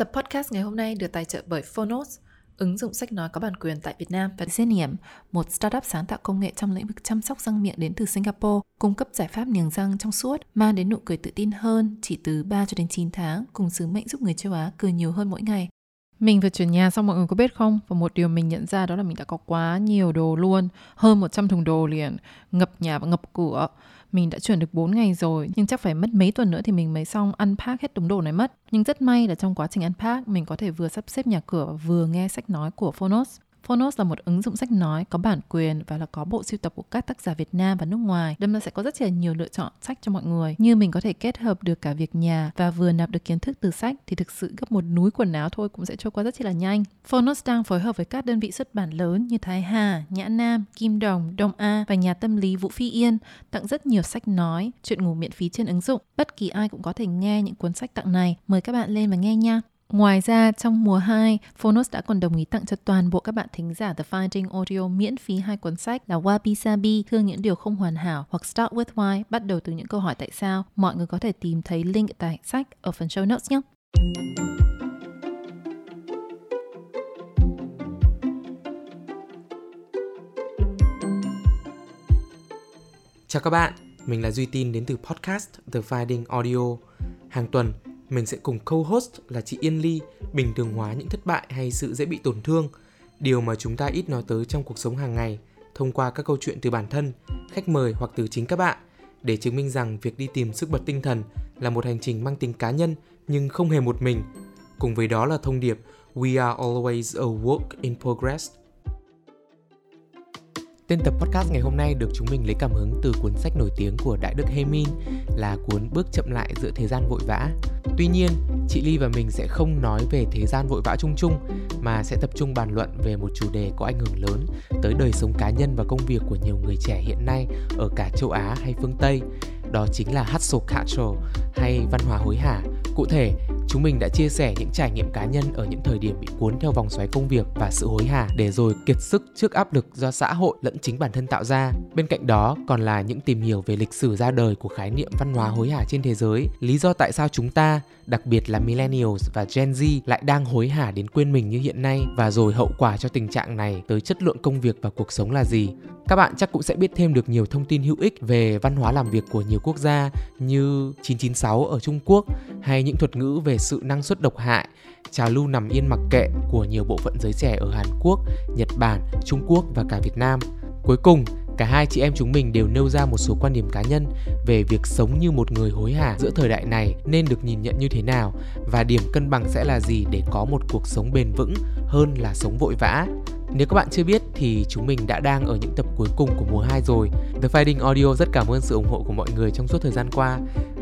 Tập podcast ngày hôm nay được tài trợ bởi Phonos, ứng dụng sách nói có bản quyền tại Việt Nam và Zenium, một startup sáng tạo công nghệ trong lĩnh vực chăm sóc răng miệng đến từ Singapore, cung cấp giải pháp niềng răng trong suốt, mang đến nụ cười tự tin hơn chỉ từ 3 cho đến 9 tháng, cùng sứ mệnh giúp người châu Á cười nhiều hơn mỗi ngày. Mình vừa chuyển nhà xong mọi người có biết không? Và một điều mình nhận ra đó là mình đã có quá nhiều đồ luôn, hơn 100 thùng đồ liền, ngập nhà và ngập cửa. Mình đã chuyển được 4 ngày rồi, nhưng chắc phải mất mấy tuần nữa thì mình mới xong unpack hết đống đồ này mất. Nhưng rất may là trong quá trình unpack, mình có thể vừa sắp xếp nhà cửa vừa nghe sách nói của Phonos. Phonos là một ứng dụng sách nói có bản quyền và là có bộ sưu tập của các tác giả Việt Nam và nước ngoài. Đâm ra sẽ có rất là nhiều lựa chọn sách cho mọi người. Như mình có thể kết hợp được cả việc nhà và vừa nạp được kiến thức từ sách thì thực sự gấp một núi quần áo thôi cũng sẽ trôi qua rất là nhanh. Phonos đang phối hợp với các đơn vị xuất bản lớn như Thái Hà, Nhã Nam, Kim Đồng, Đông A và nhà tâm lý Vũ Phi Yên tặng rất nhiều sách nói, chuyện ngủ miễn phí trên ứng dụng. Bất kỳ ai cũng có thể nghe những cuốn sách tặng này. Mời các bạn lên và nghe nha. Ngoài ra, trong mùa 2, Phonos đã còn đồng ý tặng cho toàn bộ các bạn thính giả The Finding Audio miễn phí hai cuốn sách là Wabi Sabi, Thương những điều không hoàn hảo hoặc Start with Why, bắt đầu từ những câu hỏi tại sao. Mọi người có thể tìm thấy link tại sách ở phần show notes nhé. Chào các bạn, mình là Duy Tin đến từ podcast The Finding Audio. Hàng tuần, mình sẽ cùng co-host là chị Yên Ly bình thường hóa những thất bại hay sự dễ bị tổn thương, điều mà chúng ta ít nói tới trong cuộc sống hàng ngày thông qua các câu chuyện từ bản thân, khách mời hoặc từ chính các bạn để chứng minh rằng việc đi tìm sức bật tinh thần là một hành trình mang tính cá nhân nhưng không hề một mình. Cùng với đó là thông điệp We are always a work in progress. Tên tập podcast ngày hôm nay được chúng mình lấy cảm hứng từ cuốn sách nổi tiếng của Đại Đức Hemin là cuốn Bước chậm lại giữa thế gian vội vã. Tuy nhiên, chị Ly và mình sẽ không nói về thế gian vội vã chung chung mà sẽ tập trung bàn luận về một chủ đề có ảnh hưởng lớn tới đời sống cá nhân và công việc của nhiều người trẻ hiện nay ở cả châu Á hay phương Tây. Đó chính là hustle culture hay văn hóa hối hả. Cụ thể, Chúng mình đã chia sẻ những trải nghiệm cá nhân ở những thời điểm bị cuốn theo vòng xoáy công việc và sự hối hả để rồi kiệt sức trước áp lực do xã hội lẫn chính bản thân tạo ra. Bên cạnh đó còn là những tìm hiểu về lịch sử ra đời của khái niệm văn hóa hối hả trên thế giới, lý do tại sao chúng ta, đặc biệt là millennials và Gen Z lại đang hối hả đến quên mình như hiện nay và rồi hậu quả cho tình trạng này tới chất lượng công việc và cuộc sống là gì. Các bạn chắc cũng sẽ biết thêm được nhiều thông tin hữu ích về văn hóa làm việc của nhiều quốc gia như 996 ở Trung Quốc hay những thuật ngữ về sự năng suất độc hại, trào lưu nằm yên mặc kệ của nhiều bộ phận giới trẻ ở Hàn Quốc, Nhật Bản, Trung Quốc và cả Việt Nam. Cuối cùng, cả hai chị em chúng mình đều nêu ra một số quan điểm cá nhân về việc sống như một người hối hả giữa thời đại này nên được nhìn nhận như thế nào và điểm cân bằng sẽ là gì để có một cuộc sống bền vững hơn là sống vội vã. Nếu các bạn chưa biết thì chúng mình đã đang ở những tập cuối cùng của mùa 2 rồi. The Fighting Audio rất cảm ơn sự ủng hộ của mọi người trong suốt thời gian qua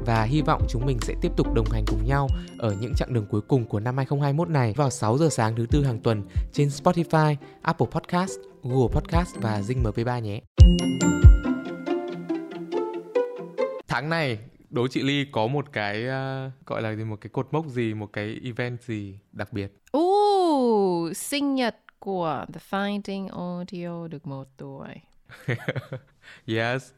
và hy vọng chúng mình sẽ tiếp tục đồng hành cùng nhau ở những chặng đường cuối cùng của năm 2021 này vào 6 giờ sáng thứ tư hàng tuần trên Spotify, Apple Podcast, Google Podcast và Zing MP3 nhé. Tháng này đố chị Ly có một cái uh, gọi là một cái cột mốc gì, một cái event gì đặc biệt. Ooh, sinh nhật của The Finding Audio được một tuổi. yes. yes,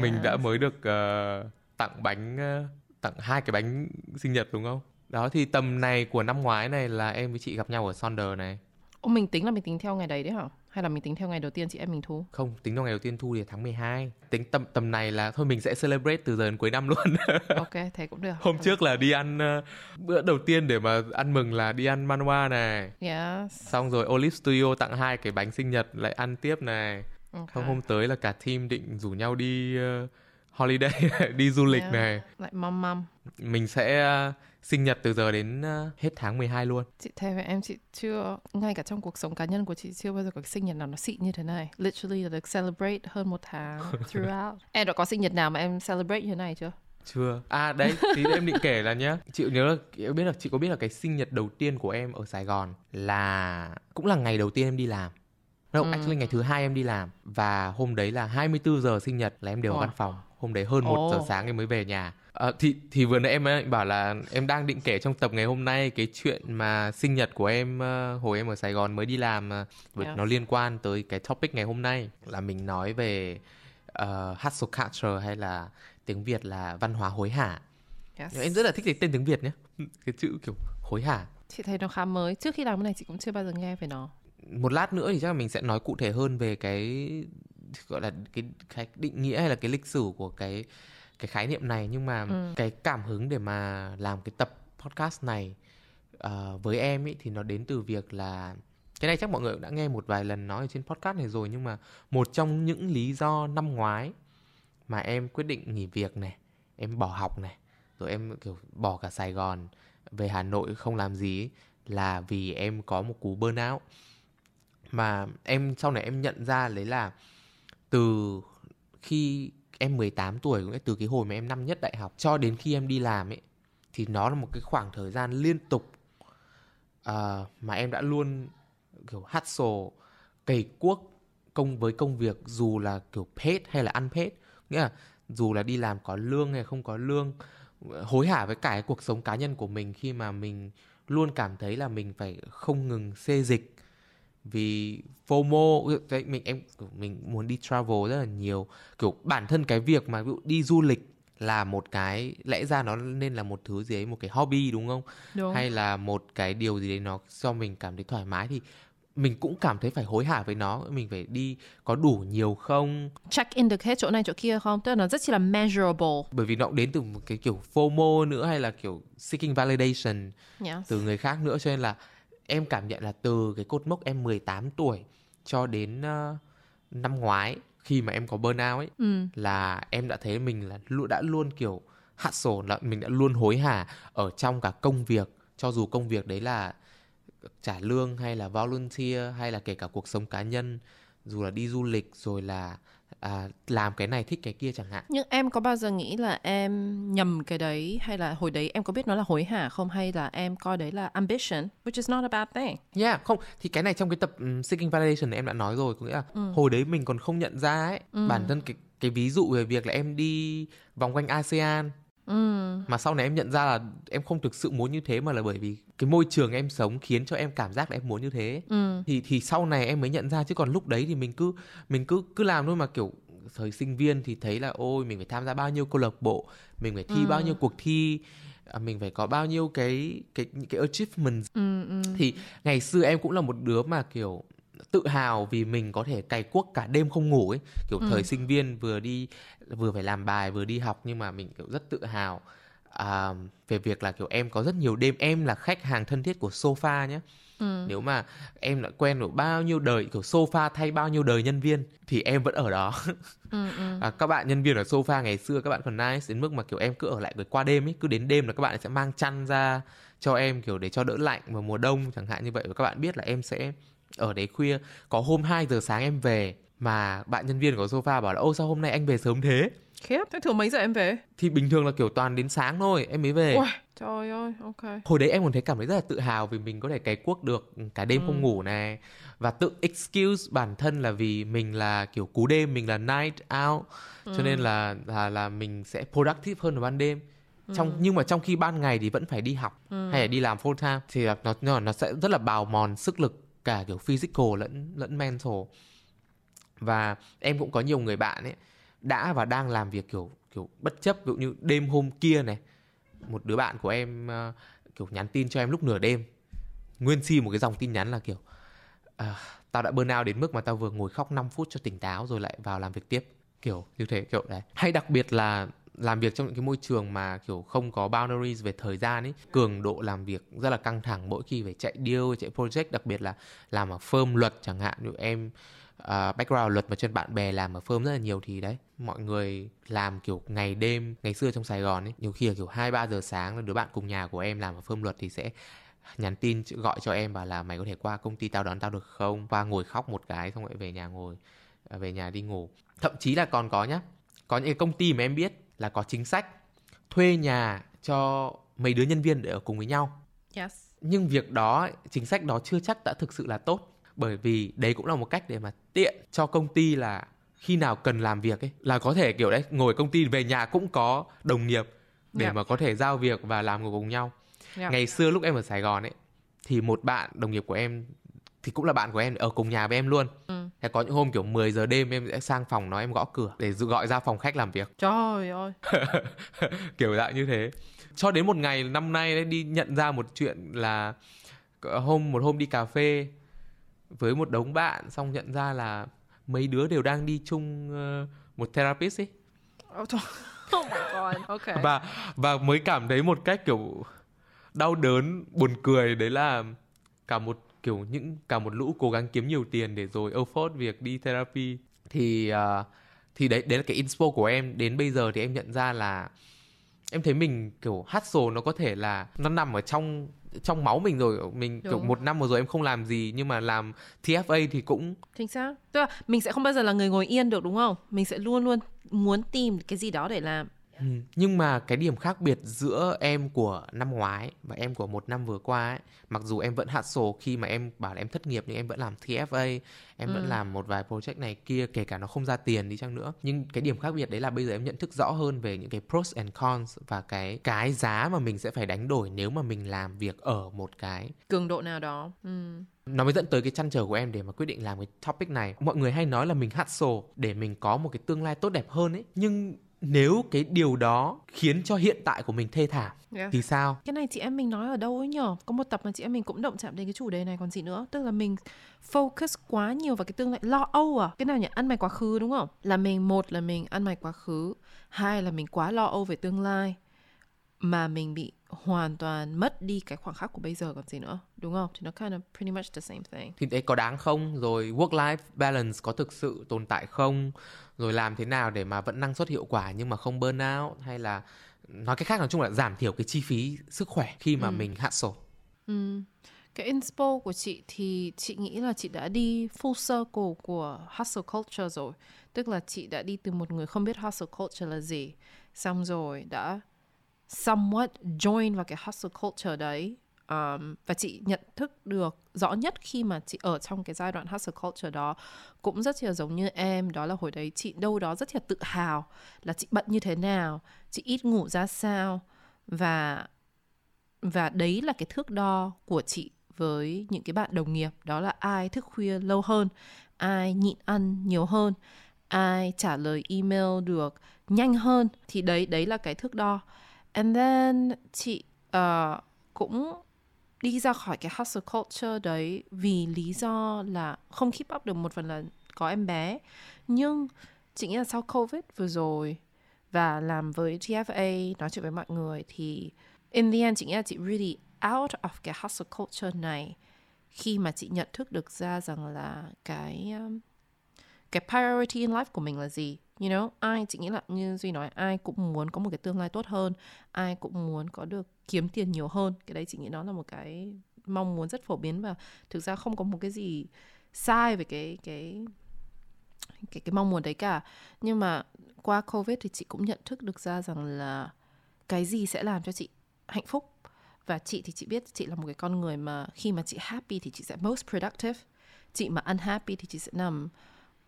mình đã mới được uh, tặng bánh uh, tặng hai cái bánh sinh nhật đúng không? Đó thì tầm này của năm ngoái này là em với chị gặp nhau ở Sonder này. Ô, mình tính là mình tính theo ngày đấy đấy hả? Hay là mình tính theo ngày đầu tiên chị em mình thu? Không, tính theo ngày đầu tiên thu thì tháng 12. Tính tầm tầm này là thôi mình sẽ celebrate từ giờ đến cuối năm luôn. ok, thế cũng được. Hôm trước là đi ăn uh, bữa đầu tiên để mà ăn mừng là đi ăn manwa này. Yes. Xong rồi Olive Studio tặng hai cái bánh sinh nhật lại ăn tiếp này. Okay. Xong hôm tới là cả team định rủ nhau đi uh, holiday đi du lịch yeah. này. Lại mom mom. Mình sẽ uh, sinh nhật từ giờ đến uh, hết tháng 12 luôn. Chị thề với em chị chưa ngay cả trong cuộc sống cá nhân của chị chưa bao giờ có cái sinh nhật nào nó xịn như thế này. Literally là được celebrate hơn một tháng throughout. em đã có sinh nhật nào mà em celebrate như thế này chưa? chưa à đấy tí em định kể là nhá chị nhớ là em biết là chị có biết là cái sinh nhật đầu tiên của em ở sài gòn là cũng là ngày đầu tiên em đi làm không, ừ. actually ngày thứ hai em đi làm và hôm đấy là 24 giờ sinh nhật là em đều ở văn phòng. Hôm đấy hơn một oh. giờ sáng em mới về nhà. À, thì thì vừa nãy em ấy bảo là em đang định kể trong tập ngày hôm nay cái chuyện mà sinh nhật của em uh, hồi em ở Sài Gòn mới đi làm yeah. nó liên quan tới cái topic ngày hôm nay là mình nói về uh, hustle culture hay là tiếng Việt là văn hóa hối hả. Yes. em rất là thích cái tên tiếng Việt nhé. Cái chữ kiểu hối hả chị thấy nó khá mới trước khi làm cái này chị cũng chưa bao giờ nghe về nó một lát nữa thì chắc là mình sẽ nói cụ thể hơn về cái gọi là cái, cái định nghĩa hay là cái lịch sử của cái cái khái niệm này nhưng mà ừ. cái cảm hứng để mà làm cái tập podcast này uh, với em ấy thì nó đến từ việc là cái này chắc mọi người cũng đã nghe một vài lần nói ở trên podcast này rồi nhưng mà một trong những lý do năm ngoái mà em quyết định nghỉ việc này em bỏ học này rồi em kiểu bỏ cả Sài Gòn về Hà Nội không làm gì ấy, là vì em có một cú burnout mà em sau này em nhận ra đấy là từ khi em 18 tuổi cũng từ cái hồi mà em năm nhất đại học cho đến khi em đi làm ấy thì nó là một cái khoảng thời gian liên tục uh, mà em đã luôn kiểu hustle cày cuốc công với công việc dù là kiểu paid hay là unpaid. Nghĩa là dù là đi làm có lương hay không có lương hối hả với cả cái cuộc sống cá nhân của mình khi mà mình luôn cảm thấy là mình phải không ngừng xê dịch vì FOMO đấy mình em mình muốn đi travel rất là nhiều. Kiểu bản thân cái việc mà ví dụ đi du lịch là một cái lẽ ra nó nên là một thứ gì ấy một cái hobby đúng không? Đúng. hay là một cái điều gì đấy nó cho mình cảm thấy thoải mái thì mình cũng cảm thấy phải hối hả với nó. Mình phải đi có đủ nhiều không? Check in được hết chỗ này chỗ kia không? Tức là nó rất chỉ là measurable. Bởi vì nó đến từ một cái kiểu FOMO nữa hay là kiểu seeking validation yes. từ người khác nữa cho nên là em cảm nhận là từ cái cột mốc em 18 tuổi cho đến uh, năm ngoái khi mà em có burnout ấy ừ. là em đã thấy mình là đã luôn kiểu hustle là mình đã luôn hối hả ở trong cả công việc cho dù công việc đấy là trả lương hay là volunteer hay là kể cả cuộc sống cá nhân dù là đi du lịch rồi là à, làm cái này thích cái kia chẳng hạn nhưng em có bao giờ nghĩ là em nhầm cái đấy hay là hồi đấy em có biết nó là hối hả không hay là em coi đấy là ambition which is not a bad thing yeah không thì cái này trong cái tập um, seeking validation này em đã nói rồi có nghĩa là ừ. hồi đấy mình còn không nhận ra ấy ừ. bản thân cái cái ví dụ về việc là em đi vòng quanh ASEAN Ừ. mà sau này em nhận ra là em không thực sự muốn như thế mà là bởi vì cái môi trường em sống khiến cho em cảm giác là em muốn như thế ừ. thì thì sau này em mới nhận ra chứ còn lúc đấy thì mình cứ mình cứ cứ làm thôi mà kiểu thời sinh viên thì thấy là ôi mình phải tham gia bao nhiêu câu lạc bộ mình phải thi ừ. bao nhiêu cuộc thi à, mình phải có bao nhiêu cái cái những cái achievement ừ, ừ. thì ngày xưa em cũng là một đứa mà kiểu tự hào vì mình có thể cày cuốc cả đêm không ngủ ấy kiểu ừ. thời sinh viên vừa đi vừa phải làm bài vừa đi học nhưng mà mình kiểu rất tự hào à, về việc là kiểu em có rất nhiều đêm em là khách hàng thân thiết của sofa nhé ừ. nếu mà em đã quen được bao nhiêu đời kiểu sofa thay bao nhiêu đời nhân viên thì em vẫn ở đó ừ, ừ. À, các bạn nhân viên ở sofa ngày xưa các bạn còn nice đến mức mà kiểu em cứ ở lại qua đêm ấy cứ đến đêm là các bạn sẽ mang chăn ra cho em kiểu để cho đỡ lạnh vào mùa đông chẳng hạn như vậy và các bạn biết là em sẽ ở đấy khuya có hôm 2 giờ sáng em về mà bạn nhân viên của sofa bảo là ô sao hôm nay anh về sớm thế khiếp thế thường mấy giờ em về thì bình thường là kiểu toàn đến sáng thôi em mới về Ui, trời ơi ok hồi đấy em còn thấy cảm thấy rất là tự hào vì mình có thể cày cuốc được cả đêm ừ. không ngủ này và tự excuse bản thân là vì mình là kiểu cú đêm mình là night out ừ. cho nên là là là mình sẽ productive hơn vào ban đêm trong ừ. nhưng mà trong khi ban ngày thì vẫn phải đi học ừ. hay là đi làm full time thì nó nó nó sẽ rất là bào mòn sức lực cả kiểu physical lẫn lẫn mental. Và em cũng có nhiều người bạn ấy đã và đang làm việc kiểu kiểu bất chấp ví dụ như đêm hôm kia này một đứa bạn của em uh, kiểu nhắn tin cho em lúc nửa đêm. Nguyên si một cái dòng tin nhắn là kiểu uh, tao đã burn out đến mức mà tao vừa ngồi khóc 5 phút cho tỉnh táo rồi lại vào làm việc tiếp. Kiểu như thế kiểu đấy. Hay đặc biệt là làm việc trong những cái môi trường mà kiểu không có boundaries về thời gian ấy cường độ làm việc rất là căng thẳng mỗi khi phải chạy deal chạy project đặc biệt là làm ở firm luật chẳng hạn. Như em uh, background luật mà trên bạn bè làm ở firm rất là nhiều thì đấy mọi người làm kiểu ngày đêm ngày xưa trong Sài Gòn ấy nhiều khi là kiểu hai ba giờ sáng là đứa bạn cùng nhà của em làm ở firm luật thì sẽ nhắn tin gọi cho em và là mày có thể qua công ty tao đón tao được không? Qua ngồi khóc một cái xong lại về nhà ngồi à, về nhà đi ngủ. Thậm chí là còn có nhá có những công ty mà em biết là có chính sách thuê nhà cho mấy đứa nhân viên để ở cùng với nhau. Yes. Nhưng việc đó chính sách đó chưa chắc đã thực sự là tốt bởi vì đấy cũng là một cách để mà tiện cho công ty là khi nào cần làm việc ấy là có thể kiểu đấy ngồi công ty về nhà cũng có đồng nghiệp để yeah. mà có thể giao việc và làm cùng nhau. Yeah. Ngày xưa lúc em ở Sài Gòn ấy thì một bạn đồng nghiệp của em thì cũng là bạn của em ở cùng nhà với em luôn. Ừ Thế có những hôm kiểu 10 giờ đêm em sẽ sang phòng nó em gõ cửa để gọi ra phòng khách làm việc. Trời ơi. kiểu dạng như thế. cho đến một ngày năm nay đấy đi nhận ra một chuyện là hôm một hôm đi cà phê với một đống bạn xong nhận ra là mấy đứa đều đang đi chung uh, một therapist ấy oh, oh my god okay và và mới cảm thấy một cách kiểu đau đớn buồn cười đấy là cả một kiểu những cả một lũ cố gắng kiếm nhiều tiền để rồi afford việc đi therapy. Thì uh, thì đấy đấy là cái inspo của em. Đến bây giờ thì em nhận ra là em thấy mình kiểu hustle nó có thể là nó nằm ở trong trong máu mình rồi. Mình Đúng. kiểu một năm vừa rồi em không làm gì nhưng mà làm TFA thì cũng chính xác. Tức là mình sẽ không bao giờ là người ngồi yên được đúng không? Mình sẽ luôn luôn muốn tìm cái gì đó để làm Ừ. Nhưng mà cái điểm khác biệt giữa em của năm ngoái và em của một năm vừa qua ấy, mặc dù em vẫn hustle khi mà em bảo là em thất nghiệp nhưng em vẫn làm TFA, em ừ. vẫn làm một vài project này kia kể cả nó không ra tiền đi chăng nữa. Nhưng cái điểm khác biệt đấy là bây giờ em nhận thức rõ hơn về những cái pros and cons và cái cái giá mà mình sẽ phải đánh đổi nếu mà mình làm việc ở một cái cường độ nào đó. Ừ nó mới dẫn tới cái chăn trở của em để mà quyết định làm cái topic này mọi người hay nói là mình hustle để mình có một cái tương lai tốt đẹp hơn ấy nhưng nếu cái điều đó khiến cho hiện tại của mình thê thảm yeah. thì sao? Cái này chị em mình nói ở đâu ấy nhở? Có một tập mà chị em mình cũng động chạm đến cái chủ đề này còn gì nữa. Tức là mình focus quá nhiều vào cái tương lai. Lo âu à? Cái nào nhỉ? Ăn mày quá khứ đúng không? Là mình một là mình ăn mày quá khứ. Hai là mình quá lo âu về tương lai. Mà mình bị hoàn toàn mất đi cái khoảng khắc của bây giờ còn gì nữa. Đúng không? Thì nó kind of pretty much the same thing. Thì đấy có đáng không? Rồi work life balance có thực sự tồn tại không rồi làm thế nào để mà vẫn năng suất hiệu quả nhưng mà không burn out hay là nói cách khác nói chung là giảm thiểu cái chi phí sức khỏe khi mà ừ. mình hustle ừ. cái inspo của chị thì chị nghĩ là chị đã đi full circle của hustle culture rồi tức là chị đã đi từ một người không biết hustle culture là gì xong rồi đã somewhat join vào cái hustle culture đấy um, và chị nhận thức được rõ nhất khi mà chị ở trong cái giai đoạn hustle culture đó cũng rất là giống như em đó là hồi đấy chị đâu đó rất là tự hào là chị bận như thế nào chị ít ngủ ra sao và và đấy là cái thước đo của chị với những cái bạn đồng nghiệp. Đó là ai thức khuya lâu hơn ai nhịn ăn nhiều hơn ai trả lời email được nhanh hơn. Thì đấy đấy là cái thước đo. And then chị uh, cũng đi ra khỏi cái hustle culture đấy vì lý do là không keep up được một phần là có em bé. Nhưng chị nghĩ là sau covid vừa rồi và làm với TFA nói chuyện với mọi người thì in the end chị nghĩ là chị really out of cái hustle culture này khi mà chị nhận thức được ra rằng là cái um, cái priority in life của mình là gì you know, ai chị nghĩ là như duy nói, ai cũng muốn có một cái tương lai tốt hơn, ai cũng muốn có được kiếm tiền nhiều hơn. Cái đấy chị nghĩ nó là một cái mong muốn rất phổ biến và thực ra không có một cái gì sai về cái cái cái cái mong muốn đấy cả. Nhưng mà qua covid thì chị cũng nhận thức được ra rằng là cái gì sẽ làm cho chị hạnh phúc. Và chị thì chị biết chị là một cái con người mà khi mà chị happy thì chị sẽ most productive, chị mà unhappy thì chị sẽ nằm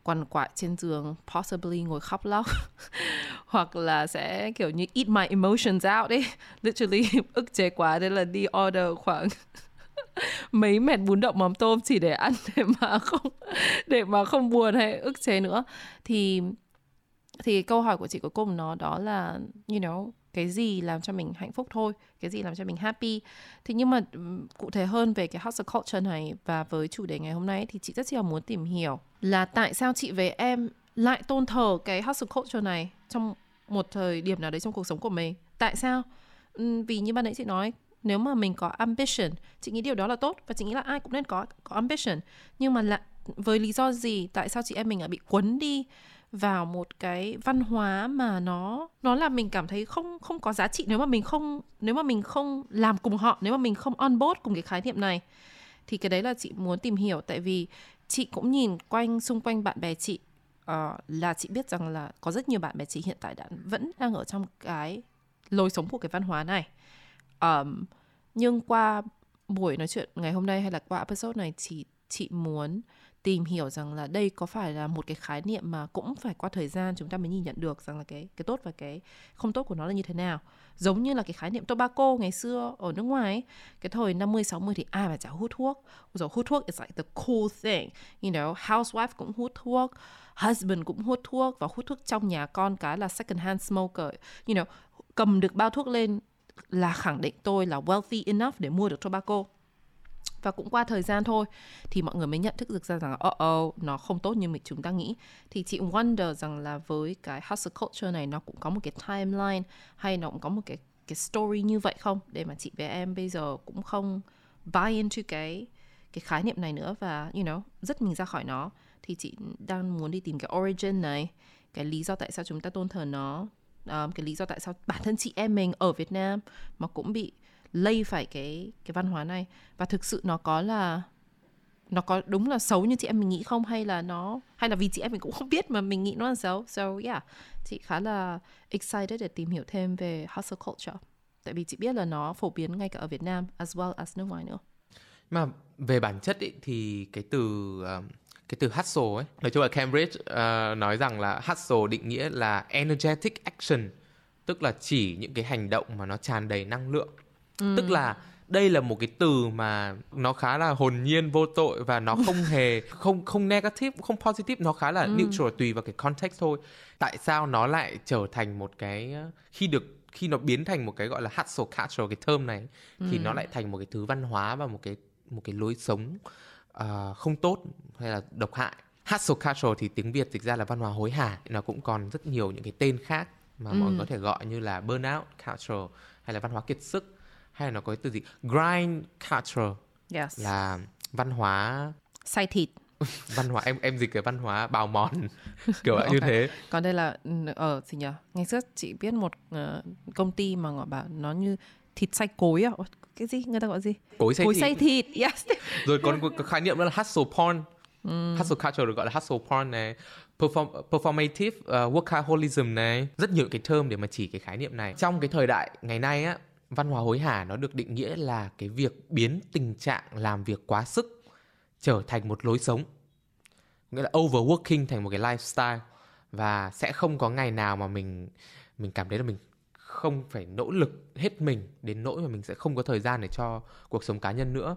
quằn quại trên giường, possibly ngồi khóc lóc, hoặc là sẽ kiểu như eat my emotions out ấy. Literally ức chế quá nên là đi order khoảng mấy mẹt bún đậu mắm tôm chỉ để ăn để mà không, để mà không buồn hay ức chế nữa. Thì thì câu hỏi của chị cuối cùng nó đó là, you know cái gì làm cho mình hạnh phúc thôi, cái gì làm cho mình happy. Thì nhưng mà ừ, cụ thể hơn về cái hustle culture này và với chủ đề ngày hôm nay thì chị rất là muốn tìm hiểu là tại sao chị với em lại tôn thờ cái hustle culture này trong một thời điểm nào đấy trong cuộc sống của mình? Tại sao? Ừ, vì như ban nãy chị nói, nếu mà mình có ambition, chị nghĩ điều đó là tốt và chị nghĩ là ai cũng nên có có ambition. Nhưng mà là với lý do gì, tại sao chị em mình lại bị cuốn đi vào một cái văn hóa mà nó nó làm mình cảm thấy không không có giá trị nếu mà mình không nếu mà mình không làm cùng họ nếu mà mình không on board cùng cái khái niệm này. Thì cái đấy là chị muốn tìm hiểu tại vì chị cũng nhìn quanh xung quanh bạn bè chị uh, là chị biết rằng là có rất nhiều bạn bè chị hiện tại đã vẫn đang ở trong cái lối sống của cái văn hóa này. Um, nhưng qua buổi nói chuyện ngày hôm nay hay là qua episode này thì chị muốn tìm hiểu rằng là đây có phải là một cái khái niệm mà cũng phải qua thời gian chúng ta mới nhìn nhận được rằng là cái cái tốt và cái không tốt của nó là như thế nào. Giống như là cái khái niệm tobacco ngày xưa ở nước ngoài ấy, cái thời 50 60 thì ai mà chả hút thuốc. Rồi hút thuốc is like the cool thing. You know, housewife cũng hút thuốc, husband cũng hút thuốc và hút thuốc trong nhà con cái là second hand smoker. You know, cầm được bao thuốc lên là khẳng định tôi là wealthy enough để mua được tobacco và cũng qua thời gian thôi thì mọi người mới nhận thức được ra rằng oh oh nó không tốt như mình chúng ta nghĩ. Thì chị wonder rằng là với cái hustle culture này nó cũng có một cái timeline hay nó cũng có một cái cái story như vậy không? Để mà chị với em bây giờ cũng không buy into cái cái khái niệm này nữa và you know rất mình ra khỏi nó. Thì chị đang muốn đi tìm cái origin này cái lý do tại sao chúng ta tôn thờ nó um, cái lý do tại sao bản thân chị em mình ở Việt Nam mà cũng bị lây phải cái cái văn hóa này? Và thực sự nó có là nó có đúng là xấu như chị em mình nghĩ không? Hay là nó hay là vì chị em mình cũng không biết mà mình nghĩ nó là xấu? So yeah. Chị khá là excited để tìm hiểu thêm về hustle culture. Tại vì chị biết là nó phổ biến ngay cả ở Việt Nam as well as nước ngoài nữa. Mà về bản chất ý, thì cái từ ờ, cái từ hustle ấy nói chung là Cambridge uh, nói rằng là hustle định nghĩa là energetic action tức là chỉ những cái hành động mà nó tràn đầy năng lượng ừ. tức là đây là một cái từ mà nó khá là hồn nhiên vô tội và nó không hề không không negative không positive nó khá là ừ. neutral tùy vào cái context thôi tại sao nó lại trở thành một cái khi được khi nó biến thành một cái gọi là hustle culture cái term này ừ. thì nó lại thành một cái thứ văn hóa và một cái một cái lối sống uh, không tốt hay là độc hại hustle culture thì tiếng việt dịch ra là văn hóa hối hả nó cũng còn rất nhiều những cái tên khác mà ừ. mọi người có thể gọi như là burnout culture hay là văn hóa kiệt sức hay là nó có từ gì? Grind culture yes. là văn hóa say thịt. Văn hóa em em dịch cái văn hóa bào mòn kiểu okay. như thế. Còn đây là ở gì nhỉ? Ngày trước chị biết một uh, công ty mà gọi bảo nó như thịt xay cối à? Cái gì? Người ta gọi gì? Cối xay cối thịt. xay thịt yes. Rồi còn có khái niệm đó là hustle porn. Mm. Hustle culture được gọi là hustle porn này. Perform, performative uh, workaholism này. Rất nhiều cái term để mà chỉ cái khái niệm này. Trong cái thời đại ngày nay á văn hóa hối hả nó được định nghĩa là cái việc biến tình trạng làm việc quá sức trở thành một lối sống. Nghĩa là overworking thành một cái lifestyle và sẽ không có ngày nào mà mình mình cảm thấy là mình không phải nỗ lực hết mình, đến nỗi mà mình sẽ không có thời gian để cho cuộc sống cá nhân nữa.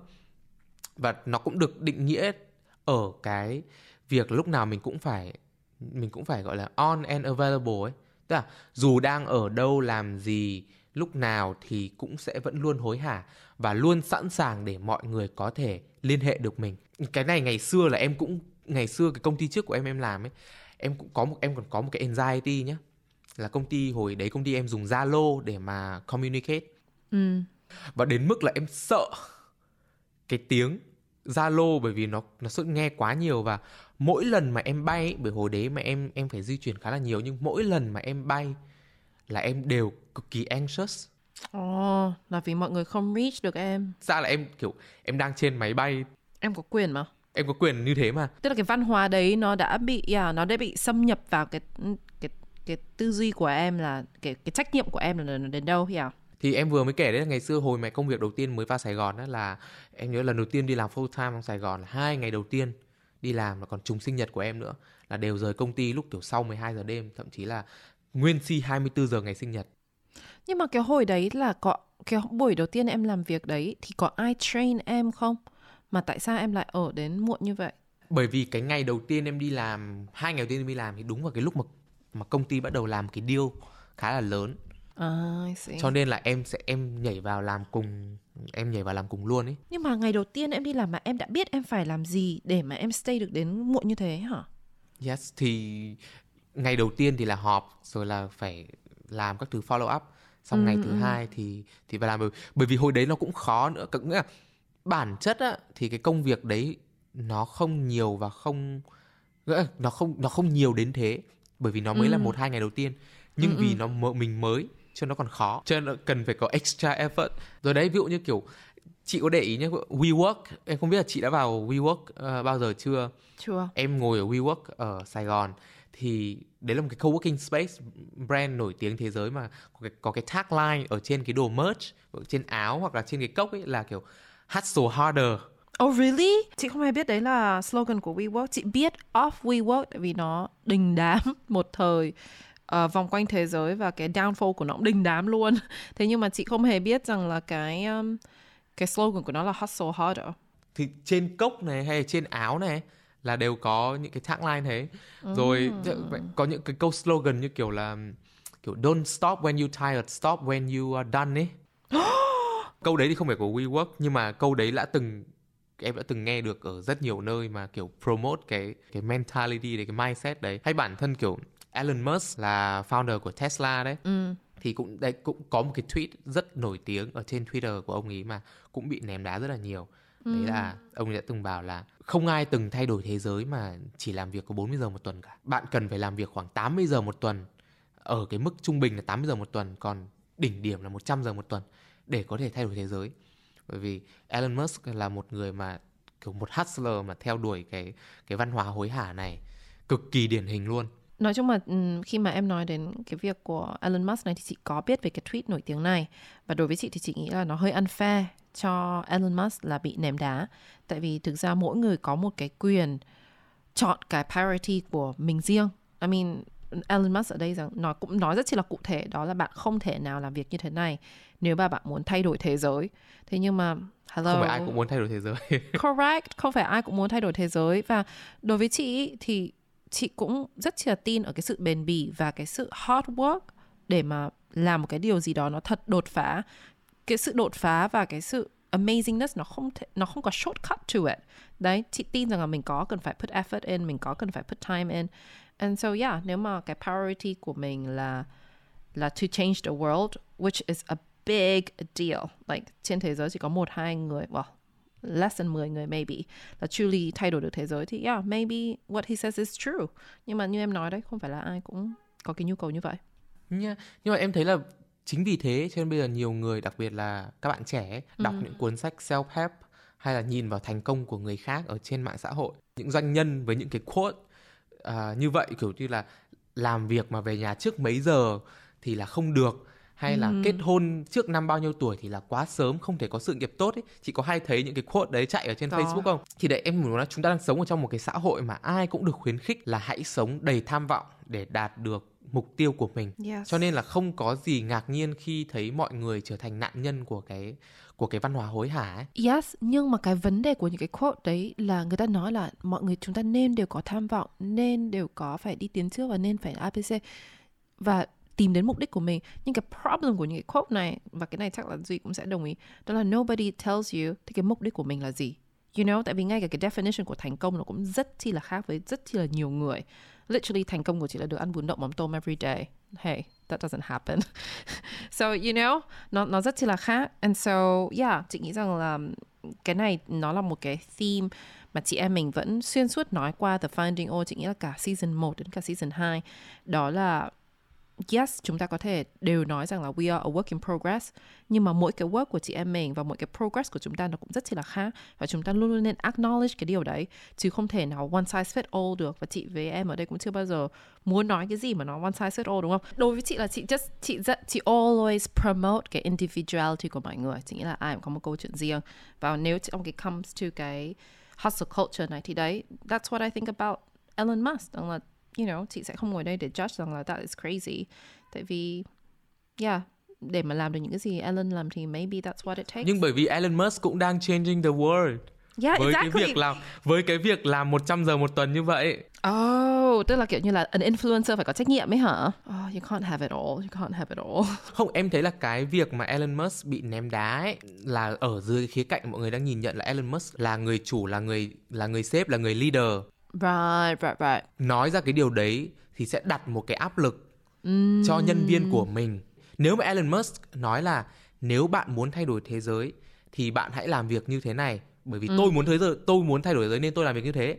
Và nó cũng được định nghĩa ở cái việc lúc nào mình cũng phải, mình cũng phải gọi là on and available ấy. Tức là dù đang ở đâu, làm gì lúc nào thì cũng sẽ vẫn luôn hối hả và luôn sẵn sàng để mọi người có thể liên hệ được mình cái này ngày xưa là em cũng ngày xưa cái công ty trước của em em làm ấy em cũng có một em còn có một cái anxiety nhá là công ty hồi đấy công ty em dùng Zalo để mà communicate ừ. và đến mức là em sợ cái tiếng Zalo bởi vì nó nó sẽ nghe quá nhiều và mỗi lần mà em bay bởi hồi đấy mà em em phải di chuyển khá là nhiều nhưng mỗi lần mà em bay là em đều cực kỳ anxious Ồ, oh, là vì mọi người không reach được em. Ra là em kiểu em đang trên máy bay. Em có quyền mà. Em có quyền như thế mà. Tức là cái văn hóa đấy nó đã bị yeah, nó đã bị xâm nhập vào cái cái cái tư duy của em là cái cái trách nhiệm của em là đến đâu yeah. Thì em vừa mới kể đấy là ngày xưa hồi mẹ công việc đầu tiên mới vào Sài Gòn đó là em nhớ lần đầu tiên đi làm full time trong Sài Gòn là hai ngày đầu tiên đi làm là còn trùng sinh nhật của em nữa là đều rời công ty lúc kiểu sau 12 giờ đêm thậm chí là nguyên si 24 giờ ngày sinh nhật. Nhưng mà cái hồi đấy là có cái buổi đầu tiên em làm việc đấy thì có ai train em không? Mà tại sao em lại ở đến muộn như vậy? Bởi vì cái ngày đầu tiên em đi làm hai ngày đầu tiên em đi làm thì đúng vào cái lúc mà mà công ty bắt đầu làm cái deal khá là lớn. À, cho nên là em sẽ em nhảy vào làm cùng em nhảy vào làm cùng luôn ấy. Nhưng mà ngày đầu tiên em đi làm mà em đã biết em phải làm gì để mà em stay được đến muộn như thế hả? Yes thì ngày đầu tiên thì là họp rồi là phải làm các thứ follow up. Xong ừ, ngày thứ ừ. hai thì thì phải làm bởi, bởi vì hồi đấy nó cũng khó nữa. Nghĩa là bản chất á thì cái công việc đấy nó không nhiều và không nó không nó không nhiều đến thế. Bởi vì nó mới ừ. là một hai ngày đầu tiên. Nhưng ừ, vì ừ. nó mình mới cho nó còn khó. Cho nên cần phải có extra effort. Rồi đấy ví dụ như kiểu chị có để ý nhé WeWork. Em không biết là chị đã vào WeWork uh, bao giờ chưa? Chưa. Em ngồi ở WeWork ở Sài Gòn thì đấy là một cái coworking space brand nổi tiếng thế giới mà có cái, có cái tagline ở trên cái đồ merch ở trên áo hoặc là trên cái cốc ấy là kiểu hustle harder Oh really? Chị không hề biết đấy là slogan của WeWork. Chị biết off WeWork tại vì nó đình đám một thời uh, vòng quanh thế giới và cái downfall của nó cũng đình đám luôn. Thế nhưng mà chị không hề biết rằng là cái um, cái slogan của nó là hustle harder. Thì trên cốc này hay trên áo này là đều có những cái tagline thế. Rồi mm. có những cái câu slogan như kiểu là kiểu don't stop when you tired stop when you are done ấy. Câu đấy thì không phải của WeWork nhưng mà câu đấy đã từng em đã từng nghe được ở rất nhiều nơi mà kiểu promote cái cái mentality đấy cái mindset đấy. Hay bản thân kiểu Elon Musk là founder của Tesla đấy. Ừ. thì cũng đây cũng có một cái tweet rất nổi tiếng ở trên Twitter của ông ấy mà cũng bị ném đá rất là nhiều đấy Ừ. là ông đã từng bảo là không ai từng thay đổi thế giới mà chỉ làm việc có 40 giờ một tuần cả. Bạn cần phải làm việc khoảng 80 giờ một tuần ở cái mức trung bình là 80 giờ một tuần còn đỉnh điểm là 100 giờ một tuần để có thể thay đổi thế giới. Bởi vì Elon Musk là một người mà kiểu một hustler mà theo đuổi cái cái văn hóa hối hả này cực kỳ điển hình luôn. Nói chung là ừm, khi mà em nói đến cái việc của Elon Musk này thì chị có biết về cái tweet nổi tiếng này. Và đối với chị thì chị nghĩ là nó hơi unfair cho Elon Musk là bị ném đá. Tại vì thực ra mỗi người có một cái quyền chọn cái priority của mình riêng. I mean Elon Musk ở đây rằng nói cũng nói rất chi là cụ thể đó là bạn không thể nào làm việc như thế này nếu mà bạn muốn thay đổi thế giới. Thế nhưng mà hello. Không phải ai cũng muốn thay đổi thế giới. Correct không phải ai cũng muốn thay đổi thế giới. Và đối với chị thì chị cũng rất là tin ở cái sự bền bỉ và cái sự hard work để mà làm một cái điều gì đó nó thật đột phá cái sự đột phá và cái sự amazingness nó không thể, nó không có shortcut to it. Đấy chị tin rằng là mình có cần phải put effort in mình có cần phải put time in. And so yeah nếu mà cái priority của mình là là to change the world which is a big deal. Like trên thế giới chỉ có một hai người well less than 10 người maybe là truly thay đổi được thế giới thì yeah maybe what he says is true. Nhưng mà như em nói đấy không phải là ai cũng có cái nhu cầu như vậy. Nha. nhưng mà em thấy là chính vì thế cho nên bây giờ nhiều người đặc biệt là các bạn trẻ đọc những cuốn sách self help hay là nhìn vào thành công của người khác ở trên mạng xã hội những doanh nhân với những cái quote à, như vậy kiểu như là làm việc mà về nhà trước mấy giờ thì là không được hay là kết hôn trước năm bao nhiêu tuổi thì là quá sớm không thể có sự nghiệp tốt ấy. Chị có hay thấy những cái quote đấy chạy ở trên Có. Facebook không? Thì đấy em muốn nói chúng ta đang sống ở trong một cái xã hội mà ai cũng được khuyến khích là hãy sống đầy tham vọng để đạt được mục tiêu của mình Yes. cho nên là không có gì ngạc nhiên khi thấy mọi người trở thành nạn nhân của cái của cái văn hóa hối hả ấy Yes, nhưng mà cái vấn đề của những cái quote đấy là người ta nói là mọi người chúng ta nên đều có tham vọng, nên đều có phải đi tiến trước và nên phải APC và tìm đến mục đích của mình. Nhưng cái problem của những cái quote này và cái này chắc là Duy cũng sẽ đồng ý, đó là nobody tells you thì cái mục đích của mình là gì. You know, tại vì ngay cả cái definition của thành công nó cũng rất chi là khác với rất chi là nhiều người. Literally thành công của chị là được ăn bún đậu mắm tôm every day. Hey, that doesn't happen. so you know, nó nó rất là khác. And so yeah, chị nghĩ rằng là cái này nó là một cái theme mà chị em mình vẫn xuyên suốt nói qua The Finding O chị nghĩ là cả season 1 đến cả season 2 đó là yes, chúng ta có thể đều nói rằng là we are a work in progress, nhưng mà mỗi cái work của chị em mình và mỗi cái progress của chúng ta nó cũng rất là khác và chúng ta luôn luôn nên acknowledge cái điều đấy, chứ không thể nào one size fit all được. Và chị với em ở đây cũng chưa bao giờ muốn nói cái gì mà nó one size fit all, đúng không? Đối với chị là chị just, chị rất, chị always promote cái individuality của mọi người, chị nghĩ là ai cũng có một câu chuyện riêng. Và nếu trong cái comes to cái hustle culture này thì đấy, that's what I think about Elon Musk. Rằng là you know chị sẽ không ngồi đây để judge rằng là that is crazy. Tại vì yeah để mà làm được những cái gì Elon làm thì maybe that's what it takes. Nhưng bởi vì Elon Musk cũng đang changing the world. Yeah với exactly. cái việc làm với cái việc làm 100 giờ một tuần như vậy. Oh tức là kiểu như là an influencer phải có trách nhiệm ấy hả? Oh you can't have it all. You can't have it all. Không em thấy là cái việc mà Elon Musk bị ném đá ấy là ở dưới khía cạnh mọi người đang nhìn nhận là Elon Musk là người chủ là người là người sếp là người leader right right right. Nói ra cái điều đấy thì sẽ đặt một cái áp lực cho nhân viên của mình. Nếu mà Elon Musk nói là nếu bạn muốn thay đổi thế giới thì bạn hãy làm việc như thế này bởi vì tôi muốn thế giới tôi muốn thay đổi thế giới nên tôi làm việc như thế.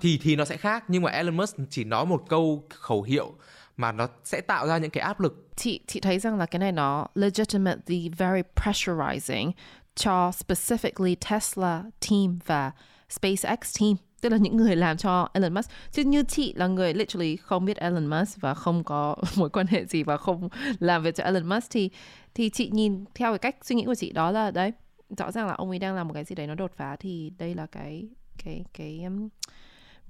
Thì thì nó sẽ khác nhưng mà Elon Musk chỉ nói một câu khẩu hiệu mà nó sẽ tạo ra những cái áp lực. Chị chị thấy rằng là cái này nó legitimately very pressurizing cho specifically Tesla team và SpaceX team tức là những người làm cho Elon Musk. Chứ như chị là người literally không biết Elon Musk và không có mối quan hệ gì và không làm việc cho Elon Musk thì thì chị nhìn theo cái cách suy nghĩ của chị đó là đấy rõ ràng là ông ấy đang làm một cái gì đấy nó đột phá thì đây là cái cái cái um,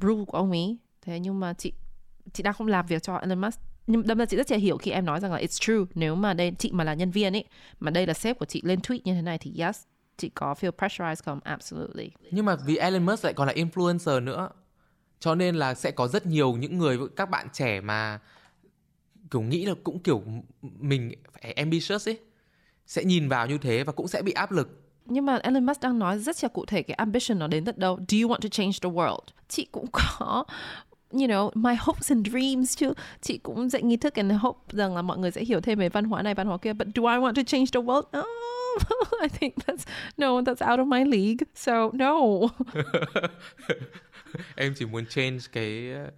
rule của ông ấy. Thế nhưng mà chị chị đang không làm việc cho Elon Musk. Nhưng đâm ra chị rất là hiểu khi em nói rằng là it's true. Nếu mà đây chị mà là nhân viên ấy mà đây là sếp của chị lên tweet như thế này thì yes chị có feel pressurized không absolutely nhưng mà vì Elon Musk lại còn là influencer nữa cho nên là sẽ có rất nhiều những người các bạn trẻ mà kiểu nghĩ là cũng kiểu mình phải ambitious ấy sẽ nhìn vào như thế và cũng sẽ bị áp lực nhưng mà Elon Musk đang nói rất là cụ thể cái ambition nó đến tận đâu. Do you want to change the world? Chị cũng có you know, my hopes and dreams chứ. Chị cũng dạy nghi thức and hope rằng là mọi người sẽ hiểu thêm về văn hóa này, văn hóa kia. But do I want to change the world? Oh, I think that's no, that's out of my league. So no. em chỉ muốn change cái uh,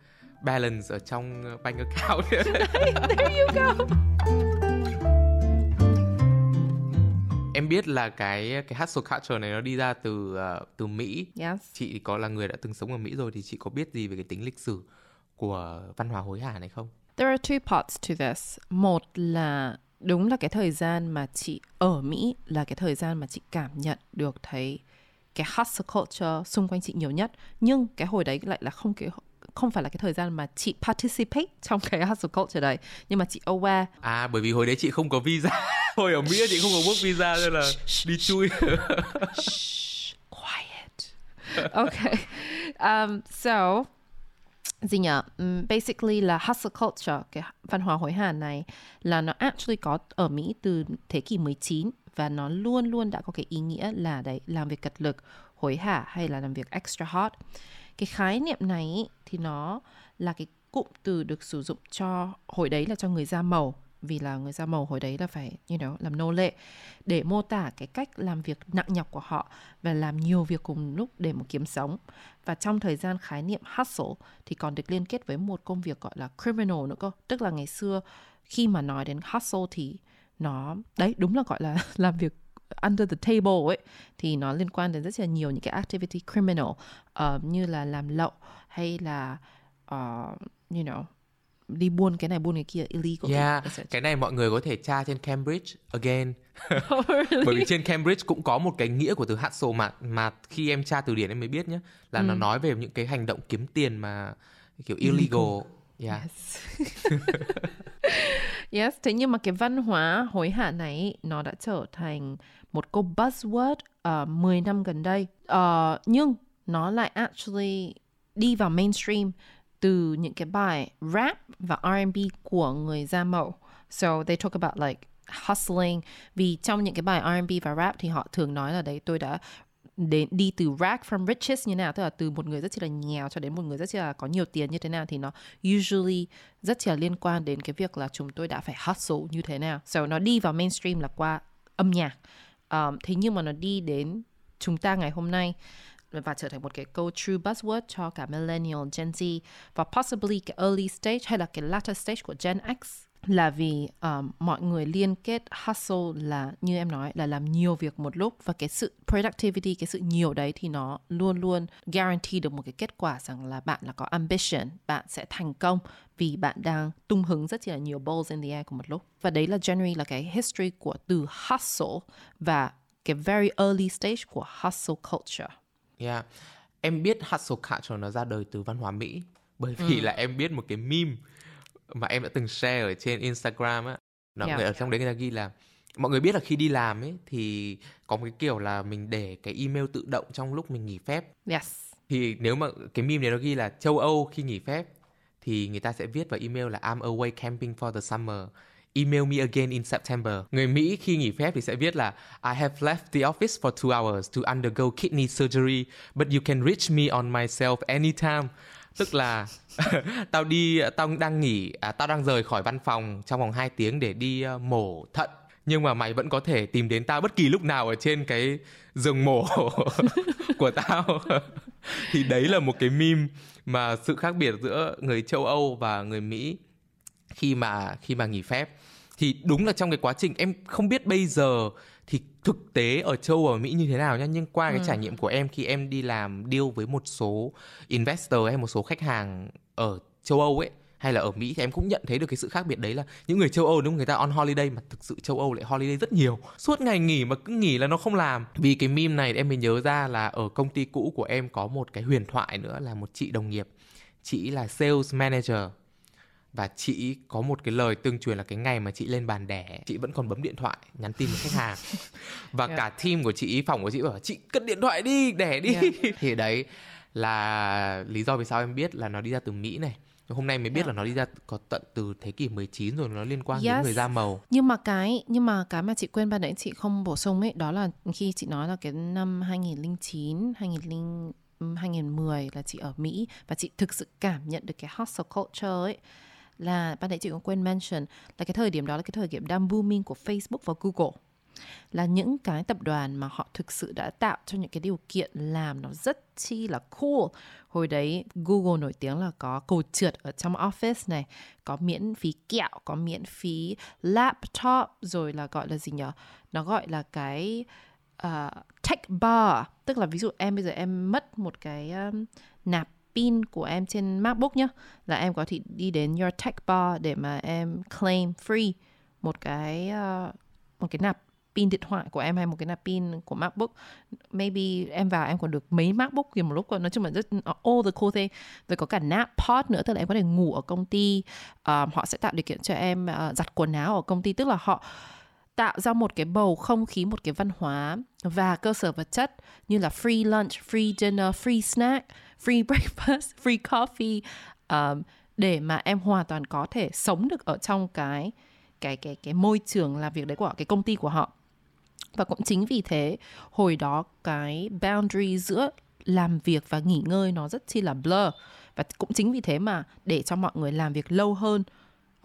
balance ở trong uh, bank account. There you go. Em biết là cái cái hustle culture này nó đi ra từ uh, từ Mỹ. Yes. Chị có là người đã từng sống ở Mỹ rồi thì chị có biết gì về cái tính lịch sử của văn hóa hối hả này không? There are two parts to this. Một là đúng là cái thời gian mà chị ở Mỹ là cái thời gian mà chị cảm nhận được thấy cái hustle culture xung quanh chị nhiều nhất nhưng cái hồi đấy lại là không cái không phải là cái thời gian mà chị participate trong cái hustle culture đấy nhưng mà chị aware. À bởi vì hồi đấy chị không có visa. Hồi ở Mỹ chị không có book visa nên là đi chui. quiet. Okay um, so gì nhỉ um, basically là hustle culture cái văn hóa hối hả này là nó actually có ở Mỹ từ thế kỷ 19 và nó luôn luôn đã có cái ý nghĩa là đấy làm việc cật lực hối hả hay là làm việc extra hard cái khái niệm này thì nó là cái cụm từ được sử dụng cho hồi đấy là cho người da màu. Vì là người da màu hồi đấy là phải you know, làm nô lệ để mô tả cái cách làm việc nặng nhọc của họ và làm nhiều việc cùng lúc để mà kiếm sống. Và trong thời gian khái niệm hustle thì còn được liên kết với một công việc gọi là criminal nữa cơ. Tức là ngày xưa khi mà nói đến hustle thì nó đấy đúng là gọi là làm việc under the table ấy thì nó liên quan đến rất là nhiều những cái activity criminal uh, như là làm lậu hay là uh, you know đi buôn cái này buôn cái kia illegal yeah cái này mọi người có thể tra trên Cambridge again oh, really? bởi vì trên Cambridge cũng có một cái nghĩa của từ hustle mà mà khi em tra từ điển em mới biết nhé là ừ. nó nói về những cái hành động kiếm tiền mà kiểu illegal yeah yes. yes thế nhưng mà cái văn hóa hối hả này nó đã trở thành một câu buzzword ờ, uh, 10 năm gần đây. Uh, nhưng nó lại actually đi vào mainstream từ những cái bài rap và R&B của người da màu. So they talk about like hustling. Vì trong những cái bài R&B và rap thì họ thường nói là đấy tôi đã đến đi từ rag from riches như nào tức là từ một người rất là nghèo cho đến một người rất là có nhiều tiền như thế nào thì nó usually rất là liên quan đến cái việc là chúng tôi đã phải hustle như thế nào. So nó đi vào mainstream là qua âm nhạc um, thế nhưng mà nó đi đến chúng ta ngày hôm nay và trở thành một cái câu true buzzword cho cả millennial, Gen Z và possibly cái early stage hay là cái latter stage của Gen X là vì um, mọi người liên kết hustle là như em nói là làm nhiều việc một lúc và cái sự productivity cái sự nhiều đấy thì nó luôn luôn guarantee được một cái kết quả rằng là bạn là có ambition bạn sẽ thành công vì bạn đang tung hứng rất là nhiều balls in the air cùng một lúc và đấy là generally là cái history của từ hustle và cái very early stage của hustle culture Yeah. Em biết hustle culture nó ra đời từ văn hóa Mỹ bởi vì ừ. là em biết một cái meme mà em đã từng share ở trên Instagram á. Nó yeah. người ở trong đấy người ta ghi là mọi người biết là khi đi làm ấy thì có một cái kiểu là mình để cái email tự động trong lúc mình nghỉ phép. Yes. Thì nếu mà cái meme này nó ghi là châu Âu khi nghỉ phép thì người ta sẽ viết vào email là I'm away camping for the summer Email me again in September. Người Mỹ khi nghỉ phép thì sẽ viết là I have left the office for two hours to undergo kidney surgery, but you can reach me on myself anytime. Tức là tao đi, tao đang nghỉ, à, tao đang rời khỏi văn phòng trong vòng 2 tiếng để đi uh, mổ thận. Nhưng mà mày vẫn có thể tìm đến tao bất kỳ lúc nào ở trên cái giường mổ của tao. Thì đấy là một cái meme mà sự khác biệt giữa người châu Âu và người Mỹ khi mà khi mà nghỉ phép. Thì đúng là trong cái quá trình em không biết bây giờ thì thực tế ở châu ở Mỹ như thế nào nhá? Nhưng qua cái ừ. trải nghiệm của em khi em đi làm deal với một số investor hay một số khách hàng ở châu Âu ấy hay là ở Mỹ thì em cũng nhận thấy được cái sự khác biệt đấy là những người châu Âu đúng người ta on holiday mà thực sự châu Âu lại holiday rất nhiều. Suốt ngày nghỉ mà cứ nghỉ là nó không làm. Vì cái meme này em mới nhớ ra là ở công ty cũ của em có một cái huyền thoại nữa là một chị đồng nghiệp. Chị là sales manager và chị có một cái lời tương truyền là cái ngày mà chị lên bàn đẻ chị vẫn còn bấm điện thoại nhắn tin với khách hàng và yeah. cả team của chị phòng của chị bảo chị cất điện thoại đi đẻ đi yeah. thì đấy là lý do vì sao em biết là nó đi ra từ mỹ này hôm nay mới biết Yeah. là nó đi ra có tận từ thế kỷ 19 rồi nó liên quan đến Yes. người da màu Nhưng mà cái nhưng mà cái mà chị quên ban nãy chị không bổ sung ấy đó là khi chị nói là cái năm 2009, 2000 2010 là chị ở Mỹ và chị thực sự cảm nhận được cái hustle culture ấy là ban nãy chị cũng quên mention là cái thời điểm đó là cái thời điểm đang booming của Facebook và Google là những cái tập đoàn mà họ thực sự đã tạo cho những cái điều kiện làm nó rất chi là cool. Hồi đấy Google nổi tiếng là có cầu trượt ở trong office này, có miễn phí kẹo, có miễn phí laptop, rồi là gọi là gì nhở? Nó gọi là cái uh, tech bar, tức là ví dụ em bây giờ em mất một cái um, nạp pin của em trên MacBook nhá, là em có thể đi đến your tech bar để mà em claim free một cái uh, một cái nạp pin điện thoại của em hay một cái nạp pin của MacBook. Maybe em vào em còn được mấy MacBook cùng một lúc nói chung là rất all the cool thing. Rồi có cả nap pod nữa tức là em có thể ngủ ở công ty um, họ sẽ tạo điều kiện cho em uh, giặt quần áo ở công ty. Tức là họ tạo ra một cái bầu không khí một cái văn hóa và cơ sở vật chất như là free lunch free dinner free snack free breakfast free coffee um, để mà em hoàn toàn có thể sống được ở trong cái cái cái cái môi trường làm việc đấy của cái công ty của họ. Và cũng chính vì thế hồi đó cái boundary giữa làm việc và nghỉ ngơi nó rất chi là blur. Và cũng chính vì thế mà để cho mọi người làm việc lâu hơn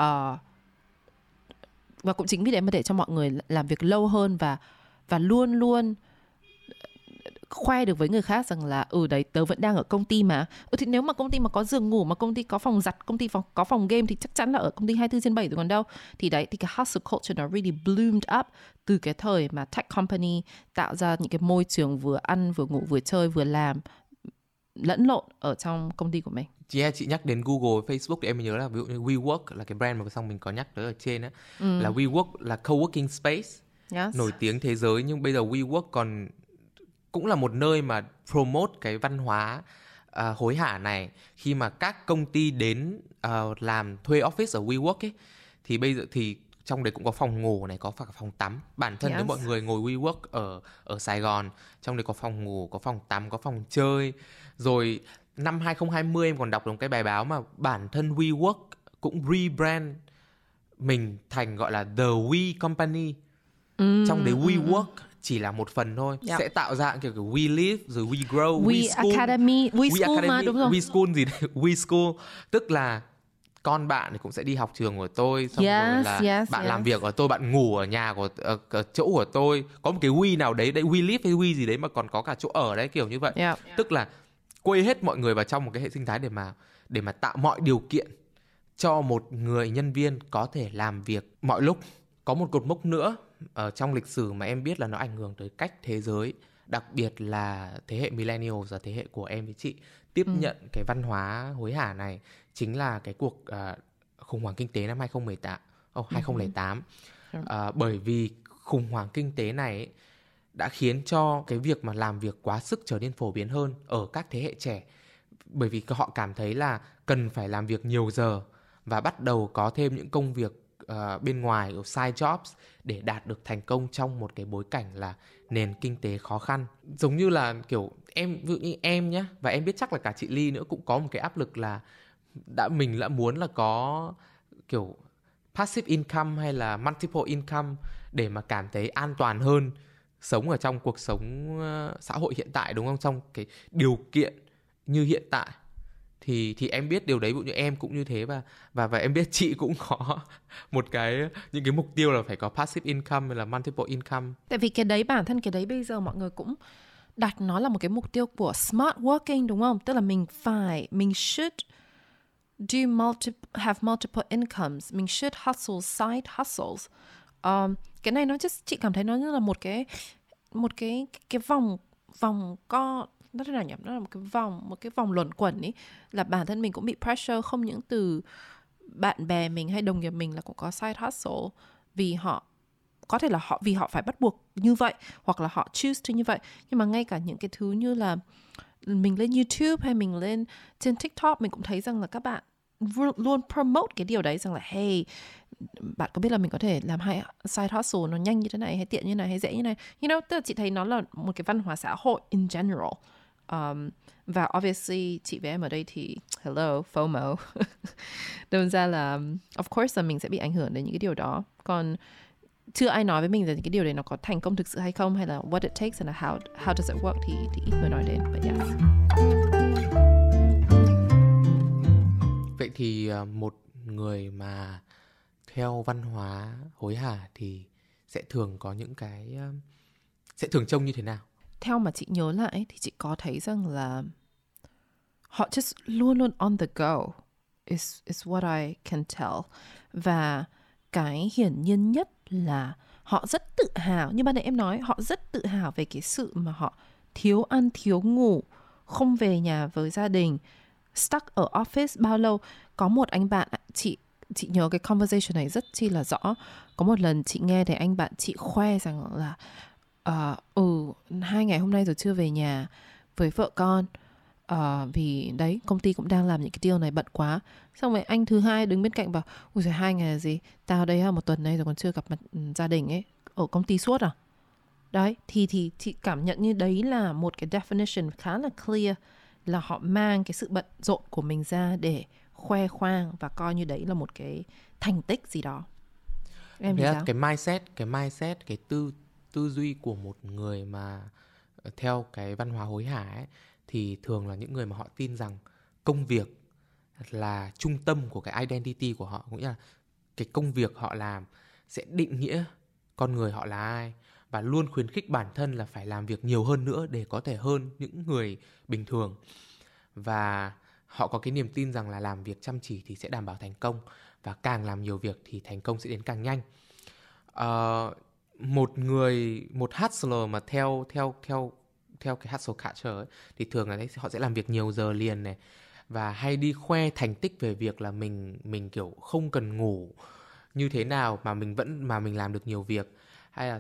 uh, và cũng chính vì thế mà để cho mọi người làm việc lâu hơn và và luôn luôn khoe được với người khác rằng là ừ đấy tớ vẫn đang ở công ty mà. Ừ thì nếu mà công ty mà có giường ngủ mà công ty có phòng giặt công ty phòng, có phòng game thì chắc chắn là ở công ty 24 trên 7 rồi còn đâu. Thì đấy thì cái hustle culture nó really bloomed up từ cái thời mà tech company tạo ra những cái môi trường vừa ăn vừa ngủ vừa chơi vừa làm lẫn lộn ở trong công ty của mình chị chị nhắc đến Google, Facebook thì em mới nhớ là ví dụ như WeWork là cái brand mà xong mình có nhắc tới ở trên á Ừ. là WeWork là co-working space yes. nổi tiếng thế giới nhưng bây giờ WeWork còn cũng là một nơi mà promote cái văn hóa à, hối hả này khi mà các công ty đến à, làm thuê office ở WeWork ấy thì bây giờ thì trong đấy cũng có phòng ngủ này có cả phòng tắm bản thân nếu Yes. mọi người ngồi WeWork ở ở Sài Gòn trong đấy có phòng ngủ có phòng tắm có phòng chơi rồi năm 2020 em còn đọc được một cái bài báo mà bản thân WeWork cũng rebrand mình thành gọi là The We Company. Trong đấy WeWork chỉ là một phần thôi. Yep. sẽ tạo ra kiểu kiểu We Live rồi We Grow We School. Academy We, School mà đúng rồi. We School gì đấy We School. Tức là con bạn thì cũng sẽ đi học trường của tôi xong rồi Yes, là yes, bạn yes. làm việc ở tôi bạn ngủ ở nhà của ở, ở chỗ của tôi. Có một cái We nào đấy đấy We Live hay We gì đấy mà còn có cả chỗ ở đấy kiểu như vậy. Yeah. tức là quây hết mọi người vào trong một cái hệ sinh thái để mà để mà tạo mọi điều kiện cho một người nhân viên có thể làm việc mọi lúc. Có một cột mốc nữa ở trong lịch sử mà em biết là nó ảnh hưởng tới cách thế giới đặc biệt là thế hệ millennials và thế hệ của em với chị tiếp nhận cái văn hóa hối hả này chính là cái cuộc à, khủng hoảng kinh tế năm 2018 oh, 2008 à, bởi vì khủng hoảng kinh tế này ấy, đã khiến cho cái việc mà làm việc quá sức trở nên phổ biến hơn ở các thế hệ trẻ. Bởi vì họ cảm thấy là cần phải làm việc nhiều giờ và bắt đầu có thêm những công việc uh, bên ngoài ở side jobs để đạt được thành công trong một cái bối cảnh là nền kinh tế khó khăn. Giống như là kiểu em ví dụ như em nhé, và em biết chắc là cả chị Ly nữa cũng có một cái áp lực là đã mình đã muốn là có kiểu passive income hay là multiple income để mà cảm thấy an toàn hơn sống ở trong cuộc sống ờ, xã hội hiện tại đúng không trong cái điều kiện như hiện tại thì thì em biết điều đấy ví dụ như em cũng như thế và và và em biết chị cũng có một cái những cái mục tiêu là phải có passive income hay là multiple income Tại vì cái đấy bản thân cái đấy bây giờ mọi người cũng đặt nó là một cái mục tiêu của smart working đúng không? Tức là mình phải mình should do multi have multiple incomes, mình should hustle side hustles. Um, cái này nó just chị cảm thấy nó như là một cái một cái cái vòng vòng co, nó thế nào nhỉ? Nó là một cái vòng, một cái vòng luẩn quẩn ấy là bản thân mình cũng bị pressure, không những từ bạn bè mình hay đồng nghiệp mình là cũng có side hustle, vì họ, có thể là họ, vì họ phải bắt buộc như vậy, hoặc là họ choose to như vậy nhưng mà ngay cả những cái thứ như là mình lên YouTube hay mình lên trên TikTok, mình cũng thấy rằng là các bạn luôn- luôn promote cái điều đấy, rằng là, hey bạn có biết là mình có thể làm hai side hustle nó nhanh như thế này hay tiện như này hay dễ như này? You know tức là chị thấy nó là một cái văn hóa xã hội in general. Um, và obviously chị với em ở đây thì hello FOMO. Đơn ra là um, of course là mình sẽ bị ảnh hưởng đến những cái điều đó. Còn chưa ai nói với mình là cái điều đấy nó có thành công thực sự hay không hay là what it takes and how how does it work thì thì ít người nói đến but yes vậy thì ờ, một người mà theo văn hóa hối hả thì sẽ thường có những cái ờ, sẽ thường trông như thế nào? Theo mà chị nhớ lại thì chị có thấy rằng là họ just luôn luôn on the go is is what I can tell. Và cái hiển nhiên nhất là họ rất tự hào, như ban nãy em nói, họ rất tự hào về cái sự mà họ thiếu ăn, thiếu ngủ, không về nhà với gia đình, stuck ở office bao lâu. Có một anh bạn chị chị nhớ cái conversation này rất chi là rõ. Có một lần chị nghe thấy anh bạn chị khoe rằng là uh, ừ hai ngày hôm nay rồi chưa về nhà với vợ con. Uh, vì đấy công ty cũng đang làm những cái deal này bận quá. Xong rồi anh thứ hai đứng bên cạnh bảo ui giời hai ngày là gì? Tao đây ha một tuần nay rồi còn chưa gặp mặt ừ, gia đình ấy ở công ty suốt à? Đấy thì thì chị cảm nhận như đấy là một cái definition khá là clear là họ mang cái sự bận rộn của mình ra để khoe khoang và coi như đấy là một cái thành tích gì đó. Em thấy sao? cái mindset cái mindset cái tư tư duy của một người mà ờ, theo cái văn hóa hối hả ấy thì thường là những người mà họ tin rằng công việc là trung tâm của cái identity của họ. Cũng như là cái công việc họ làm sẽ định nghĩa con người họ là ai và luôn khuyến khích bản thân là phải làm việc nhiều hơn nữa để có thể hơn những người bình thường. Và họ có cái niềm tin rằng là làm việc chăm chỉ thì sẽ đảm bảo thành công và càng làm nhiều việc thì thành công sẽ đến càng nhanh. Uh, một người một hustler mà theo theo theo theo cái hustle culture ấy, thì thường là đấy họ sẽ làm việc nhiều giờ liền này và hay đi khoe thành tích về việc là mình mình kiểu không cần ngủ như thế nào mà mình vẫn mà mình làm được nhiều việc. Hay là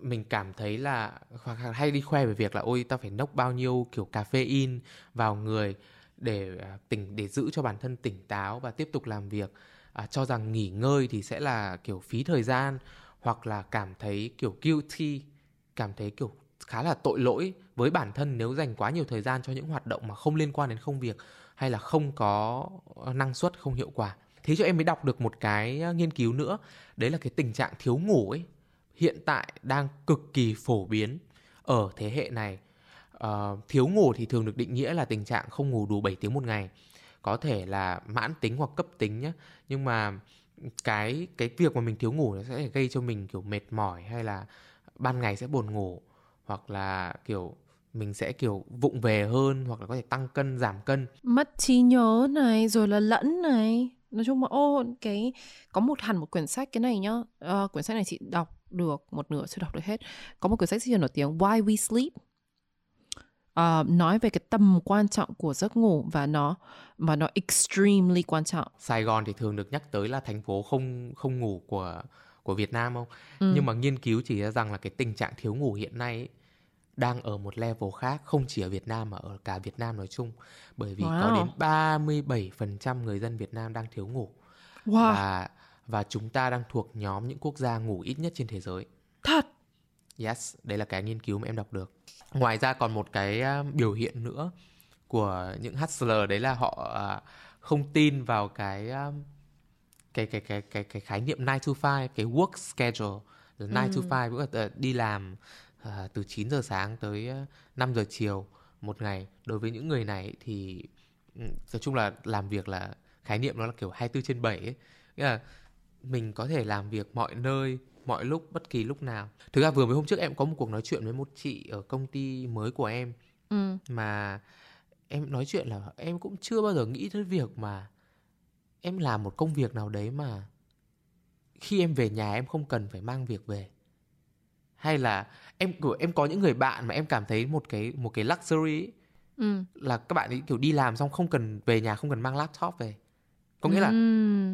mình cảm thấy là hoặc hay đi khoe về việc là ôi tao phải nốc bao nhiêu kiểu caffeine vào người để à, tỉnh để giữ cho bản thân tỉnh táo và tiếp tục làm việc. À, cho rằng nghỉ ngơi thì sẽ là kiểu phí thời gian hoặc là cảm thấy kiểu guilty cảm thấy kiểu khá là tội lỗi với bản thân nếu dành quá nhiều thời gian cho những hoạt động mà không liên quan đến công việc hay là không có ờ, năng suất không hiệu quả. Thế cho em mới đọc được một cái ờ, nghiên cứu nữa. Đấy là cái tình trạng thiếu ngủ ấy hiện tại đang cực kỳ phổ biến ở thế hệ này uh, thiếu ngủ thì thường được định nghĩa là tình trạng không ngủ đủ 7 tiếng một ngày. Có thể là mãn tính hoặc cấp tính nhé nhưng mà cái cái việc mà mình thiếu ngủ nó sẽ gây cho mình kiểu mệt mỏi hay là ban ngày sẽ buồn ngủ hoặc là kiểu mình sẽ kiểu vụng về hơn hoặc là có thể tăng cân giảm cân. Mất trí nhớ này rồi là lẫn này. Nói chung mà ô cái có một hẳn một quyển sách cái này nhá. Uh, quyển sách này chị đọc được một nửa chưa đọc được hết. Có một quyển sách rất là nổi tiếng Why We Sleep uh, nói về cái tầm quan trọng của giấc ngủ và nó mà nó extremely quan trọng. Sài Gòn thì thường được nhắc tới là thành phố không không ngủ của của Việt Nam không? Ừ. Nhưng mà nghiên cứu chỉ ra rằng là cái tình trạng thiếu ngủ hiện nay ấy, đang ở một level khác không chỉ ở Việt Nam mà ở cả Việt Nam nói chung bởi vì wow. có đến 37% người dân Việt Nam đang thiếu ngủ. Wow. Và và chúng ta đang thuộc nhóm những quốc gia ngủ ít nhất trên thế giới. Thật. Yes, đây là cái nghiên cứu mà em đọc được ngoài ra còn một cái biểu hiện nữa của những hustler đấy là họ à, không tin vào cái cái cái cái cái cái khái niệm 9 to 5 cái work schedule là 9 ừ. to 5 tức là đi làm từ 9 giờ sáng tới 5 giờ chiều một ngày đối với những người này thì ừ, nói chung là làm việc là khái niệm nó là kiểu 24 trên 7 ấy. Nghĩa là mình có thể làm việc mọi nơi mọi lúc bất kỳ lúc nào thực ra vừa mới hôm trước em có một cuộc nói chuyện với một chị ở công ty mới của em ừ. mà em nói chuyện là em cũng chưa bao giờ nghĩ tới việc mà em làm một công việc nào đấy mà khi em về nhà em không cần phải mang việc về hay là em kiểu em có những người bạn mà em cảm thấy một cái một cái luxury ấy, ừ. là các bạn ấy kiểu đi làm xong không cần về nhà không cần mang laptop về có nghĩa ừ. là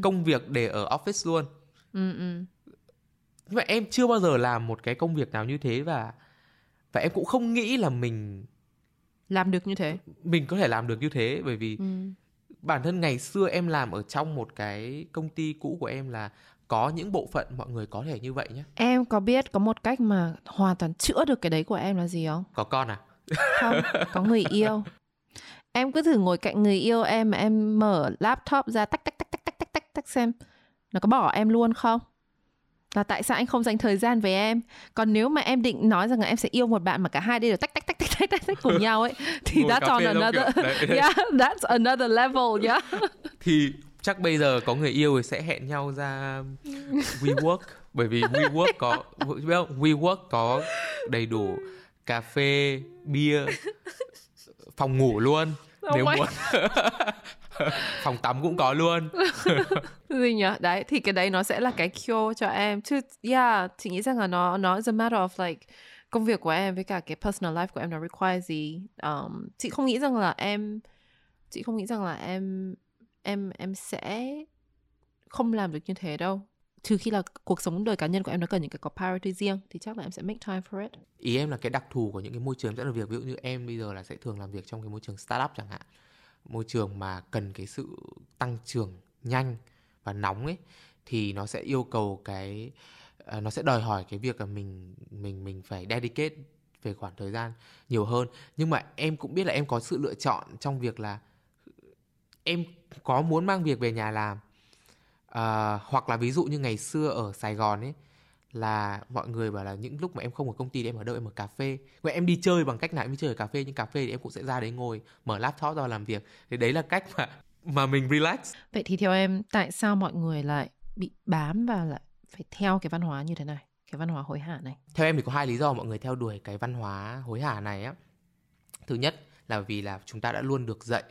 công việc để ở office luôn ừ, ừ nhưng mà em chưa bao giờ làm một cái công việc nào như thế và và em cũng không nghĩ là mình làm được như thế mình có thể làm được như thế bởi vì ừ. bản thân ngày xưa em làm ở trong một cái công ty cũ của em là có những bộ phận mọi người có thể như vậy nhé em có biết có một cách mà hoàn toàn chữa được cái đấy của em là gì không có con à Không, có người yêu. Em cứ thử ngồi cạnh người yêu em mà em mở laptop ra tách tách tách tách tách tách tách tách xem nó có bỏ em luôn không? Là tại sao anh không dành thời gian với em? Còn nếu mà em định nói rằng là em sẽ yêu một bạn mà cả hai đây đều tách tách tách tách tách tách, tách cùng nhau ấy thì Ngồi that's on another yeah, that's another level yeah. thì chắc bây giờ có người yêu thì sẽ hẹn nhau ra WeWork bởi vì WeWork có biết không? WeWork có đầy đủ cà phê, bia, phòng ngủ luôn Oh nếu muốn. phòng tắm cũng có luôn. gì nhỉ đấy thì cái đấy nó sẽ là cái cure cho em. Chứ yeah chị nghĩ rằng là nó nó is a matter of like công việc của em với cả cái personal life của em nó require gì. Um, chị không nghĩ rằng là em chị không nghĩ rằng là em em em sẽ không làm được như thế đâu trừ khi là cuộc sống đời cá nhân của em nó cần những cái có priority riêng thì chắc là em sẽ make time for it Ý em là cái đặc thù của những cái môi trường rất là việc, ví dụ như em bây giờ là sẽ thường làm việc trong cái môi trường startup chẳng hạn. Môi trường mà cần cái sự tăng trưởng nhanh và nóng ấy, thì nó sẽ yêu cầu cái à, nó sẽ đòi hỏi cái việc là mình mình mình phải dedicate về khoảng thời gian nhiều hơn. Nhưng mà em cũng biết là em có sự lựa chọn trong việc là em có muốn mang việc về nhà làm à, hoặc là ví dụ như ngày xưa ở Sài Gòn ấy là mọi người bảo là những lúc mà em không ở công ty thì em ở đâu em ở cà phê. Vậy em đi chơi bằng cách nào? Em đi chơi ở cà phê nhưng cà phê thì em cũng sẽ ra đấy ngồi mở laptop ra làm việc. Thì đấy là cách mà mà mình relax. Vậy thì theo em tại sao mọi người lại bị bám và lại phải theo cái văn hóa như thế này cái văn hóa hối hả này? Theo em thì có hai lý do mọi người theo đuổi cái văn hóa hối hả này á. Thứ nhất là vì là chúng ta đã luôn được dạy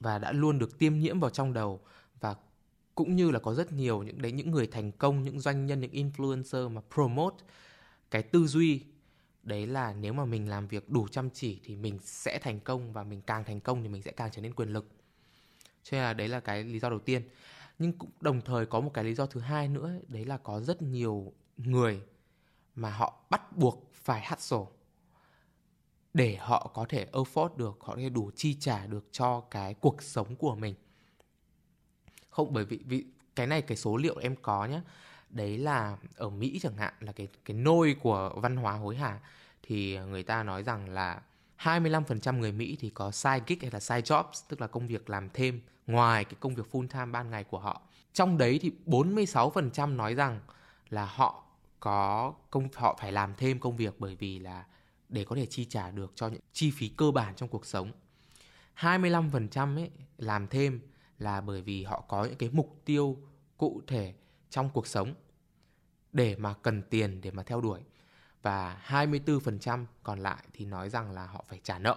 và đã luôn được tiêm nhiễm vào trong đầu và cũng như là có rất nhiều những đấy những người thành công những doanh nhân những influencer mà promote cái tư duy. Đấy là nếu mà mình làm việc đủ chăm chỉ thì mình sẽ thành công và mình càng thành công thì mình sẽ càng trở nên quyền lực. Cho nên là đấy là cái lý do đầu tiên. Nhưng cũng đồng thời có một cái lý do thứ hai nữa ấy, đấy là có rất nhiều người mà họ bắt buộc phải hustle để họ có thể afford được họ có thể đủ chi trả được cho cái cuộc sống của mình không bởi vì, vì cái này cái số liệu em có nhé đấy là ở Mỹ chẳng hạn là cái cái nôi của văn hóa hối hả thì người ta nói rằng là 25% người Mỹ thì có side gig hay là side jobs tức là công việc làm thêm ngoài cái công việc full time ban ngày của họ. Trong đấy thì 46% nói rằng là họ có công họ phải làm thêm công việc bởi vì là để có thể chi trả được cho những chi phí cơ bản trong cuộc sống. 25% ấy làm thêm là bởi vì họ có những cái mục tiêu cụ thể trong cuộc sống để mà cần tiền để mà theo đuổi. Và 24% còn lại thì nói rằng là họ phải trả nợ.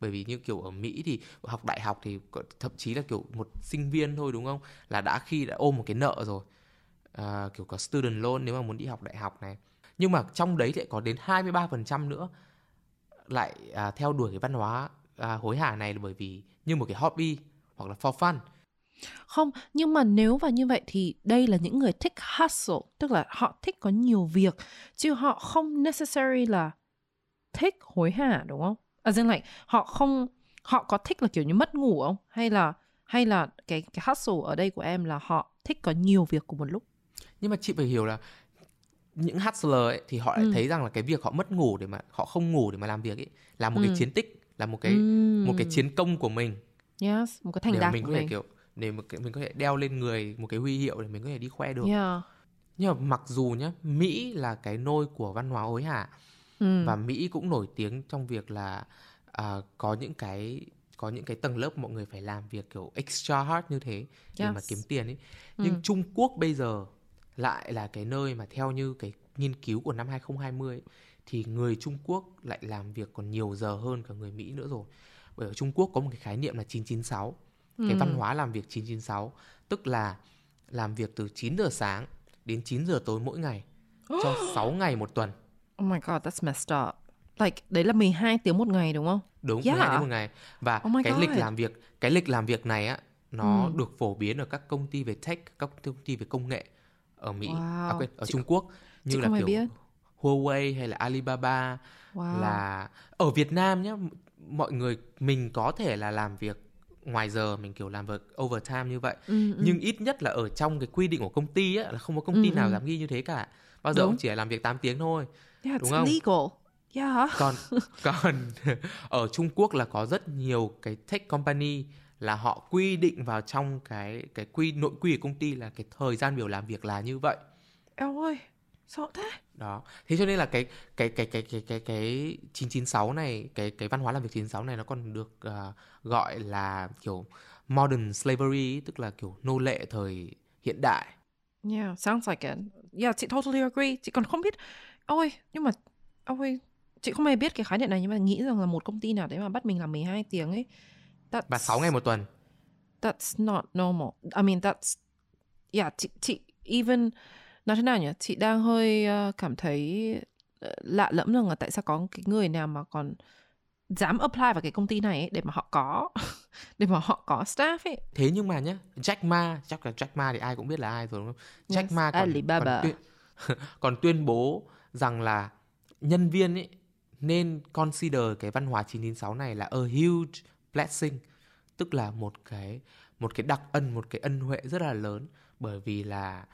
Bởi vì như kiểu ở Mỹ thì học đại học thì thậm chí là kiểu một sinh viên thôi đúng không? Là đã khi đã ôm một cái nợ rồi à, kiểu có student loan nếu mà muốn đi học đại học này. Nhưng mà trong đấy lại có đến 23% nữa lại à, theo đuổi cái văn hóa à, hối hả này là bởi vì như một cái hobby hoặc là for fun Không, nhưng mà nếu và như vậy thì đây là những người thích hustle, tức là họ thích có nhiều việc, chứ họ không necessary là thích hối hả đúng không? As in like, họ không họ có thích là kiểu như mất ngủ không? Hay là hay là cái cái hustle ở đây của em là họ thích có nhiều việc cùng một lúc. nhưng mà chị phải hiểu là những hustler ấy thì họ lại Ừ. thấy rằng là cái việc họ mất ngủ để mà họ không ngủ để mà làm việc ấy là một Ừ. cái chiến tích là một cái Ừm. một cái chiến công của mình Yes, một cái thành để đạt mình có thể mình. kiểu để mà cái- mình có thể đeo lên người một cái huy hiệu để mình có thể đi khoe được Yeah. nhưng mà mặc dù nhá Mỹ là cái nôi của văn hóa hối hả Ừ. và Mỹ cũng nổi tiếng trong việc là à, có những cái có những cái tầng lớp mọi người phải làm việc kiểu extra hard như thế để mà Yes. kiếm tiền ấy nhưng Ừ. Trung Quốc bây giờ lại là cái nơi mà theo như cái nghiên cứu của năm 2020 ấy, thì người Trung Quốc lại làm việc còn nhiều giờ hơn cả người Mỹ nữa rồi bởi ở Trung Quốc có một cái khái niệm là 996 cái Ừ. văn hóa làm việc 996 tức là làm việc từ 9 giờ sáng đến 9 giờ tối mỗi ngày trong 6 ngày một tuần Oh my god, that's messed up. Like đấy là 12 tiếng một ngày đúng không? đúng Yeah. 12 đến một ngày và Oh cái lịch God. làm việc cái lịch làm việc này á nó Ừ. được phổ biến ở các công ty về tech các công ty về công nghệ ở Mỹ Wow. à, quên, ở Chị- Trung Quốc như là kiểu biết. Huawei hay là Alibaba Wow. là ở Việt Nam nhá mọi người mình có thể là làm việc ngoài giờ mình kiểu làm việc overtime như vậy Ừ, ừ. nhưng ít nhất là ở trong cái quy định của công ty á là không có công ty Ừ, nào ừ. dám ghi như thế cả bao giờ Đúng. cũng chỉ là làm việc 8 tiếng thôi Yeah, đúng không? legal. Yeah. còn còn ở Trung Quốc là có rất nhiều cái tech company là họ quy định vào trong cái cái quy nội quy của công ty là cái thời gian biểu làm việc là như vậy. Eo ơi, sợ thế. Đó. Thế cho nên là cái cái cái cái cái cái cái 996 này, cái cái văn hóa làm việc 96 này nó còn được uh, gọi là kiểu modern slavery tức là kiểu nô lệ thời hiện đại. Yeah, sounds like it. Yeah, chị totally agree. Chị còn không biết. Ôi, nhưng mà ôi chị không hề biết cái khái niệm này nhưng mà nghĩ rằng là một công ty nào đấy mà bắt mình làm 12 tiếng ấy That's, và 6 ngày một tuần that's not normal I mean that's yeah chị, chị even nói thế nào nhỉ? Chị đang hơi uh, cảm thấy uh, lạ lẫm rằng là tại sao có cái người nào mà còn dám apply vào cái công ty này ấy để mà họ có để mà họ có staff ấy. Thế nhưng mà nhá Jack Ma chắc là Jack Ma thì ai cũng biết là ai rồi đúng không? Jack yes, Ma còn, Alibaba. còn, tuyên, còn tuyên bố rằng là nhân viên ấy nên consider cái văn hóa 996 này là a huge blessing tức là một cái một cái đặc ân một cái ân huệ rất là lớn. Bởi vì là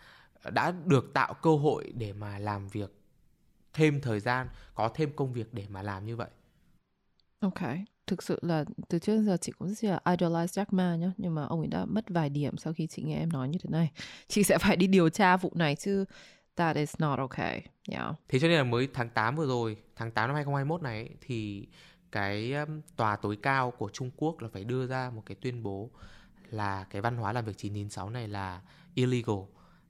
đã được tạo cơ hội để mà làm việc thêm thời gian có thêm công việc để mà làm như vậy. Ok thực sự là từ trước giờ chị cũng rất là idolize Jack Ma nhá nhưng mà ông ấy đã mất vài điểm sau khi chị nghe em nói như thế này. Chị sẽ phải đi điều tra vụ này chứ that is not okay yeah. Thế cho nên là mới tháng 8 vừa rồi tháng 8 năm 2021 này thì cái um, tòa tối cao của Trung Quốc là phải đưa ra một cái tuyên bố là cái văn hóa làm việc 996 này là illegal,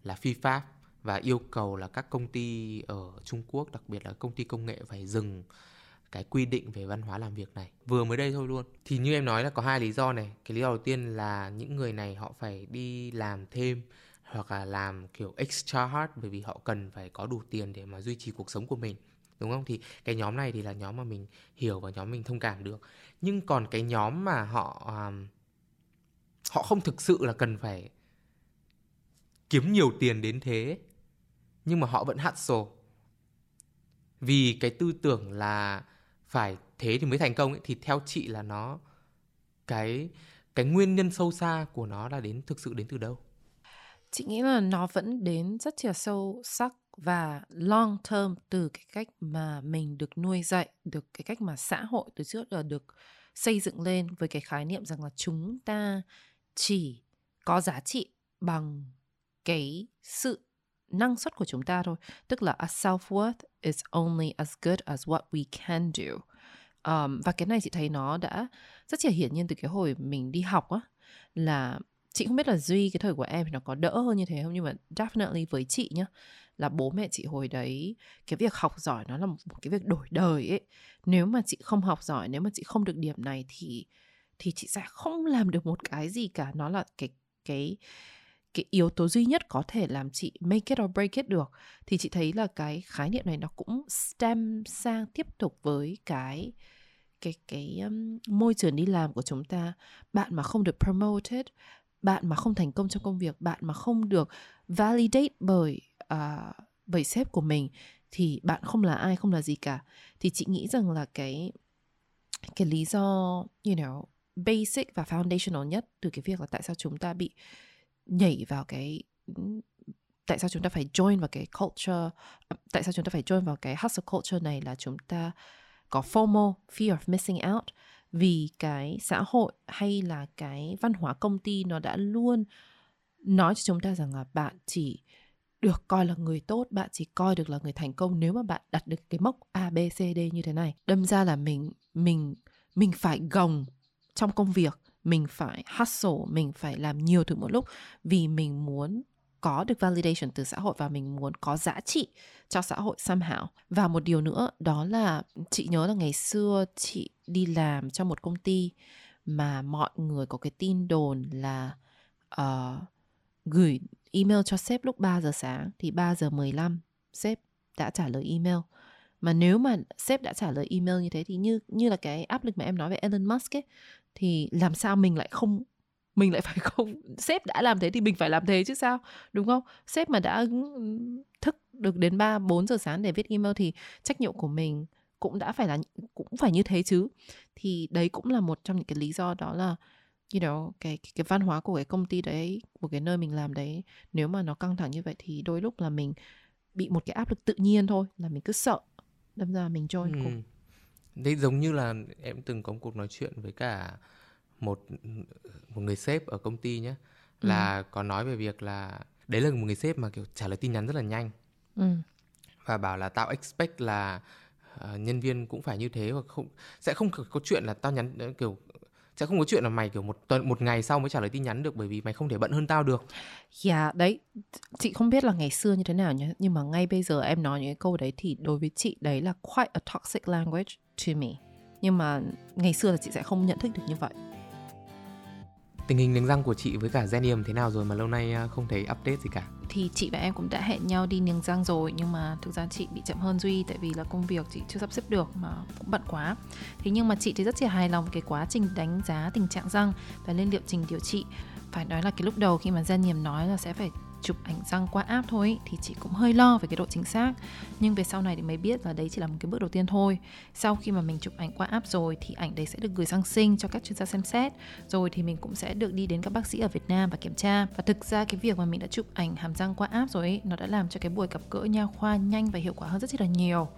là phi pháp và yêu cầu là các công ty ở Trung Quốc, đặc biệt là công ty công nghệ phải dừng cái quy định về văn hóa làm việc này. Vừa mới đây thôi luôn. Thì như em nói là có hai lý do này. Cái lý do đầu tiên là những người này họ phải đi làm thêm hoặc là làm kiểu extra hard bởi vì họ cần phải có đủ tiền để mà duy trì cuộc sống của mình đúng không? Thì cái nhóm này thì là nhóm mà mình hiểu và nhóm mình thông cảm được. Nhưng còn cái nhóm mà họ um, họ không thực sự là cần phải kiếm nhiều tiền đến thế, nhưng mà họ vẫn hẠt sổ vì cái tư tưởng là phải thế thì mới thành công ấy, thì theo chị là nó, cái cái nguyên nhân sâu xa của nó là đến, thực sự đến từ đâu? Chị nghĩ là nó vẫn đến rất là sâu sắc và long term từ cái cách mà mình được nuôi dạy, được cái cách mà xã hội từ trước là được xây dựng lên với cái khái niệm rằng là chúng ta chỉ có giá trị bằng cái sự năng suất của chúng ta thôi. Tức là a self worth is only as good as what we can do. Um, và cái này chị thấy nó đã rất là hiển nhiên từ cái hồi mình đi học á. Là chị không biết là duy cái thời của em thì nó có đỡ hơn như thế không? Nhưng mà definitely với chị nhá là bố mẹ chị hồi đấy cái việc học giỏi nó là một cái việc đổi đời ấy. Nếu mà chị không học giỏi nếu mà chị không được điểm này thì thì chị sẽ không làm được một cái gì cả. Nó là cái cái cái yếu tố duy nhất có thể làm chị make it or break it được thì chị thấy là cái khái niệm này nó cũng stem sang tiếp tục với cái cái cái um, môi trường đi làm của chúng ta. Bạn mà không được promoted bạn mà không thành công trong công việc bạn mà không được validate bởi uh, bởi sếp của mình thì bạn không là ai không là gì cả. Thì chị nghĩ rằng là cái cái lý do you know basic và foundational nhất từ cái việc là tại sao chúng ta bị nhảy vào cái tại sao chúng ta phải join vào cái culture à, tại sao chúng ta phải join vào cái hustle culture này là chúng ta có FOMO fear of missing out vì cái xã hội hay là cái văn hóa công ty nó đã luôn nói cho chúng ta rằng là bạn chỉ được coi là người tốt, bạn chỉ coi được là người thành công nếu mà bạn đặt được cái mốc A B C D như thế này. Đâm ra là mình mình mình phải gồng trong công việc, mình phải hustle, mình phải làm nhiều thứ một lúc vì mình muốn có được validation từ xã hội và mình muốn có giá trị cho xã hội somehow. Và một điều nữa đó là chị nhớ là ngày xưa chị đi làm cho một công ty mà mọi người có cái tin đồn là uh, gửi email cho sếp lúc 3 giờ sáng thì 3 giờ 15 sếp đã trả lời email. Mà nếu mà sếp đã trả lời email như thế thì như như là cái áp lực mà em nói về Elon Musk ấy thì làm sao mình lại không mình lại phải không sếp đã làm thế thì mình phải làm thế chứ sao đúng không? Sếp mà đã thức được đến ba bốn giờ sáng để viết email thì trách nhiệm của mình cũng đã phải là cũng phải như thế chứ. Thì đấy cũng là một trong những cái lý do đó là you know cái, cái cái văn hóa của cái công ty đấy của cái nơi mình làm đấy nếu mà nó căng thẳng như vậy thì đôi lúc là mình bị một cái áp lực tự nhiên thôi là mình cứ sợ đâm ra mình join Ừ. cùng Đấy giống như là em từng có một cuộc nói chuyện với cả một một người sếp ở công ty nhé là có nói về việc là đấy là một người sếp mà kiểu trả lời tin nhắn rất là nhanh. Ừ. và bảo là tao expect là ờ, nhân viên cũng phải như thế và không sẽ không có chuyện là tao nhắn ờ, kiểu sẽ không có chuyện là mày kiểu một tuần một ngày sau mới trả lời tin nhắn được bởi vì mày không thể bận hơn tao được. Yeah, đấy chị không biết là ngày xưa như thế nào nhé nhưng mà ngay bây giờ em nói những cái câu đấy thì đối với chị đấy là quite a toxic language to me nhưng mà ngày xưa là chị sẽ không nhận thức được như vậy. Tình hình niềng răng của chị với cả Zenium thế nào rồi mà lâu nay ờ, không thấy update gì cả? Thì chị và em cũng đã hẹn nhau đi niềng răng rồi nhưng mà thực ra chị bị chậm hơn duy tại vì là công việc chị chưa sắp xếp được mà cũng bận quá. Thế nhưng mà chị thì rất là hài lòng với cái quá trình đánh giá tình trạng răng và lên liệu trình điều trị. Phải nói là cái lúc đầu khi mà niềm nói là sẽ phải chụp ảnh răng qua app thôi ý, thì chị cũng hơi lo về cái độ chính xác. Nhưng về sau này thì mới biết là đấy chỉ là một cái bước đầu tiên thôi. Sau khi mà mình chụp ảnh qua app rồi thì ảnh đấy sẽ được gửi sang sinh cho các chuyên gia xem xét. Rồi thì mình cũng sẽ được đi đến các bác sĩ ở Việt Nam và kiểm tra. Và thực ra cái việc mà mình đã chụp ảnh hàm răng qua app rồi ý, nó đã làm cho cái buổi gặp gỡ nha khoa nhanh và hiệu quả hơn rất là nhiều.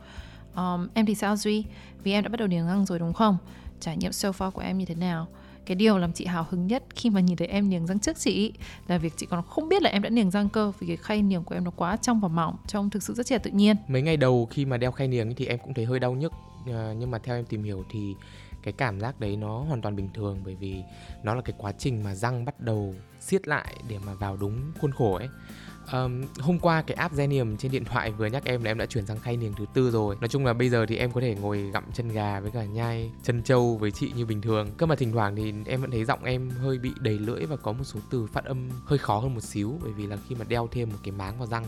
Um, em thì sao Duy? Vì em đã bắt đầu niềng răng rồi đúng không? Trải nghiệm so far của em như thế nào? Cái điều làm chị hào hứng nhất khi mà nhìn thấy em niềng răng trước chị là việc chị còn không biết là em đã niềng răng cơ, vì cái khay niềng của em nó quá trong và mỏng, trông thực sự rất trẻ tự nhiên. Mấy ngày đầu khi mà đeo khay niềng thì em cũng thấy hơi đau nhức à, nhưng mà theo em tìm hiểu thì cái cảm giác đấy nó hoàn toàn bình thường, bởi vì nó là cái quá trình mà răng bắt đầu siết lại để mà vào đúng khuôn khổ ấy. Um, hôm qua cái app Zenium trên điện thoại vừa nhắc em là em đã chuyển sang khay niềng thứ tư rồi. Nói chung là bây giờ thì em có thể ngồi gặm chân gà với cả nhai chân trâu với chị như bình thường. Cơ mà thỉnh thoảng thì em vẫn thấy giọng em hơi bị đầy lưỡi và có một số từ phát âm hơi khó hơn một xíu bởi vì là khi mà đeo thêm một cái máng vào răng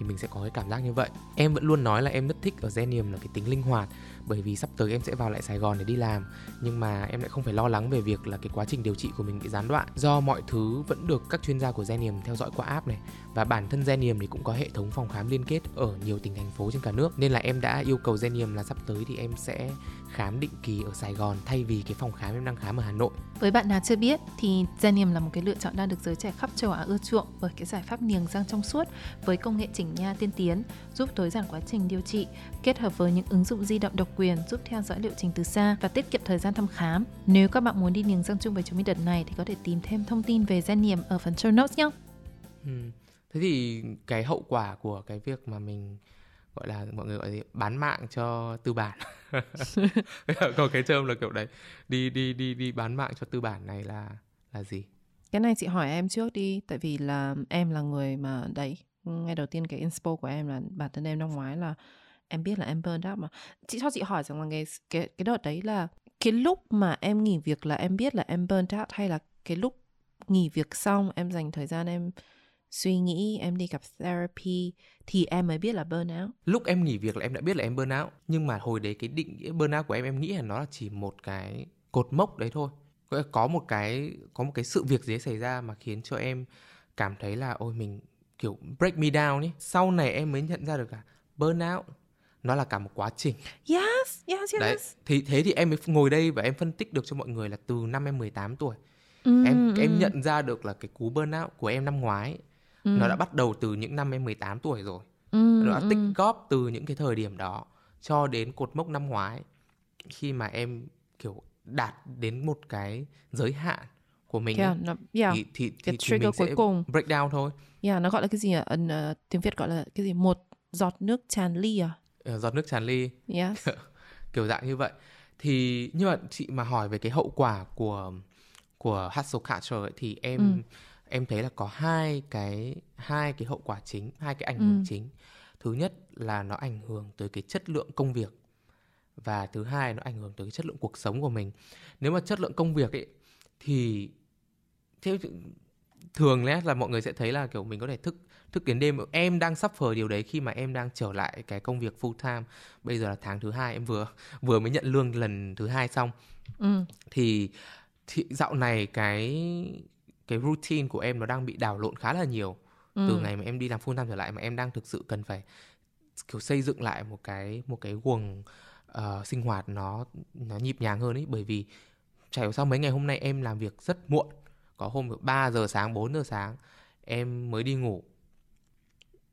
thì mình sẽ có cái cảm giác như vậy. Em vẫn luôn nói là em rất thích ở Zenium là cái tính linh hoạt, bởi vì sắp tới em sẽ vào lại Sài Gòn để đi làm. Nhưng mà em lại không phải lo lắng về việc là cái quá trình điều trị của mình bị gián đoạn. Do mọi thứ vẫn được các chuyên gia của Zenium theo dõi qua app này, và bản thân Zenium thì cũng có hệ thống phòng khám liên kết ở nhiều tỉnh, thành phố trên cả nước. Nên là em đã yêu cầu Zenium là sắp tới thì em sẽ khám định kỳ ở Sài Gòn thay vì cái phòng khám em đang khám ở Hà Nội Với bạn nào chưa biết thì Zenium là một cái lựa chọn đang được giới trẻ khắp châu Á ưa chuộng bởi cái giải pháp niềng răng trong suốt với công nghệ chỉnh nha tiên tiến giúp tối giản quá trình điều trị kết hợp với những ứng dụng di động độc quyền giúp theo dõi liệu trình từ xa và tiết kiệm thời gian thăm khám. Nếu các bạn muốn đi niềng răng chung với chúng mình đợt này thì có thể tìm thêm thông tin về Zenium ở phần show notes nhé. Ừ. Thế thì cái hậu quả của cái việc mà mình gọi là mọi người gọi gì? Bán mạng cho tư bản. Có cái term là kiểu đấy. Đi đi đi đi bán mạng cho tư bản này là là gì? Cái này chị hỏi em trước đi Tại vì là em là người mà Đấy Ngay đầu tiên cái inspo của em là Bản thân em năm ngoái là Em biết là em burned out mà. Chị cho chị hỏi rằng là cái, cái, cái đợt đấy là Cái lúc mà em nghỉ việc là em biết là em burned out Hay là cái lúc nghỉ việc xong Em dành thời gian em suy nghĩ Em đi gặp therapy Thì em mới biết là burnout lúc em nghỉ việc là em đã biết là em burnout nhưng mà hồi đấy cái định nghĩa burnout của em em nghĩ là nó là chỉ một cái cột mốc đấy thôi. Có một cái có một cái sự việc gì xảy ra mà khiến cho em cảm thấy là ôi mình kiểu break me down ấy. Sau này em mới nhận ra được là burnout nó là cả một quá trình. Yes, yes, yes. đấy thì thế thì em mới ngồi đây và em phân tích được cho mọi người là từ năm em 18 tuổi Ừ, em ừ, em nhận ra được là cái cú burnout của em năm ngoái ừ, nó đã bắt đầu từ những năm em 18 tuổi rồi ừ, nó đã ừ. tích góp từ những cái thời điểm đó cho đến cột mốc năm ngoái khi mà em kiểu đạt đến một cái giới hạn của mình Yeah, nó, yeah. thì thì thì, thì mình cuối sẽ cùng. break down thôi Yeah, nó gọi là cái gì à? Ấn, ờ, tiếng Việt gọi là cái gì? Một giọt nước tràn ly à? Ờ, giọt nước tràn ly Yes. kiểu dạng như vậy thì nhưng mà chị mà hỏi về cái hậu quả của của hustle culture ấy, thì em Ừ. em thấy là có hai cái hai cái hậu quả chính hai cái ảnh hưởng Ừ. chính. Thứ nhất là nó ảnh hưởng tới cái chất lượng công việc và thứ hai nó ảnh hưởng tới cái chất lượng cuộc sống của mình. Nếu mà chất lượng công việc ấy thì theo thường lẽ là mọi người sẽ thấy là kiểu mình có thể thức thức đến đêm. Em đang suffer điều đấy khi mà em đang trở lại cái công việc full time. Bây giờ là tháng thứ hai em vừa vừa mới nhận lương lần thứ hai xong. Ừ. thì, thì dạo này cái cái routine của em nó đang bị đảo lộn khá là nhiều. Ừ. từ ngày mà em đi làm full time trở lại mà em đang thực sự cần phải kiểu xây dựng lại một cái một cái guồng ờ, sinh hoạt nó nó nhịp nhàng hơn ấy. Bởi vì chả hiểu sao mấy ngày hôm nay em làm việc rất muộn. Có hôm 3 giờ sáng 4 giờ sáng em mới đi ngủ.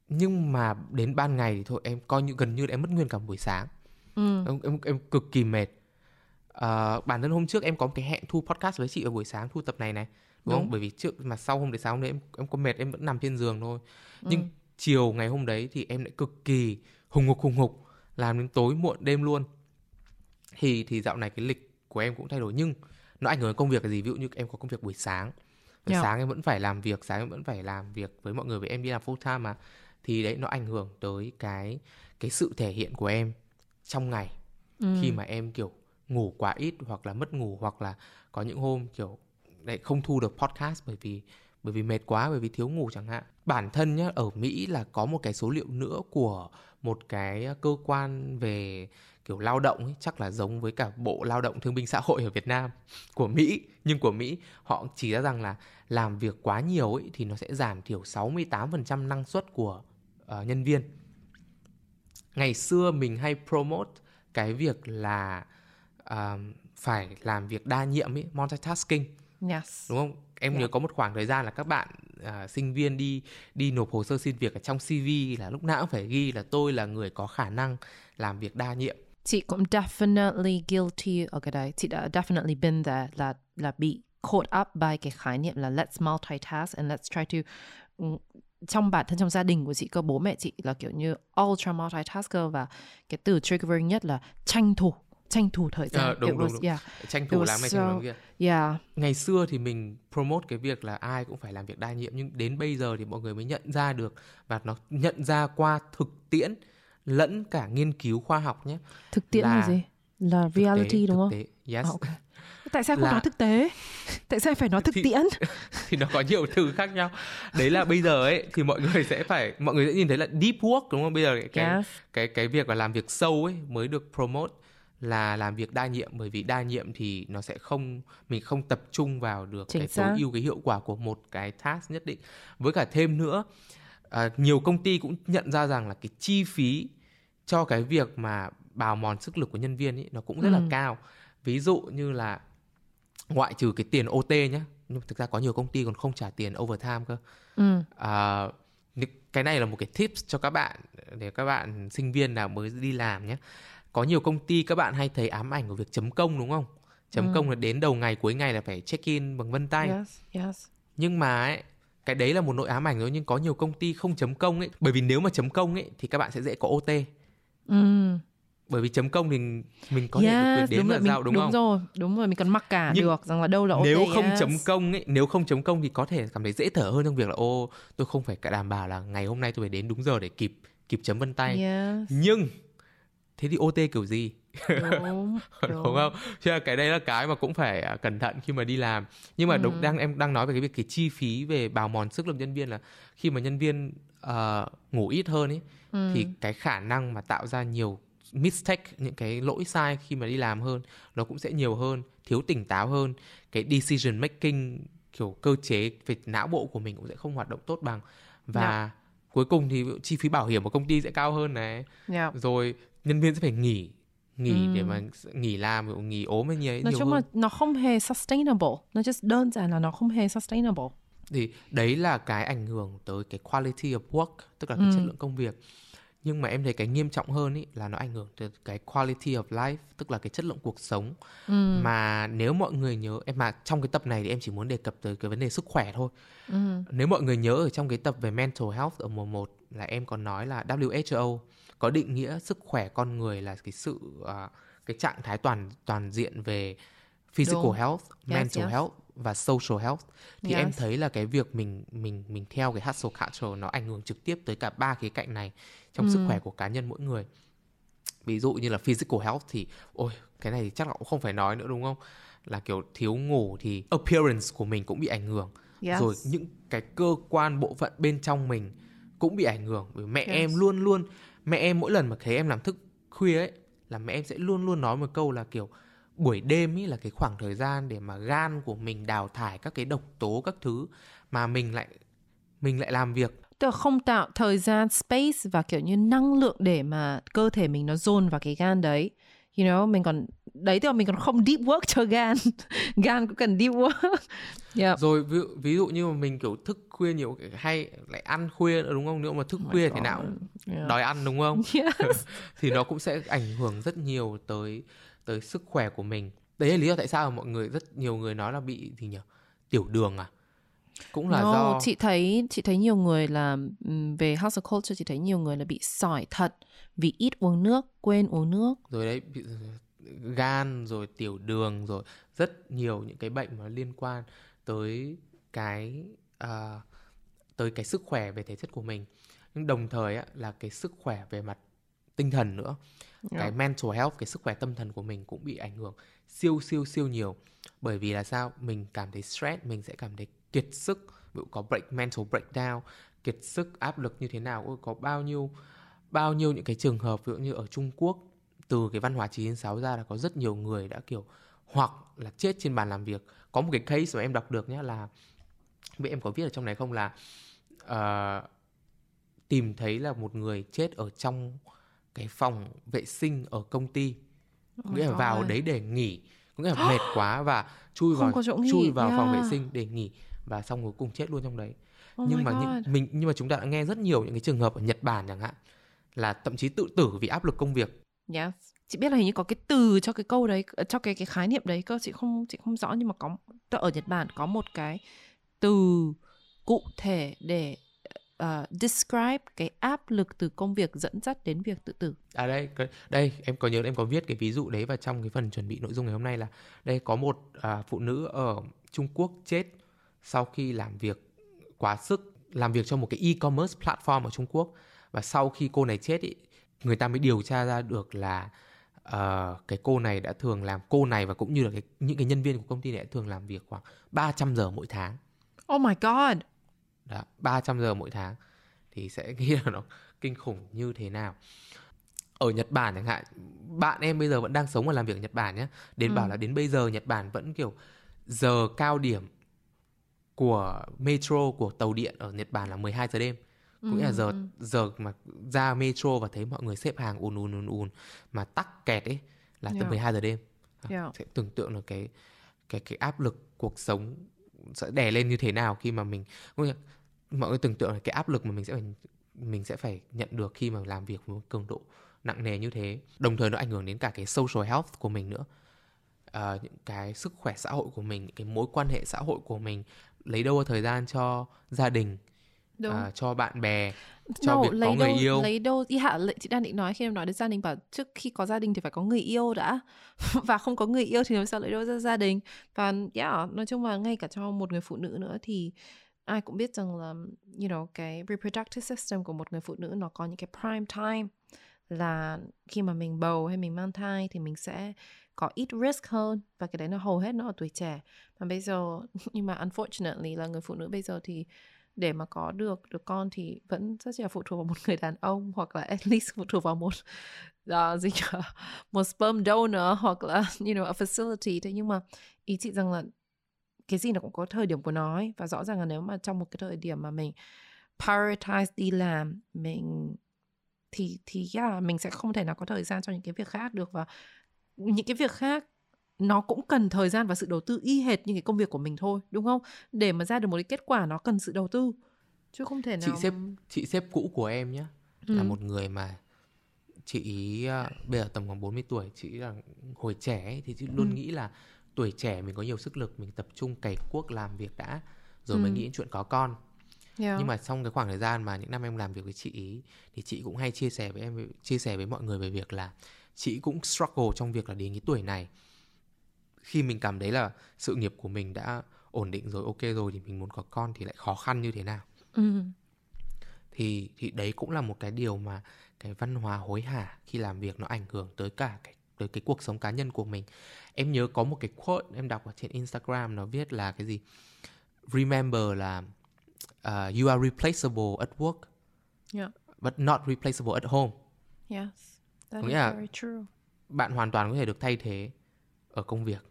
Nhưng mà đến ban ngày thì thôi em coi như gần như là em mất nguyên cả buổi sáng. Ừ. em, em em cực kỳ mệt. Uh, bản thân hôm trước em có một cái hẹn thu podcast với chị vào buổi sáng thu tập này này đúng, không? Bởi vì trước mà sau hôm đấy sáng hôm đấy em em có mệt em vẫn nằm trên giường thôi. Ừ. nhưng chiều ngày hôm đấy thì em lại cực kỳ hùng hục hùng hục làm đến tối muộn đêm luôn. Thì thì dạo này cái lịch của em cũng thay đổi nhưng nó ảnh hưởng đến công việc là gì? Ví dụ như em có công việc buổi sáng. Buổi yeah. sáng em vẫn phải làm việc sáng em vẫn phải làm việc với mọi người với em đi làm full time mà. Thì đấy nó ảnh hưởng tới cái cái sự thể hiện của em trong ngày. Ừ. khi mà em kiểu ngủ quá ít hoặc là mất ngủ hoặc là có những hôm kiểu lại không thu được podcast bởi vì bởi vì mệt quá bởi vì thiếu ngủ chẳng hạn. Bản thân nhá ở mỹ là có một cái số liệu nữa của một cái à, cơ quan về kiểu lao động ấy, chắc là giống với cả bộ lao động thương binh xã hội ở việt nam của mỹ. Nhưng của mỹ họ chỉ ra rằng là làm việc quá nhiều ấy thì nó sẽ giảm thiểu 68% năng suất của uh, nhân viên. Ngày xưa mình hay promote cái việc là uh, phải làm việc đa nhiệm ấy multitasking yes. đúng không em yeah. nhớ có một khoảng thời gian là các bạn uh, sinh viên đi đi nộp hồ sơ xin việc ở trong CV là lúc nào cũng phải ghi là tôi là người có khả năng làm việc đa nhiệm chị cũng definitely guilty ở cái đấy chị đã definitely been there là là bị caught up by cái khái niệm là let's multitask and let's try to trong bản thân trong gia đình của chị cơ bố mẹ chị là kiểu như ultra multitasker và cái từ triggering nhất là tranh thủ tranh thủ thời gian. À, đúng, đúng, was, đúng. Yeah. Tranh thủ làm này so, thủ kia. Yeah. Ngày xưa thì mình promote cái việc là ai cũng phải làm việc đa nhiệm nhưng đến bây giờ thì mọi người mới nhận ra được và nó nhận ra qua thực tiễn lẫn cả nghiên cứu khoa học nhé. Thực tiễn là, là gì? Là reality tế, đúng không? Tế. Yes. Oh, okay. Tại sao không là... nói thực tế? Tại sao phải nói thực thì, tiễn? thì nó có nhiều thứ khác nhau. Đấy là bây giờ ấy thì mọi người sẽ phải mọi người sẽ nhìn thấy là deep work đúng không? Bây giờ cái yes. cái cái việc là làm việc sâu ấy mới được promote là làm việc đa nhiệm bởi vì đa nhiệm thì nó sẽ không mình không tập trung vào được Chính cái tối ưu cái hiệu quả của một cái task nhất định. Với cả thêm nữa à, nhiều công ty cũng nhận ra rằng là cái chi phí cho cái việc mà bào mòn sức lực của nhân viên ấy nó cũng rất ừ. là cao. Ví dụ như là ngoại trừ cái tiền OT nhé nhưng thực ra có nhiều công ty còn không trả tiền overtime cơ. Ừ. à, cái này là một cái tips cho các bạn để các bạn sinh viên nào mới đi làm nhé có nhiều công ty các bạn hay thấy ám ảnh của việc chấm công đúng không chấm ừ. công là đến đầu ngày cuối ngày là phải check in bằng vân tay yes, yes. nhưng mà ấy cái đấy là một nội ám ảnh thôi nhưng có nhiều công ty không chấm công ấy bởi vì nếu mà chấm công ấy thì các bạn sẽ dễ có OT ừ. bởi vì chấm công thì mình có yes, thể được quyền đến đúng là giao đúng, đúng không rồi đúng rồi mình còn mặc cả nhưng được rằng là đâu là OT nếu không yes. chấm công ấy nếu không chấm công thì có thể cảm thấy dễ thở hơn trong việc là ô tôi không phải cả đảm bảo là ngày hôm nay tôi phải đến đúng giờ để kịp kịp chấm vân tay yes. nhưng thế thì OT kiểu gì đúng, đúng. đúng không nên cái đây là cái mà cũng phải à, cẩn thận khi mà đi làm nhưng mà ừ. đúng, đang em đang nói về cái việc cái chi phí về bào mòn sức lực nhân viên là khi mà nhân viên uh, ngủ ít hơn ấy ừ. thì cái khả năng mà tạo ra nhiều mistake những cái lỗi sai khi mà đi làm hơn nó cũng sẽ nhiều hơn thiếu tỉnh táo hơn cái decision making kiểu cơ chế về não bộ của mình cũng sẽ không hoạt động tốt bằng và yeah. Dạ. cuối cùng thì chi phí bảo hiểm của công ty sẽ cao hơn này yeah. Dạ. rồi nhân viên sẽ phải nghỉ nghỉ ừ. để mà nghỉ làm nghỉ ốm hay nhiều nói chung là nó không hề sustainable nó just đơn giản là nó không hề sustainable thì đấy là cái ảnh hưởng tới cái quality of work tức là cái ừ. chất lượng công việc nhưng mà em thấy cái nghiêm trọng hơn ý là nó ảnh hưởng tới cái quality of life tức là cái chất lượng cuộc sống ừ. mà nếu mọi người nhớ em mà trong cái tập này thì em chỉ muốn đề cập tới cái vấn đề sức khỏe thôi ừ. nếu mọi người nhớ ở trong cái tập về mental health ở mùa 1 là em còn nói là WHO có định nghĩa sức khỏe con người là cái sự uh, cái trạng thái toàn toàn diện về physical Đúng. health, yes, mental yes. health và social health thì yes. em thấy là cái việc mình mình mình theo cái hustle culture nó ảnh hưởng trực tiếp tới cả ba khía cạnh này trong ừ. sức khỏe của cá nhân mỗi người ví dụ như là physical health thì ôi cái này thì chắc là cũng không phải nói nữa đúng không là kiểu thiếu ngủ thì appearance của mình cũng bị ảnh hưởng yes. rồi những cái cơ quan bộ phận bên trong mình cũng bị ảnh hưởng bởi mẹ yes. em luôn luôn mẹ em mỗi lần mà thấy em làm thức khuya ấy, là mẹ em sẽ luôn luôn nói một câu là kiểu buổi đêm ấy là cái khoảng thời gian để mà gan của mình đào thải các cái độc tố các thứ mà mình lại mình lại làm việc. Tức là không tạo thời gian, space và kiểu như năng lượng để mà cơ thể mình nó dồn vào cái gan đấy. You know, mình còn đấy tức là mình còn không deep work cho gan. Gan cũng cần deep work. Yeah. rồi ví, ví dụ như mà mình kiểu thức khuya nhiều hay lại ăn khuya nữa đúng không? Nếu mà thức oh khuya thì nào yeah. đòi ăn đúng không? Yes. thì nó cũng sẽ ảnh hưởng rất nhiều tới tới sức khỏe của mình. Đấy là lý do tại sao mọi người rất nhiều người nói là bị gì nhỉ? Tiểu đường à? Cũng là no, do chị thấy chị thấy nhiều người là về hustle culture chị thấy nhiều người là bị sỏi thật vì ít uống nước quên uống nước. Rồi đấy bị gan rồi tiểu đường rồi rất nhiều những cái bệnh mà liên quan tới cái uh, tới cái sức khỏe về thể chất của mình. Nhưng đồng thời á, là cái sức khỏe về mặt tinh thần nữa. Yeah. cái mental health cái sức khỏe tâm thần của mình cũng bị ảnh hưởng siêu siêu siêu nhiều. Bởi vì là sao? Mình cảm thấy stress mình sẽ cảm thấy kiệt sức. Ví dụ có break mental breakdown kiệt sức áp lực như thế nào có bao nhiêu bao nhiêu những cái trường hợp ví dụ như ở Trung Quốc từ cái văn hóa 996 ra là có rất nhiều người đã kiểu hoặc là chết trên bàn làm việc. Có một cái case mà em đọc được nhé là biết em có viết ở trong này không là uh, tìm thấy là một người chết ở trong cái phòng vệ sinh ở công ty. Oh nghĩa là vào đấy để nghỉ. Có nghĩa là mệt quá và chui vào chui vào yeah. phòng vệ sinh để nghỉ và xong cuối cùng chết luôn trong đấy. Oh nhưng mà những, mình nhưng mà chúng ta đã nghe rất nhiều những cái trường hợp ở Nhật Bản chẳng hạn là thậm chí tự tử vì áp lực công việc Yes. Chị biết là hình như có cái từ cho cái câu đấy, ờ, cho cái cái khái niệm đấy cơ chị không chị không rõ nhưng mà có ở Nhật Bản có một cái từ cụ thể để uh, describe cái áp lực từ công việc dẫn dắt đến việc tự tử. À đây, đây em có nhớ em có viết cái ví dụ đấy vào trong cái phần chuẩn bị nội dung ngày hôm nay là đây có một uh, phụ nữ ở Trung Quốc chết sau khi làm việc quá sức làm việc cho một cái e-commerce platform ở Trung Quốc và sau khi cô này chết ý, người ta mới điều tra ra được là uh, cái cô này đã thường làm cô này và cũng như là cái, những cái nhân viên của công ty này đã thường làm việc khoảng 300 giờ mỗi tháng. Oh my god. Đó, 300 giờ mỗi tháng thì sẽ nghĩ là nó kinh khủng như thế nào. Ở Nhật Bản chẳng hạn, bạn em bây giờ vẫn đang sống và làm việc ở Nhật Bản nhé. Đến ừ. bảo là đến bây giờ Nhật Bản vẫn kiểu giờ cao điểm của metro của tàu điện ở Nhật Bản là 12 giờ đêm cũng là giờ ừ. giờ mà ra metro và thấy mọi người xếp hàng ùn ùn ùn ùn mà tắc kẹt ấy là yeah. tới 12 giờ đêm yeah. sẽ tưởng tượng là cái cái cái áp lực cuộc sống sẽ đè lên như thế nào khi mà mình mọi người tưởng tượng là cái áp lực mà mình sẽ phải mình sẽ phải nhận được khi mà làm việc với cường độ nặng nề như thế đồng thời nó ảnh hưởng đến cả cái social health của mình nữa uh, những cái sức khỏe xã hội của mình những cái mối quan hệ xã hội của mình lấy đâu thời gian cho gia đình Đúng. À, cho bạn bè cho no, việc lấy có người đâu, yêu. lấy đâu ý hạ chị đang định nói khi em nói đến gia đình bảo trước khi có gia đình thì phải có người yêu đã. Và không có người yêu thì làm sao lấy đâu ra gia đình. Và yeah, nói chung là ngay cả cho một người phụ nữ nữa thì ai cũng biết rằng là you know cái reproductive system của một người phụ nữ nó có những cái prime time. Là khi mà mình bầu hay mình mang thai thì mình sẽ có ít risk hơn. Và cái đấy nó hầu hết nó ở tuổi trẻ. Mà bây giờ nhưng mà unfortunately là người phụ nữ bây giờ thì để mà có được được con thì vẫn rất là phụ thuộc vào một người đàn ông hoặc là at least phụ thuộc vào một uh, gì nhỉ? một sperm donor hoặc là you know a facility thế nhưng mà ý chị rằng là cái gì nó cũng có thời điểm của nó ấy. và rõ ràng là nếu mà trong một cái thời điểm mà mình prioritize đi làm mình thì thì yeah, mình sẽ không thể nào có thời gian cho những cái việc khác được và những cái việc khác nó cũng cần thời gian và sự đầu tư y hệt như cái công việc của mình thôi đúng không để mà ra được một cái kết quả nó cần sự đầu tư chứ không thể nào chị xếp chị xếp cũ của em nhé ừ. là một người mà chị ý uh, bây giờ tầm khoảng 40 tuổi chị là hồi trẻ ấy, thì chị luôn ừ. nghĩ là tuổi trẻ mình có nhiều sức lực mình tập trung cày cuốc làm việc đã rồi ừ. mới nghĩ đến chuyện có con Yeah. nhưng mà trong cái khoảng thời gian mà những năm em làm việc với chị ý thì chị cũng hay chia sẻ với em chia sẻ với mọi người về việc là chị cũng struggle trong việc là đến cái tuổi này khi mình cảm thấy là sự nghiệp của mình đã ổn định rồi ok rồi thì mình muốn có con thì lại khó khăn như thế nào? Ừ. thì thì đấy cũng là một cái điều mà cái văn hóa hối hả khi làm việc nó ảnh hưởng tới cả cái tới cái cuộc sống cá nhân của mình. Em nhớ có một cái quote em đọc ở trên instagram nó viết là cái gì? Remember là uh, you are replaceable at work yeah. but not replaceable at home. Yes that is very true. bạn hoàn toàn có thể được thay thế ở công việc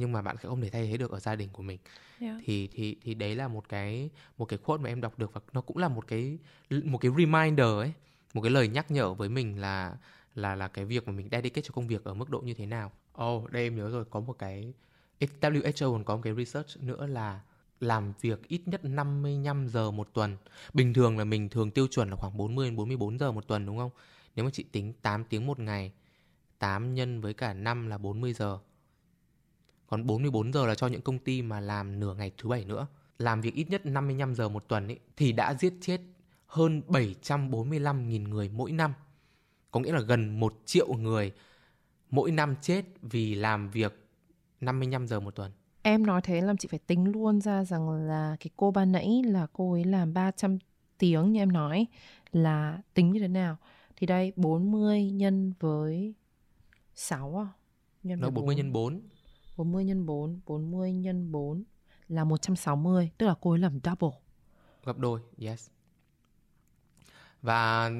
nhưng mà bạn sẽ không thể thay thế được ở gia đình của mình yeah. thì thì thì đấy là một cái một cái quote mà em đọc được và nó cũng là một cái một cái reminder ấy một cái lời nhắc nhở với mình là là là cái việc mà mình dedicate cho công việc ở mức độ như thế nào Oh, đây em nhớ rồi, có một cái WHO còn có một cái research nữa là làm việc ít nhất 55 giờ một tuần. Bình thường là mình thường tiêu chuẩn là khoảng 40 đến 44 giờ một tuần đúng không? Nếu mà chị tính 8 tiếng một ngày, 8 nhân với cả 5 là 40 giờ. Còn 44 giờ là cho những công ty mà làm nửa ngày thứ bảy nữa. Làm việc ít nhất 55 giờ một tuần ấy, thì đã giết chết hơn 745.000 người mỗi năm. Có nghĩa là gần 1 triệu người mỗi năm chết vì làm việc 55 giờ một tuần. Em nói thế làm chị phải tính luôn ra rằng là cái cô ban nãy là cô ấy làm 300 tiếng như em nói là tính như thế nào. Thì đây 40 nhân với 6 à? Nhân Nó 40 nhân 4. 40 nhân 4, 40 nhân 4 là 160, tức là cô ấy làm double. Gấp đôi, yes. Và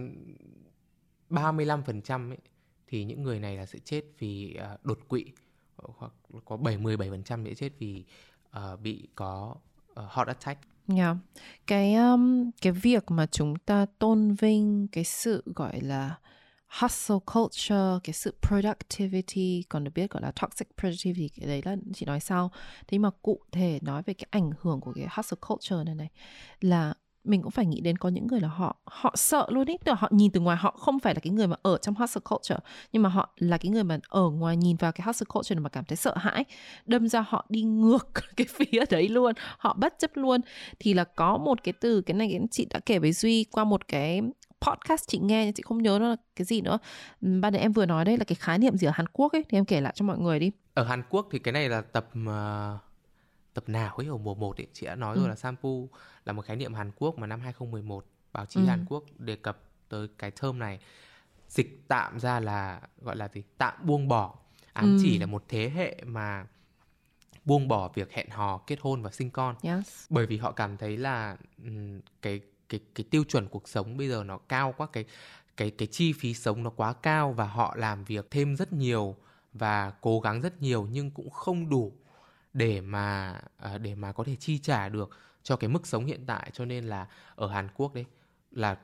35% ấy, thì những người này là sẽ chết vì uh, đột quỵ hoặc có 70 7% sẽ chết vì uh, bị có uh, heart attack. Yeah. Dạ. Cái um, cái việc mà chúng ta tôn vinh cái sự gọi là hustle culture, cái sự productivity, còn được biết gọi là toxic productivity, cái đấy là chị nói sau. Thế mà cụ thể nói về cái ảnh hưởng của cái hustle culture này này là mình cũng phải nghĩ đến có những người là họ họ sợ luôn ý. Tức là họ nhìn từ ngoài họ không phải là cái người mà ở trong hustle culture nhưng mà họ là cái người mà ở ngoài nhìn vào cái hustle culture mà cảm thấy sợ hãi. Đâm ra họ đi ngược cái phía đấy luôn họ bất chấp luôn. Thì là có một cái từ cái này chị đã kể với duy qua một cái podcast chị nghe chị không nhớ nó là cái gì nữa ban nãy em vừa nói đấy là cái khái niệm gì ở Hàn Quốc ấy thì em kể lại cho mọi người đi ở Hàn Quốc thì cái này là tập uh tập nào ấy ở mùa 1 ấy chị đã nói ừ. rồi là shampoo là một khái niệm Hàn Quốc mà năm 2011 báo chí ừ. Hàn Quốc đề cập tới cái term này dịch tạm ra là gọi là gì tạm buông bỏ ám ừ. chỉ là một thế hệ mà buông bỏ việc hẹn hò kết hôn và sinh con yes. bởi vì họ cảm thấy là cái cái cái tiêu chuẩn cuộc sống bây giờ nó cao quá cái cái cái chi phí sống nó quá cao và họ làm việc thêm rất nhiều và cố gắng rất nhiều nhưng cũng không đủ để mà à, để mà có thể chi trả được cho cái mức sống hiện tại cho nên là ở Hàn Quốc đấy là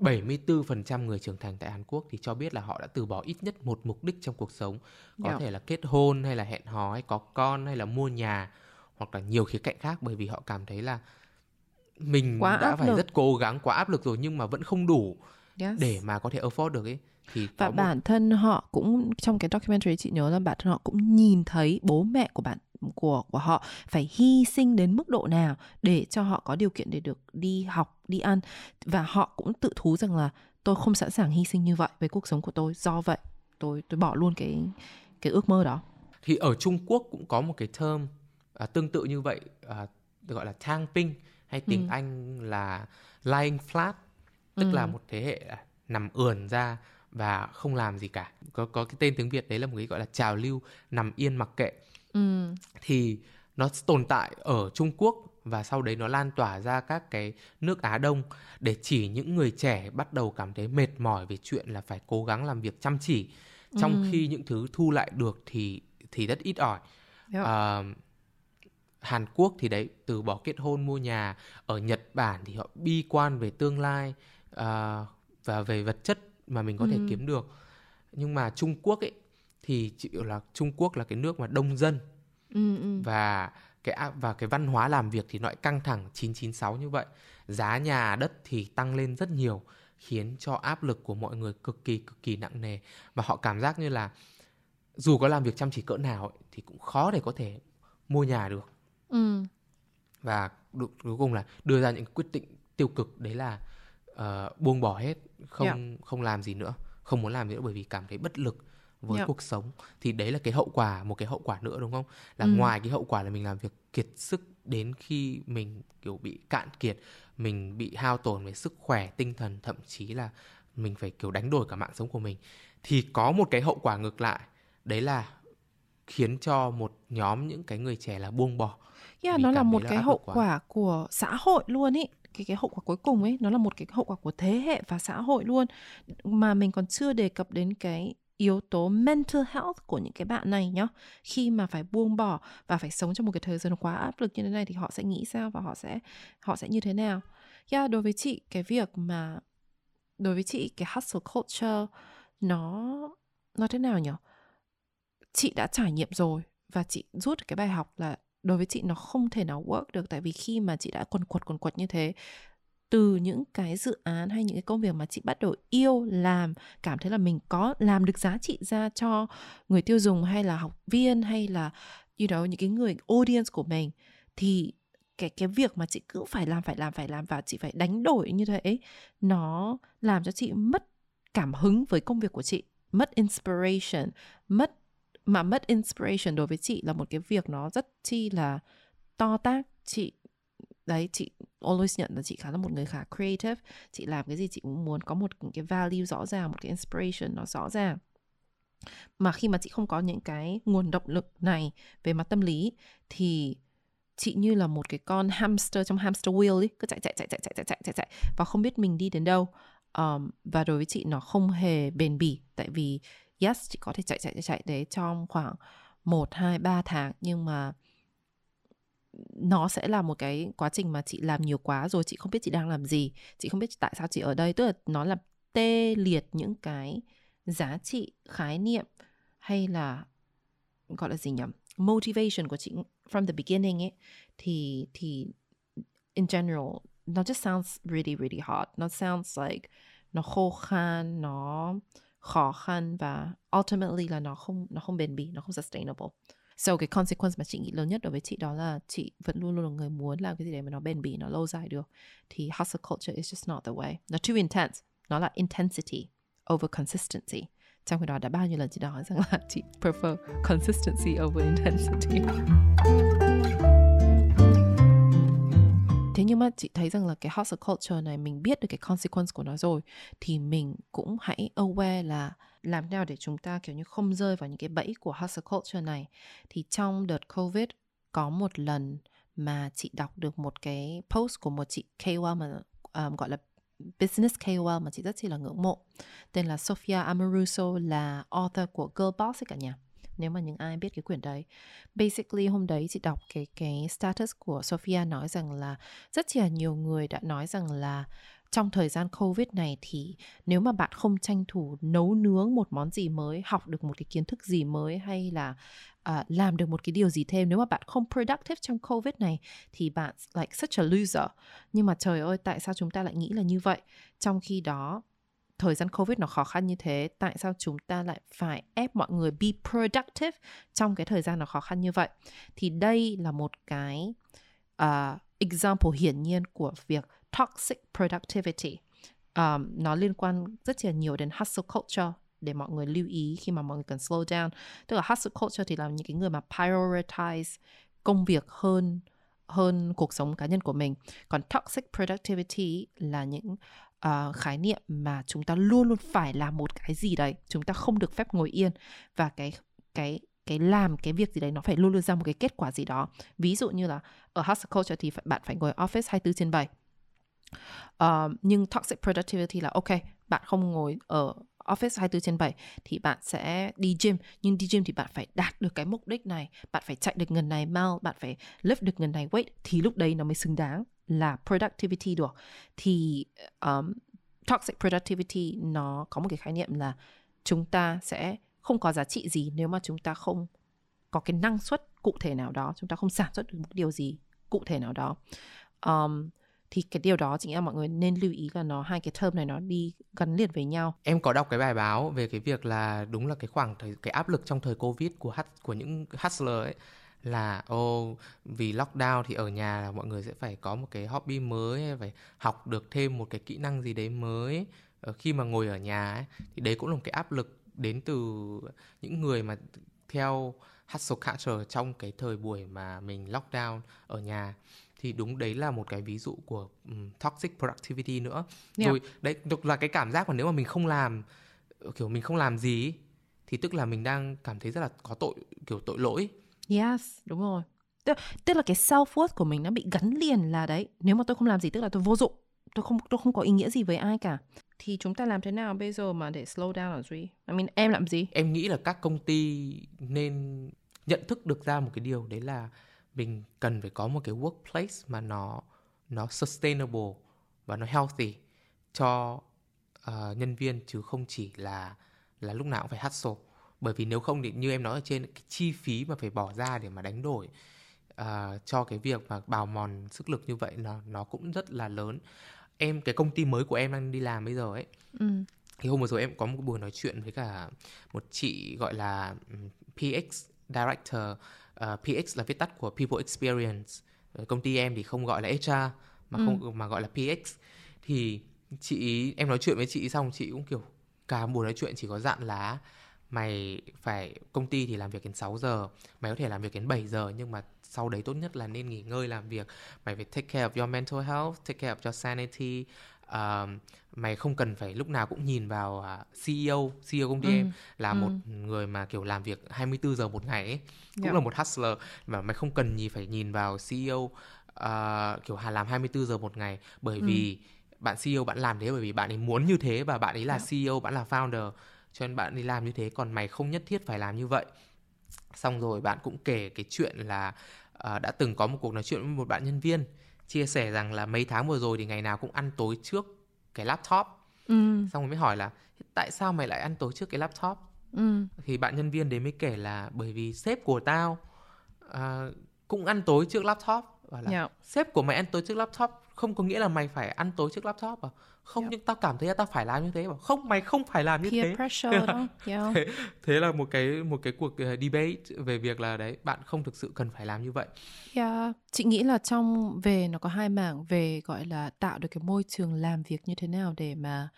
74% người trưởng thành tại Hàn Quốc thì cho biết là họ đã từ bỏ ít nhất một mục đích trong cuộc sống có yeah. Dạ. thể là kết hôn hay là hẹn hò hay có con hay là mua nhà hoặc là nhiều khía cạnh khác bởi vì họ cảm thấy là mình quá đã phải lực. rất cố gắng quá áp lực rồi nhưng mà vẫn không đủ yes. để mà có thể afford được ấy. Thì và bản một... thân họ cũng trong cái documentary chị nhớ là bản thân họ cũng nhìn thấy bố mẹ của bạn của của họ phải hy sinh đến mức độ nào để cho họ có điều kiện để được đi học đi ăn. Và họ cũng tự thú rằng là tôi không sẵn sàng hy sinh như vậy với cuộc sống của tôi. Do vậy tôi tôi bỏ luôn cái cái ước mơ đó. Thì ở Trung Quốc cũng có một cái term à, tương tự như vậy à, được gọi là tang ping hay tiếng ừ. Anh là lying flat tức ừ. là một thế hệ à, nằm ườn ra và không làm gì cả có có cái tên tiếng Việt đấy là một cái gọi là trào lưu nằm yên mặc kệ ừ. thì nó tồn tại ở Trung Quốc và sau đấy nó lan tỏa ra các cái nước Á Đông để chỉ những người trẻ bắt đầu cảm thấy mệt mỏi về chuyện là phải cố gắng làm việc chăm chỉ trong ừ. khi những thứ thu lại được thì thì rất ít ỏi. Yeah. Hàn Quốc thì đấy từ bỏ kết hôn mua nhà ở Nhật Bản thì họ bi quan về tương lai uh, và về vật chất mà mình có ừ. thể kiếm được. Nhưng mà Trung Quốc ấy thì chịu là Trung Quốc là cái nước mà đông dân. Ừ, ừ. và cái và cái văn hóa làm việc thì nó lại căng thẳng 996 như vậy. Giá nhà đất thì tăng lên rất nhiều khiến cho áp lực của mọi người cực kỳ cực kỳ nặng nề. Và họ cảm giác như là dù có làm việc chăm chỉ cỡ nào ấy, thì cũng khó để có thể mua nhà được ừ. và cuối cùng là đưa ra những quyết định tiêu cực đấy là uh, buông bỏ hết không yeah. Dạ. không làm gì nữa không muốn làm gì nữa bởi vì cảm thấy bất lực với yeah. Dạ. cuộc sống thì đấy là cái hậu quả một cái hậu quả nữa đúng không là ừ. ngoài cái hậu quả là mình làm việc kiệt sức đến khi mình kiểu bị cạn kiệt mình bị hao tổn về sức khỏe tinh thần thậm chí là mình phải kiểu đánh đổi cả mạng sống của mình thì có một cái hậu quả ngược lại đấy là khiến cho một nhóm những cái người trẻ là buông bỏ yeah, nó là một cái hậu quả. quả của xã hội luôn ý. Cái cái hậu quả cuối cùng ấy nó là một cái hậu quả của thế hệ và xã hội luôn. Mà mình còn chưa đề cập đến cái yếu tố mental health của những cái bạn này nhá. Khi mà phải buông bỏ và phải sống trong một cái thời gian quá áp lực như thế này thì họ sẽ nghĩ sao và họ sẽ họ sẽ như thế nào? Yeah, đối với chị cái việc mà đối với chị cái hustle culture nó nó thế nào nhỉ chị đã trải nghiệm rồi và chị rút cái bài học là đối với chị nó không thể nào work được, tại vì khi mà chị đã quần quật quần quật như thế, từ những cái dự án hay những cái công việc mà chị bắt đầu yêu làm, cảm thấy là mình có làm được giá trị ra cho người tiêu dùng hay là học viên hay là, you know, những cái người audience của mình, thì cái cái việc mà chị cứ phải làm phải làm phải làm và chị phải đánh đổi như thế, nó làm cho chị mất cảm hứng với công việc của chị, mất inspiration, mất mà mất inspiration đối với chị là một cái việc nó rất chi là to tác chị đấy chị always nhận là chị khá là một người khá creative. Chị làm cái gì chị cũng muốn có một cái value rõ ràng một cái inspiration nó rõ ràng. Mà khi mà chị không có những cái nguồn động lực này về mặt tâm lý thì chị như là một cái con hamster trong hamster wheel ấy. Cứ chạy chạy chạy chạy chạy chạy chạy chạy chạy và không biết mình đi đến đâu. Um, và đối với chị nó không hề bền bỉ. Tại vì yes, chị có thể chạy chạy chạy chạy đấy trong khoảng một, hai, ba tháng. Nhưng mà nó sẽ là một cái quá trình mà chị làm nhiều quá rồi, chị không biết chị đang làm gì. Chị không biết tại sao chị ở đây. Tức là nó là tê liệt những cái giá trị, khái niệm hay là gọi là gì nhỉ? Motivation của chị from the beginning ấy, thì thì in general, nó just sounds really really hard. Nó sounds like nó khô khan, nó khó khăn và ultimately là nó không nó không bền bỉ nó không sustainable So cái consequence mà chị nghĩ lớn nhất đối với chị đó là chị vẫn luôn luôn là người muốn làm cái gì đấy mà nó bền bỉ, nó lâu dài được. Thì hustle culture is just not the way. Nó too intense. Nó là intensity over consistency. Trong khi đó đã bao nhiêu lần chị nói rằng là chị prefer consistency over intensity. Thế nhưng mà chị thấy rằng là cái hustle culture này mình biết được cái consequence của nó rồi thì mình cũng hãy aware là làm nào để chúng ta kiểu như không rơi vào những cái bẫy của hustle culture này. Thì trong đợt covid có một lần mà chị đọc được một cái post của một chị KOL mà um, gọi là business KOL mà chị rất chi là ngưỡng mộ tên là sofia Amoruso là author của Girl Boss ấy cả nhà nếu mà những ai biết cái quyển đấy. Basically hôm đấy chị đọc cái cái status của Sophia nói rằng là rất là nhiều người đã nói rằng là trong thời gian covid này thì nếu mà bạn không tranh thủ nấu nướng một món gì mới học được một cái kiến thức gì mới hay là uh, làm được một cái điều gì thêm nếu mà bạn không productive trong covid này thì bạn like such a loser. Nhưng mà trời ơi tại sao chúng ta lại nghĩ là như vậy? Trong khi đó thời gian covid nó khó khăn như thế tại sao chúng ta lại phải ép mọi người be productive trong cái thời gian nó khó khăn như vậy? Thì đây là một cái uh, example hiển nhiên của việc toxic productivity. Um, nó liên quan rất là nhiều đến hustle culture để mọi người lưu ý khi mà mọi người cần slow down. Tức là hustle culture thì là những cái người mà prioritize công việc hơn hơn cuộc sống cá nhân của mình. Còn toxic productivity là những uh, khái niệm mà chúng ta luôn luôn phải làm một cái gì đấy chúng ta không được phép ngồi yên và cái cái cái làm cái việc gì đấy nó phải luôn luôn ra một cái kết quả gì đó. Ví dụ như là ở hustle culture thì phải, bạn phải ngồi office 24 trên 7 uh, ờ, nhưng toxic productivity là ok bạn không ngồi ở office 24 trên 7 thì bạn sẽ đi gym. Nhưng đi gym thì bạn phải đạt được cái mục đích này bạn phải chạy được ngần này mile bạn phải lift được ngần này weight thì lúc đấy nó mới xứng đáng là productivity được. Thì um, toxic productivity nó có một cái khái niệm là chúng ta sẽ không có giá trị gì nếu mà chúng ta không có cái năng suất cụ thể nào đó chúng ta không sản xuất được một điều gì cụ thể nào đó. Um, thì cái điều đó chính là mọi người nên lưu ý là nó hai cái term này nó đi gắn liền với nhau. Em có đọc cái bài báo về cái việc là đúng là cái khoảng thời cái áp lực trong thời Covid của hát của những hustler ấy là ô oh, vì lockdown thì ở nhà là mọi người sẽ phải có một cái hobby mới phải học được thêm một cái kỹ năng gì đấy mới ờ, khi mà ngồi ở nhà ấy, thì đấy cũng là một cái áp lực đến từ những người mà theo hustle culture trong cái thời buổi mà mình lockdown ở nhà thì đúng đấy là một cái ví dụ của um, toxic productivity nữa yeah. rồi đấy là cái cảm giác mà nếu mà mình không làm kiểu mình không làm gì thì tức là mình đang cảm thấy rất là có tội kiểu tội lỗi yes đúng rồi tức, tức là cái self worth của mình nó bị gắn liền là đấy nếu mà tôi không làm gì tức là tôi vô dụng tôi không tôi không có ý nghĩa gì với ai cả thì chúng ta làm thế nào bây giờ mà để slow down ở Duy? I mean, em làm gì? Em nghĩ là các công ty nên nhận thức được ra một cái điều đấy là mình cần phải có một cái workplace mà nó nó sustainable và nó healthy cho uh, nhân viên chứ không chỉ là là lúc nào cũng phải hustle. Bởi vì nếu không thì như em nói ở trên cái chi phí mà phải bỏ ra để mà đánh đổi uh, cho cái việc mà bào mòn sức lực như vậy nó nó cũng rất là lớn. Em cái công ty mới của em đang đi làm bây giờ ấy ừ. thì hôm vừa rồi em có một buổi nói chuyện với cả một chị gọi là PX director uh, PX là viết tắt của People Experience. Công ty em thì không gọi là HR mà không ừ. mà gọi là PX thì chị em nói chuyện với chị xong chị cũng kiểu cả buổi nói chuyện chỉ có dặn là mày phải công ty thì làm việc đến 6 giờ mày có thể làm việc đến 7 giờ nhưng mà sau đấy tốt nhất là nên nghỉ ngơi làm việc. Mày phải take care of your mental health take care of your sanity uh, mày không cần phải lúc nào cũng nhìn vào uh, CEO CEO công ty ừ. em là ừ. một người mà kiểu làm việc 24 giờ một ngày ấy cũng yeah. là một hustler mà mày không cần gì phải nhìn vào CEO uh, kiểu hà làm 24 giờ một ngày bởi ừ. vì bạn CEO bạn làm thế bởi vì bạn ấy muốn như thế và bạn ấy là yeah. CEO bạn là founder cho nên bạn đi làm như thế còn mày không nhất thiết phải làm như vậy xong rồi bạn cũng kể cái chuyện là uh, đã từng có một cuộc nói chuyện với một bạn nhân viên chia sẻ rằng là mấy tháng vừa rồi thì ngày nào cũng ăn tối trước cái laptop ừ. xong rồi mới hỏi là tại sao mày lại ăn tối trước cái laptop ừ. thì bạn nhân viên đấy mới kể là bởi vì sếp của tao uh, cũng ăn tối trước laptop và là yeah. sếp của mày ăn tối trước laptop không có nghĩa là mày phải ăn tối trước laptop à không yeah. nhưng tao cảm thấy là tao phải làm như thế mà không mày không phải làm như Peer thế pressure đó. Yeah. thế, thế là một cái một cái cuộc uh, debate về việc là đấy bạn không thực sự cần phải làm như vậy yeah. chị nghĩ là trong về nó có hai mảng về gọi là tạo được cái môi trường làm việc như thế nào để mà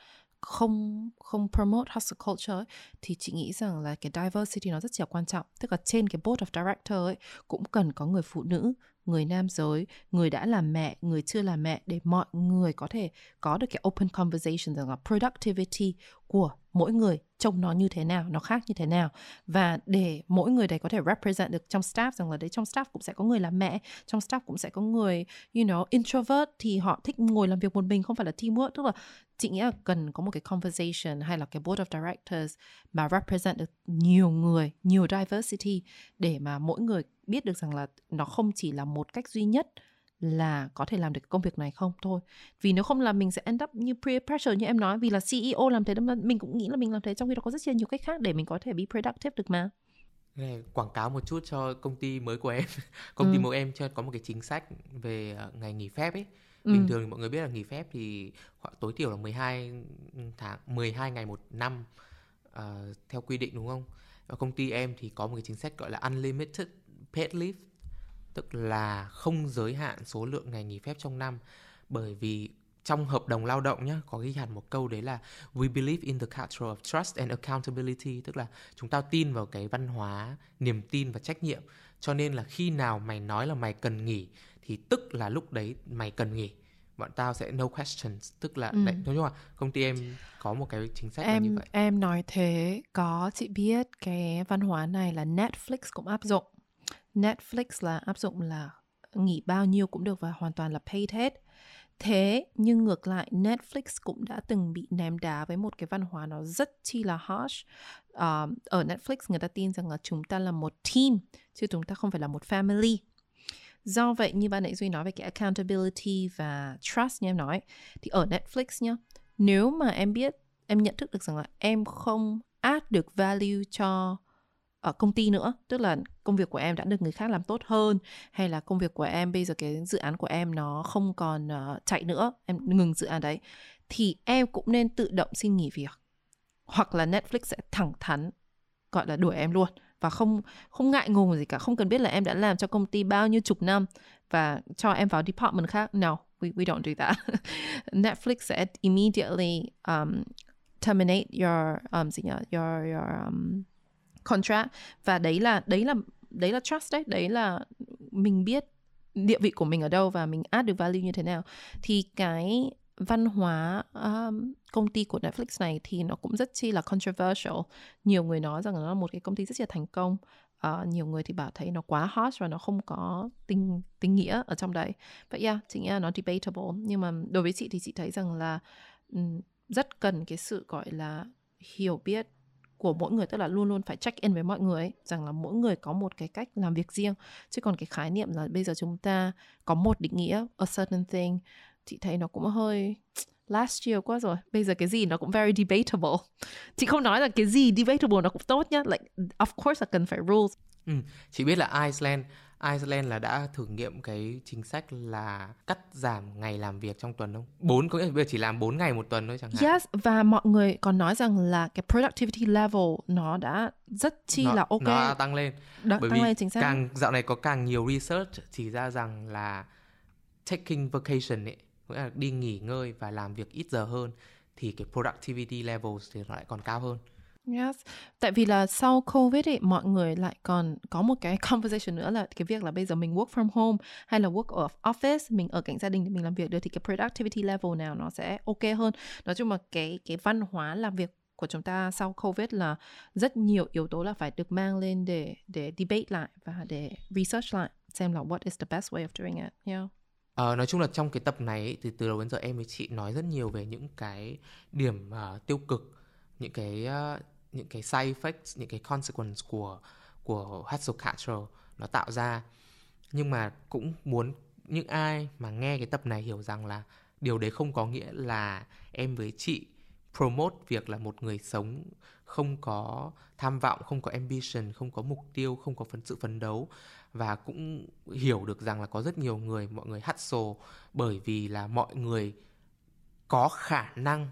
không không promote hustle culture ấy, thì chị nghĩ rằng là cái diversity nó rất là quan trọng tức là trên cái board of director ấy cũng cần có người phụ nữ người nam giới, người đã làm mẹ, người chưa làm mẹ, để mọi người có thể có được cái open conversation rằng là productivity của mỗi người trông nó như thế nào, nó khác như thế nào. Và để mỗi người đấy có thể represent được trong staff rằng là đấy, trong staff cũng sẽ có người làm mẹ, trong staff cũng sẽ có người, you know, introvert thì họ thích ngồi làm việc một mình, không phải là teamwork. Tức là chị nghĩ là cần có một cái conversation hay là cái board of directors mà represent được nhiều người, nhiều diversity để mà mỗi người biết được rằng là nó không chỉ là một cách duy nhất là có thể làm được công việc này không? Thôi vì nếu không làm mình sẽ end up như peer pressure như em nói vì là CEO làm thế mình cũng nghĩ là mình làm thế trong khi đó có rất nhiều cách khác để mình có thể be productive được mà. Này, quảng cáo một chút cho công ty mới của em. Công ty ừ. mới em cho có một cái chính sách về uh, ngày nghỉ phép ấy. Ừ. bình thường thì mọi người biết là nghỉ phép thì tối thiểu là 12 tháng 12 ngày một năm uh, theo quy định đúng không? Và công ty em thì có một cái chính sách gọi là unlimited paid leave tức là không giới hạn số lượng ngày nghỉ phép trong năm. Bởi vì trong hợp đồng lao động nhá có ghi hẳn một câu đấy là we believe in the culture of trust and accountability. Tức là chúng ta tin vào cái văn hóa niềm tin và trách nhiệm. Cho nên là khi nào mày nói là mày cần nghỉ thì tức là lúc đấy mày cần nghỉ. Bọn tao sẽ no questions. Tức là ừ. đấy nói chung là công ty em có một cái chính sách em, là như vậy. em nói thế có chị biết cái văn hóa này là Netflix cũng áp dụng Netflix là áp dụng là nghỉ bao nhiêu cũng được và hoàn toàn là paid hết. Thế nhưng ngược lại Netflix cũng đã từng bị ném đá với một cái văn hóa nó rất chi là harsh. Uh, ở Netflix người ta tin rằng là chúng ta là một team chứ chúng ta không phải là một family. Do vậy như ban nãy Duy nói về cái accountability và trust như em nói thì ở Netflix nhá, nếu mà em biết em nhận thức được rằng là em không add được value cho ở công ty nữa tức là công việc của em đã được người khác làm tốt hơn hay là công việc của em bây giờ cái dự án của em nó không còn uh, chạy nữa em ngừng dự án đấy thì em cũng nên tự động xin nghỉ việc. Hoặc là Netflix sẽ thẳng thắn gọi là đuổi em luôn và không không ngại ngùng gì cả không cần biết là em đã làm cho công ty bao nhiêu chục năm và cho em vào department khác. No we, we don't do that. Netflix sẽ immediately um, terminate your um, gì nhỉ? Your your um, contract. Và đấy là đấy là đấy là trust đấy. Đấy là mình biết địa vị của mình ở đâu và mình add được value như thế nào. Thì cái văn hóa um, công ty của Netflix này thì nó cũng rất chi là controversial. Nhiều người nói rằng nó là một cái công ty rất là thành công. Uh, nhiều người thì bảo thấy nó quá hot và nó không có tình tình nghĩa ở trong đấy. Vậy yeah chị nghĩ là nó debatable. Nhưng mà đối với chị thì chị thấy rằng là um, rất cần cái sự gọi là hiểu biết của mỗi người tức là luôn luôn phải check in với mọi người ấy, rằng là mỗi người có một cái cách làm việc riêng. Chứ còn cái khái niệm là bây giờ chúng ta có một định nghĩa a certain thing chị thấy nó cũng hơi last year quá rồi. Bây giờ cái gì nó cũng very debatable. Chị không nói là cái gì debatable nó cũng tốt nhá. Like of course là cần phải rules. Ừ, chị biết là Iceland Iceland là đã thử nghiệm cái chính sách là cắt giảm ngày làm việc trong tuần không? Bốn có nghĩa là bây giờ chỉ làm 4 ngày một tuần thôi chẳng hạn. Yes, và mọi người còn nói rằng là cái productivity level nó đã rất chi nó, là ok. Nó đã tăng lên. Đã Bởi tăng vì lên chính xác. càng dạo này có càng nhiều research chỉ ra rằng là taking vacation ấy, nghĩa là đi nghỉ ngơi và làm việc ít giờ hơn thì cái productivity levels thì nó lại còn cao hơn. Yes, tại vì là sau Covid ấy, mọi người lại còn có một cái conversation nữa là cái việc là bây giờ mình work from home hay là work ở office, mình ở cạnh gia đình để mình làm việc được thì cái productivity level nào nó sẽ ok hơn. Nói chung là cái cái văn hóa làm việc của chúng ta sau Covid là rất nhiều yếu tố là phải được mang lên để để debate lại và để research lại xem là what is the best way of doing it. Yeah. À, nói chung là trong cái tập này ấy, thì từ đầu đến giờ em với chị nói rất nhiều về những cái điểm uh, tiêu cực, những cái uh, những cái side effects, những cái consequence của của hustle culture nó tạo ra. Nhưng mà cũng muốn những ai mà nghe cái tập này hiểu rằng là điều đấy không có nghĩa là em với chị promote việc là một người sống không có tham vọng, không có ambition, không có mục tiêu, không có phấn sự phấn đấu và cũng hiểu được rằng là có rất nhiều người mọi người hustle bởi vì là mọi người có khả năng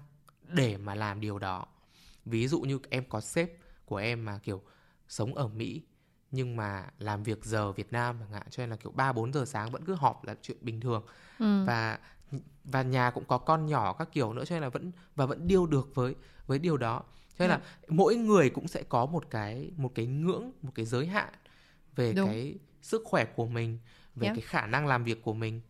để mà làm điều đó. Ví dụ như em có sếp của em mà kiểu sống ở Mỹ nhưng mà làm việc giờ Việt Nam chẳng hạn cho nên là kiểu 3 4 giờ sáng vẫn cứ họp là chuyện bình thường. Ừ. Và và nhà cũng có con nhỏ các kiểu nữa cho nên là vẫn và vẫn điêu được với với điều đó cho nên là ừ. mỗi người cũng sẽ có một cái một cái ngưỡng một cái giới hạn về Đúng. cái sức khỏe của mình về yeah. cái khả năng làm việc của mình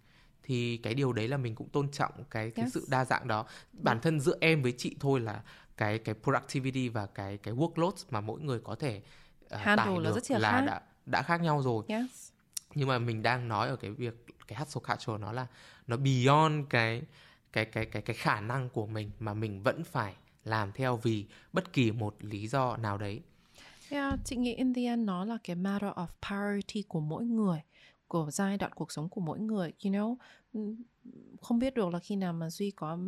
thì cái điều đấy là mình cũng tôn trọng cái cái yes. sự đa dạng đó bản thân giữa em với chị thôi là cái cái productivity và cái cái workload mà mỗi người có thể uh, tải được là, rất là khác. đã đã khác nhau rồi yes. nhưng mà mình đang nói ở cái việc cái hustle culture nó là nó beyond cái cái cái cái cái khả năng của mình mà mình vẫn phải làm theo vì bất kỳ một lý do nào đấy. Yeah, chị nghĩ in the end nó là cái matter of priority của mỗi người, của giai đoạn cuộc sống của mỗi người, you know. Không biết được là khi nào mà Duy có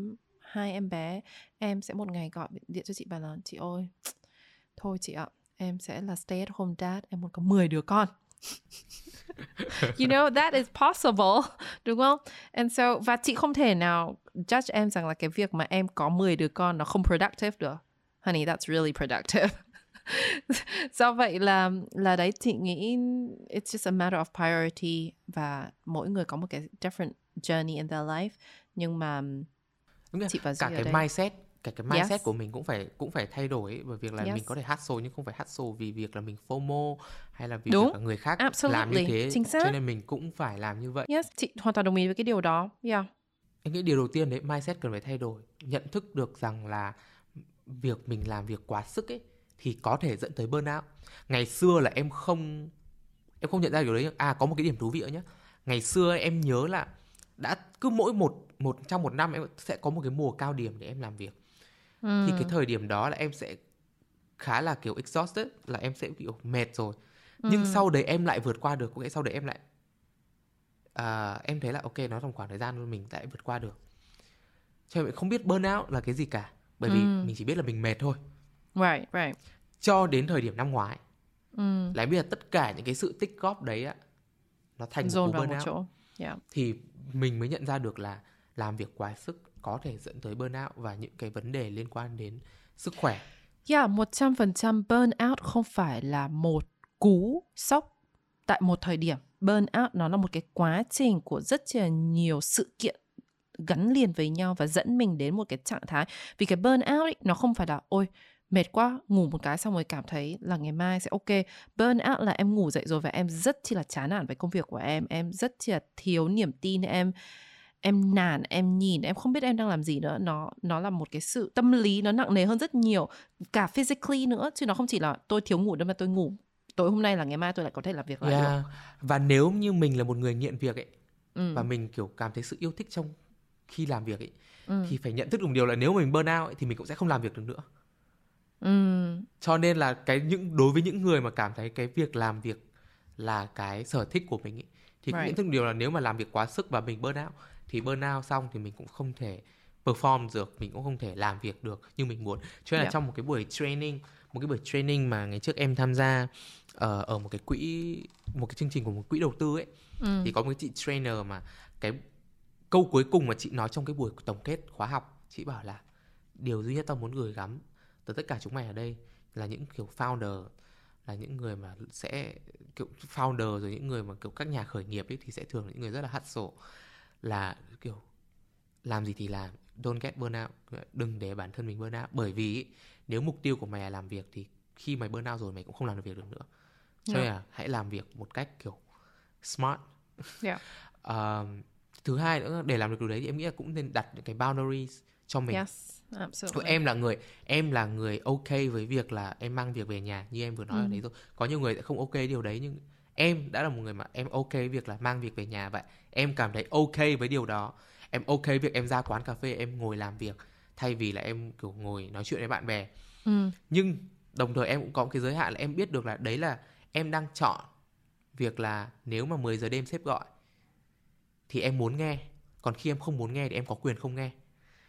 hai em bé, em sẽ một ngày gọi điện cho chị bảo là chị ơi, thôi chị ạ, em sẽ là stay at home dad, em muốn có 10 đứa con. you know that is possible đúng không? And so và chị không thể nào judge em rằng là cái việc mà em có 10 đứa con nó không productive được. Honey that's really productive. Do vậy là là đấy chị nghĩ it's just a matter of priority và mỗi người có một cái different journey in their life. Nhưng mà Đúng chị và cả cái đây. mindset cả cái mindset yes. của mình cũng phải cũng phải thay đổi bởi việc là yes. mình có thể hustle nhưng không phải hustle vì việc là mình FOMO hay là vì Đúng. việc là người khác Absolutely. làm như thế Chính xác. cho nên mình cũng phải làm như vậy. Yes, chị hoàn toàn đồng ý với cái điều đó. Yeah. Anh nghĩ điều đầu tiên đấy mindset cần phải thay đổi, nhận thức được rằng là việc mình làm việc quá sức ấy thì có thể dẫn tới burnout. Ngày xưa là em không em không nhận ra điều đấy. À có một cái điểm thú vị nữa nhé. Ngày xưa em nhớ là đã cứ mỗi một một trong một năm em sẽ có một cái mùa cao điểm để em làm việc ừ. thì cái thời điểm đó là em sẽ khá là kiểu exhausted là em sẽ kiểu mệt rồi ừ. nhưng sau đấy em lại vượt qua được có nghĩa sau đấy em lại uh, em thấy là ok nó trong khoảng thời gian mình lại vượt qua được cho nên không biết burnout là cái gì cả bởi vì ừ. mình chỉ biết là mình mệt thôi right right cho đến thời điểm năm ngoái ừ. là em biết là tất cả những cái sự tích góp đấy á nó thành Dồn một burnout một chỗ. Yeah. thì mình mới nhận ra được là làm việc quá sức có thể dẫn tới burnout và những cái vấn đề liên quan đến sức khỏe. Yeah, 100% burnout không phải là một cú sốc tại một thời điểm. Burnout nó là một cái quá trình của rất là nhiều sự kiện gắn liền với nhau và dẫn mình đến một cái trạng thái. Vì cái burnout ấy, nó không phải là ôi mệt quá ngủ một cái xong rồi cảm thấy là ngày mai sẽ ok burnout là em ngủ dậy rồi và em rất chi là chán nản với công việc của em em rất chi là thiếu niềm tin em em nản em nhìn em không biết em đang làm gì nữa nó nó là một cái sự tâm lý nó nặng nề hơn rất nhiều cả physically nữa chứ nó không chỉ là tôi thiếu ngủ đâu mà tôi ngủ tối hôm nay là ngày mai tôi lại có thể làm việc lại yeah. được và nếu như mình là một người nghiện việc ấy ừ. và mình kiểu cảm thấy sự yêu thích trong khi làm việc ấy ừ. thì phải nhận thức được điều là nếu mình burn out ấy, thì mình cũng sẽ không làm việc được nữa ừ. cho nên là cái những đối với những người mà cảm thấy cái việc làm việc là cái sở thích của mình ấy, thì right. cũng nhận thức điều là nếu mà làm việc quá sức và mình burn out thì burnout xong thì mình cũng không thể perform được mình cũng không thể làm việc được như mình muốn cho nên là Dạ. trong một cái buổi training một cái buổi training mà ngày trước em tham gia ờ, ở một cái quỹ một cái chương trình của một quỹ đầu tư ấy Ừ. thì có một cái chị trainer mà cái câu cuối cùng mà chị nói trong cái buổi tổng kết khóa học chị bảo là điều duy nhất tao muốn gửi gắm tới tất cả chúng mày ở đây là những kiểu founder là những người mà sẽ kiểu founder rồi những người mà kiểu các nhà khởi nghiệp ấy thì sẽ thường là những người rất là hustle là kiểu làm gì thì làm don't get burnout đừng để bản thân mình burnout bởi vì ý, nếu mục tiêu của mày là làm việc thì khi mày burnout rồi mày cũng không làm được việc được nữa. Cho nên là hãy làm việc một cách kiểu smart. Yeah. Ờ, thứ hai nữa để làm được điều đấy thì em nghĩ là cũng nên đặt những cái boundaries cho mình. Yes, absolutely. em là người em là người ok với việc là em mang việc về nhà như em vừa nói ở đấy rồi có nhiều người sẽ không ok điều đấy nhưng em đã là một người mà em ok việc là mang việc về nhà vậy em cảm thấy ok với điều đó em ok việc em ra quán cà phê em ngồi làm việc thay vì là em kiểu ngồi nói chuyện với bạn bè Ừ. nhưng đồng thời em cũng có một cái giới hạn là em biết được là đấy là em đang chọn việc là nếu mà 10 giờ đêm sếp gọi thì em muốn nghe còn khi em không muốn nghe thì em có quyền không nghe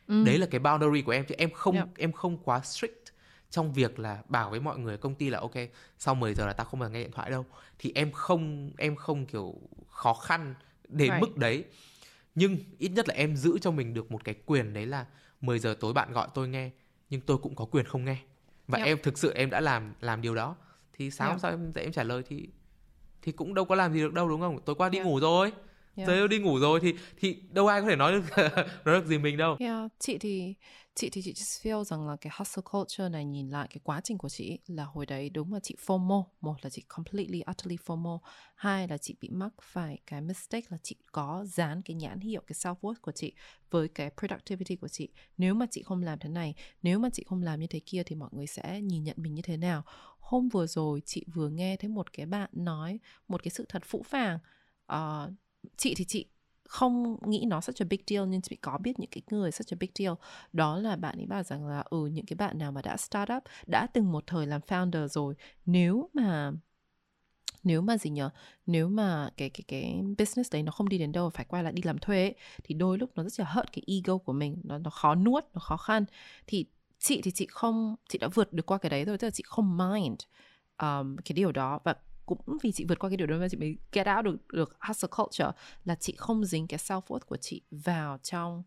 Ừ. đấy là cái boundary của em chứ em không Yep. em không quá strict trong việc là bảo với mọi người công ty là ok sau 10 giờ là tao không bao giờ nghe điện thoại đâu thì em không em không kiểu khó khăn đến Right. mức đấy nhưng ít nhất là em giữ cho mình được một cái quyền đấy là 10 giờ tối bạn gọi tôi nghe nhưng tôi cũng có quyền không nghe và Yep. em thực sự em đã làm làm điều đó thì sáng hôm Yep. sau em em trả lời thì thì cũng đâu có làm gì được đâu đúng không tối qua đi Yeah. ngủ rồi Yeah. giờ đi ngủ rồi thì thì đâu ai có thể nói được nói được gì mình đâu Yeah, chị thì chị thì chị just feel rằng là cái hustle culture này nhìn lại cái quá trình của chị là hồi đấy đúng là chị FOMO, một là chị completely utterly FOMO, hai là chị bị mắc phải cái mistake là chị có dán cái nhãn hiệu cái self worth của chị với cái productivity của chị. Nếu mà chị không làm thế này, nếu mà chị không làm như thế kia thì mọi người sẽ nhìn nhận mình như thế nào. Hôm vừa rồi chị vừa nghe thấy một cái bạn nói một cái sự thật phũ phàng. uh, chị thì chị không nghĩ nó such a big deal nhưng chị có biết những cái người such a big deal. Đó là bạn ấy bảo rằng là ừ những cái bạn nào mà đã start up đã từng một thời làm founder rồi nếu mà nếu mà gì nhở nếu mà cái cái cái business đấy nó không đi đến đâu phải quay lại đi làm thuê ấy, thì đôi lúc nó rất là hurt cái ego của mình nó nó khó nuốt nó khó khăn. Thì chị thì chị không chị đã vượt được qua cái đấy rồi tức là chị không mind um, cái điều đó. Và cũng vì chị vượt qua cái điều đó mà chị mới get out được được hustle culture là chị không dính cái self worth của chị vào trong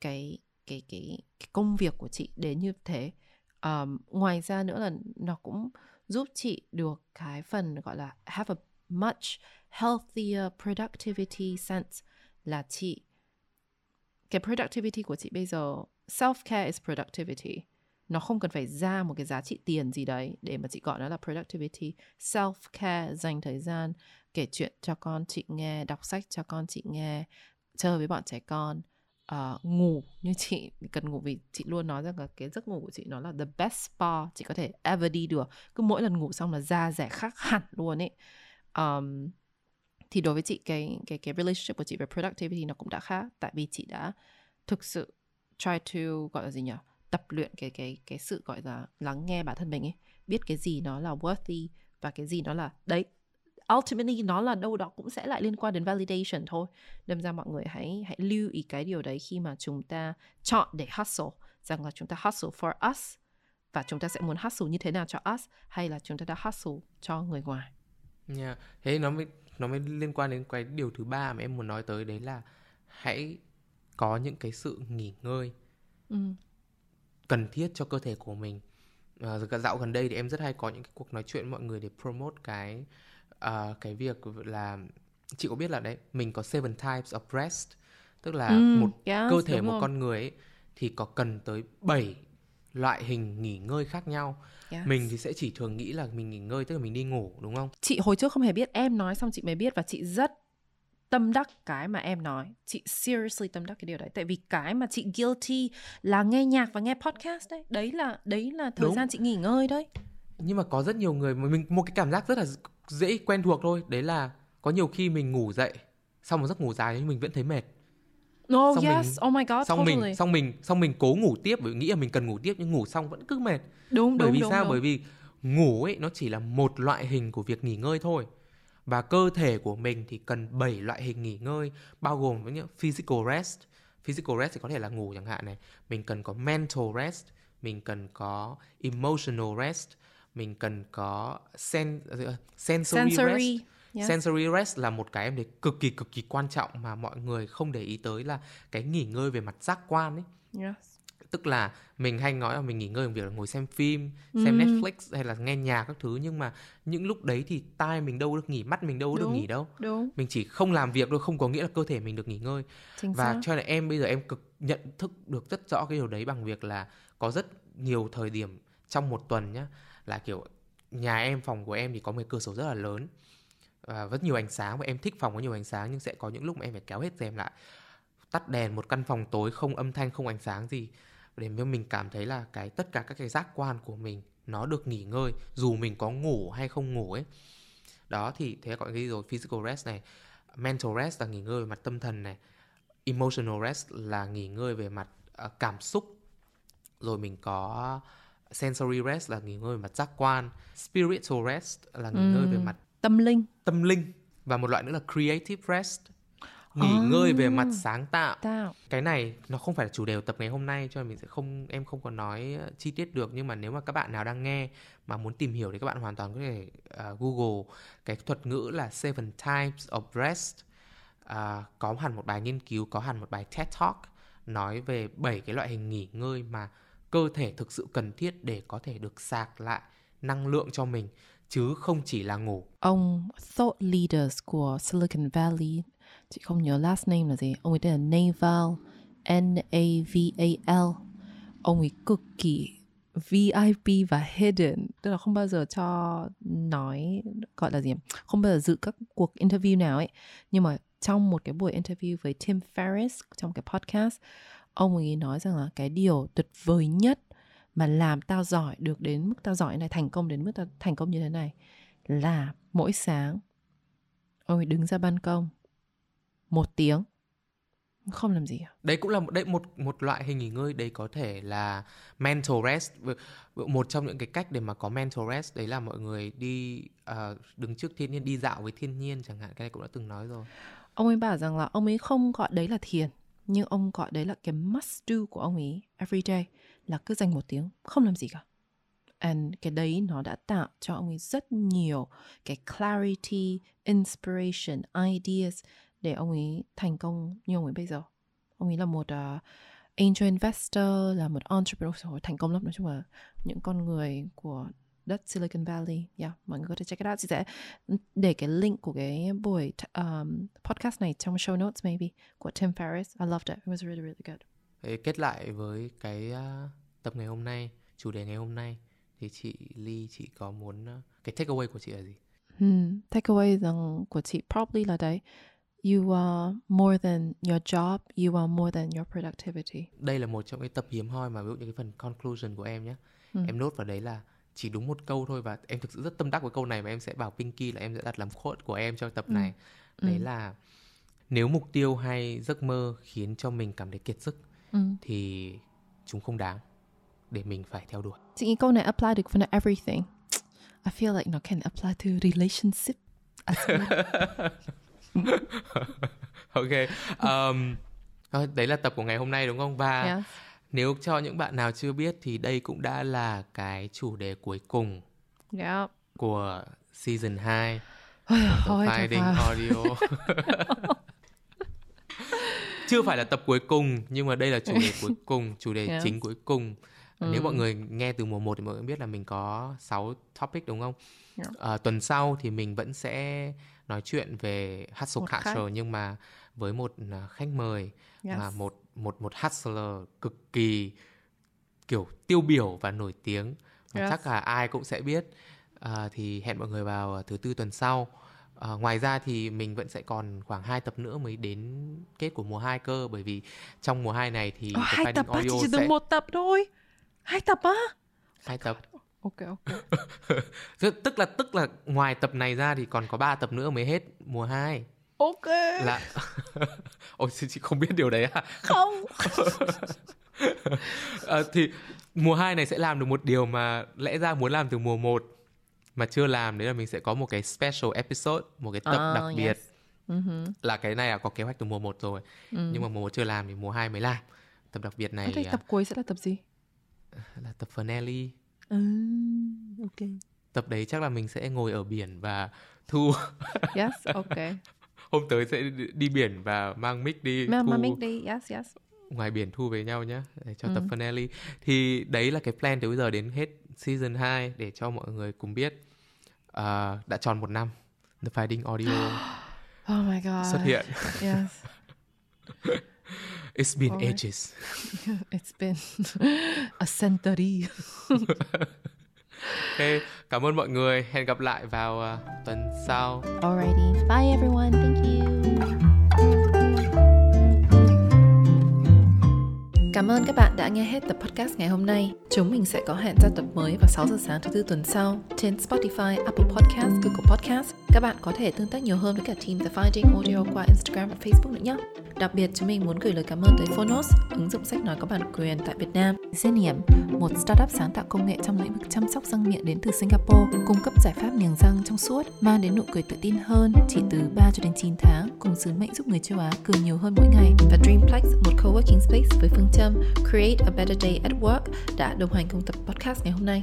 cái cái cái cái công việc của chị đến như thế. Um, ngoài ra nữa là nó cũng giúp chị được cái phần gọi là have a much healthier productivity sense là chị cái productivity của chị bây giờ self care is productivity nó không cần phải ra một cái giá trị tiền gì đấy để mà chị gọi nó là productivity self care dành thời gian kể chuyện cho con chị nghe đọc sách cho con chị nghe chơi với bọn trẻ con uh, ngủ như chị cần ngủ vì chị luôn nói rằng là cái giấc ngủ của chị nó là the best spa chị có thể ever đi được. Cứ mỗi lần ngủ xong là da rẻ khác hẳn luôn ấy. Um, thì đối với chị cái cái cái relationship của chị với productivity nó cũng đã khác. Tại vì chị đã thực sự try to gọi là gì nhỉ tập luyện cái cái cái sự gọi là lắng nghe bản thân mình ấy biết cái gì nó là worthy và cái gì nó là đấy ultimately nó là đâu đó cũng sẽ lại liên quan đến validation thôi đâm ra mọi người hãy hãy lưu ý cái điều đấy khi mà chúng ta chọn để hustle rằng là chúng ta hustle for us và chúng ta sẽ muốn hustle như thế nào cho us hay là chúng ta đã hustle cho người ngoài Yeah. Thế nó mới nó mới liên quan đến cái điều thứ ba mà em muốn nói tới đấy là hãy có những cái sự nghỉ ngơi ừ. Cần thiết cho cơ thể của mình. À, dạo gần đây thì em rất hay có những cái cuộc nói chuyện với mọi người để promote cái à, cái việc là chị có biết là đấy mình có seven types of rest tức là Ừ, một yes, cơ thể một rồi. con người ấy thì có cần tới 7 loại hình nghỉ ngơi khác nhau. Yes. Mình thì sẽ chỉ thường nghĩ là mình nghỉ ngơi tức là mình đi ngủ đúng không? chị hồi trước không hề biết em nói xong chị mới biết và chị rất tâm đắc cái mà em nói. Chị seriously tâm đắc cái điều đấy. Tại vì cái mà chị guilty là nghe nhạc và nghe podcast đấy. Đấy là đấy là thời Đúng. gian chị nghỉ ngơi đấy. Nhưng mà có rất nhiều người mình một cái cảm giác rất là dễ quen thuộc thôi. Đấy là có nhiều khi mình ngủ dậy sau một giấc ngủ dài nhưng mình vẫn thấy mệt. Oh Xong yes. mình- oh my god xong totally. mình xong mình xong mình cố ngủ tiếp. Bởi nghĩ là mình cần ngủ tiếp nhưng ngủ xong vẫn cứ mệt. Đúng bởi đúng vì đúng, sao? đúng. bởi vì ngủ ấy nó chỉ là một loại hình của việc nghỉ ngơi thôi và cơ thể của mình thì cần 7 loại hình nghỉ ngơi bao gồm với những physical rest physical rest thì có thể là ngủ chẳng hạn này mình cần có mental rest mình cần có emotional rest mình cần có sen, sensory, Sensory, rest yes. sensory rest là một cái em thấy cực kỳ cực kỳ quan trọng mà mọi người không để ý tới là cái nghỉ ngơi về mặt giác quan ấy Yes. Tức là mình hay nói là mình nghỉ ngơi bằng việc là ngồi xem phim xem Netflix hay là nghe nhạc các thứ nhưng mà những lúc đấy thì tai mình đâu được nghỉ mắt mình đâu được Đúng. nghỉ đâu Đúng. mình chỉ không làm việc thôi không có nghĩa là cơ thể mình được nghỉ ngơi Chính và xác. cho nên em bây giờ em cực nhận thức được rất rõ cái điều đấy bằng việc là có rất nhiều thời điểm trong một tuần nhá là kiểu nhà em phòng của em thì có một cái cửa sổ rất là lớn và rất nhiều ánh sáng và em thích phòng có nhiều ánh sáng nhưng sẽ có những lúc mà em phải kéo hết rèm lại tắt đèn một căn phòng tối không âm thanh không ánh sáng gì để mình cảm thấy là cái tất cả các cái giác quan của mình nó được nghỉ ngơi dù mình có ngủ hay không ngủ ấy. Đó thì thế gọi cái gì rồi? Physical rest này mental rest là nghỉ ngơi về mặt tâm thần này emotional rest là nghỉ ngơi về mặt ờ, cảm xúc. Rồi mình có sensory rest là nghỉ ngơi về mặt giác quan. Spiritual rest là nghỉ ngơi về mặt Tâm linh. tâm linh và một loại nữa là creative rest nghỉ ngơi về mặt sáng tạo. Tạo. cái này nó không phải là chủ đề của tập ngày hôm nay cho nên mình sẽ không em không có nói ờ, chi tiết được. Nhưng mà nếu mà các bạn nào đang nghe mà muốn tìm hiểu thì các bạn hoàn toàn có thể ờ, google cái thuật ngữ là seven types of rest. À, có hẳn một bài nghiên cứu có hẳn một bài TED Talk nói về bảy cái loại hình nghỉ ngơi mà cơ thể thực sự cần thiết để có thể được sạc lại năng lượng cho mình chứ không chỉ là ngủ. Ông thought leaders của Silicon Valley, chị không nhớ last name là gì, ông ấy tên là Naval, N-A-V-A-L. Ông ấy cực kỳ VIP và hidden, tức là không bao giờ cho nói, gọi là gì, không bao giờ dự các cuộc interview nào ấy. Nhưng mà trong một cái buổi interview với Tim Ferriss trong cái podcast, ông ấy nói rằng là cái điều tuyệt vời nhất mà làm tao giỏi được đến mức tao giỏi này thành công đến mức tao thành công như thế này là mỗi sáng ông ấy đứng ra ban công một tiếng. Không làm gì cả. đấy cũng là một đấy một một loại hình nghỉ ngơi đấy có thể là mental rest. Một trong những cái cách để mà có mental rest đấy là mọi người đi ờ, đứng trước thiên nhiên đi dạo với thiên nhiên chẳng hạn cái này cũng đã từng nói rồi. Ông ấy bảo rằng là ông ấy không gọi đấy là thiền nhưng ông gọi đấy là cái must do của ông ấy every day là cứ dành một tiếng không làm gì cả. And cái đấy nó đã tạo cho ông ấy rất nhiều cái clarity inspiration ideas để ông ấy thành công như ông ấy bây giờ. Ông ấy là một uh, angel investor là một entrepreneur thành công lắm. Nói chung là những con người của đất Silicon Valley. Yeah mọi người có thể check it out. Chị sẽ để cái link của cái buổi um, podcast này trong show notes maybe của Tim Ferriss. I loved it. It was really really good. Kết lại với cái uh, tập ngày hôm nay chủ đề ngày hôm nay thì chị Ly chị có muốn uh, cái takeaway của chị là gì? Hmm, takeaway rằng của chị probably là đấy you are more than your job you are more than your productivity. Đây là một trong cái tập hiếm hoi mà ví dụ như cái phần conclusion của em nhé. Em nốt vào đấy là chỉ đúng một câu thôi và em thực sự rất tâm đắc với câu này và em sẽ bảo Pinky là em sẽ đặt làm quote của em cho tập này. Đấy là nếu mục tiêu hay giấc mơ khiến cho mình cảm thấy kiệt sức thì chúng không đáng để mình phải theo đuổi. Chị nghĩ câu này apply được với everything. I feel like nó can apply to relationship as well. ok um, thôi, đấy là tập của ngày hôm nay đúng không và Yes. nếu cho những bạn nào chưa biết thì đây cũng đã là cái chủ đề cuối cùng yeah của season 2 Ôi, thôi, Finding. Audio chưa phải là tập cuối cùng nhưng mà đây là chủ đề cuối cùng chủ đề Yes. chính cuối cùng nếu mọi người nghe từ mùa 1 thì mọi người biết là mình có 6 topic đúng không Yeah. Ờ, tuần sau thì mình vẫn sẽ nói chuyện về hustle Một khách. culture nhưng mà với một à, khách mời Yes. mà một một một hustler cực kỳ kiểu tiêu biểu và nổi tiếng. Yes. chắc là ai cũng sẽ biết. À, thì hẹn mọi người vào thứ tư tuần sau. À, ngoài ra thì mình vẫn sẽ còn khoảng 2 tập nữa mới đến kết của mùa 2 cơ. Bởi vì trong mùa 2 này thì The hai tập Audio chỉ sẽ được một tập thôi. Hai tập á? Hai tập ok ok. Tức- là tức là ngoài tập này ra thì còn có 3 tập nữa mới hết mùa 2 ok. Là ôi chị không biết điều đấy à? Không. Ờ, thì mùa 2 này sẽ làm được một điều mà lẽ ra muốn làm từ mùa 1 mà chưa làm đấy là mình sẽ có một cái special episode, một cái tập Ah, đặc yes. biệt. Uh-huh. là cái này là có kế hoạch từ mùa 1 rồi. Ừ. nhưng mà mùa 1 chưa làm thì mùa 2 mới làm. Tập đặc biệt này à, tập cuối sẽ là tập gì? là tập finale Ừ, ok. tập đấy chắc là mình sẽ ngồi ở biển và thu Yes, ok. hôm tới sẽ đi- biển và mang mic đi Mà, thu mà mình đi, yes, yes. ngoài biển thu với nhau nhé để cho Ừ. tập finale thì đấy là cái plan từ bây giờ đến hết season 2 để cho mọi người cùng biết À, đã tròn một năm The Fighting Audio Oh my god. xuất hiện Yes, It's been Alright. ages it's been a century. Ok, cảm ơn mọi người hẹn gặp lại vào à, tuần sau Alrighty, bye everyone. Thank you. Cảm ơn các bạn đã nghe hết tập podcast ngày hôm nay. Chúng mình sẽ có hẹn ra tập mới vào 6 giờ sáng thứ tư tuần sau trên Spotify, Apple Podcast, Google Podcast. Các bạn có thể tương tác nhiều hơn với cả team The Finding Audio qua Instagram và Facebook nữa nhé. Đặc biệt chúng mình muốn gửi lời cảm ơn tới Phonos, ứng dụng sách nói có bản quyền tại Việt Nam. Zenium, một startup sáng tạo công nghệ trong lĩnh vực chăm sóc răng miệng đến từ Singapore, cung cấp giải pháp niềng răng trong suốt, mang đến nụ cười tự tin hơn chỉ từ 3 cho đến 9 tháng, cùng sứ mệnh giúp người châu Á cười nhiều hơn mỗi ngày. Và Dreamplex, một coworking space với phương châm Create a better day at work đã đồng hành cùng tập podcast ngày hôm nay.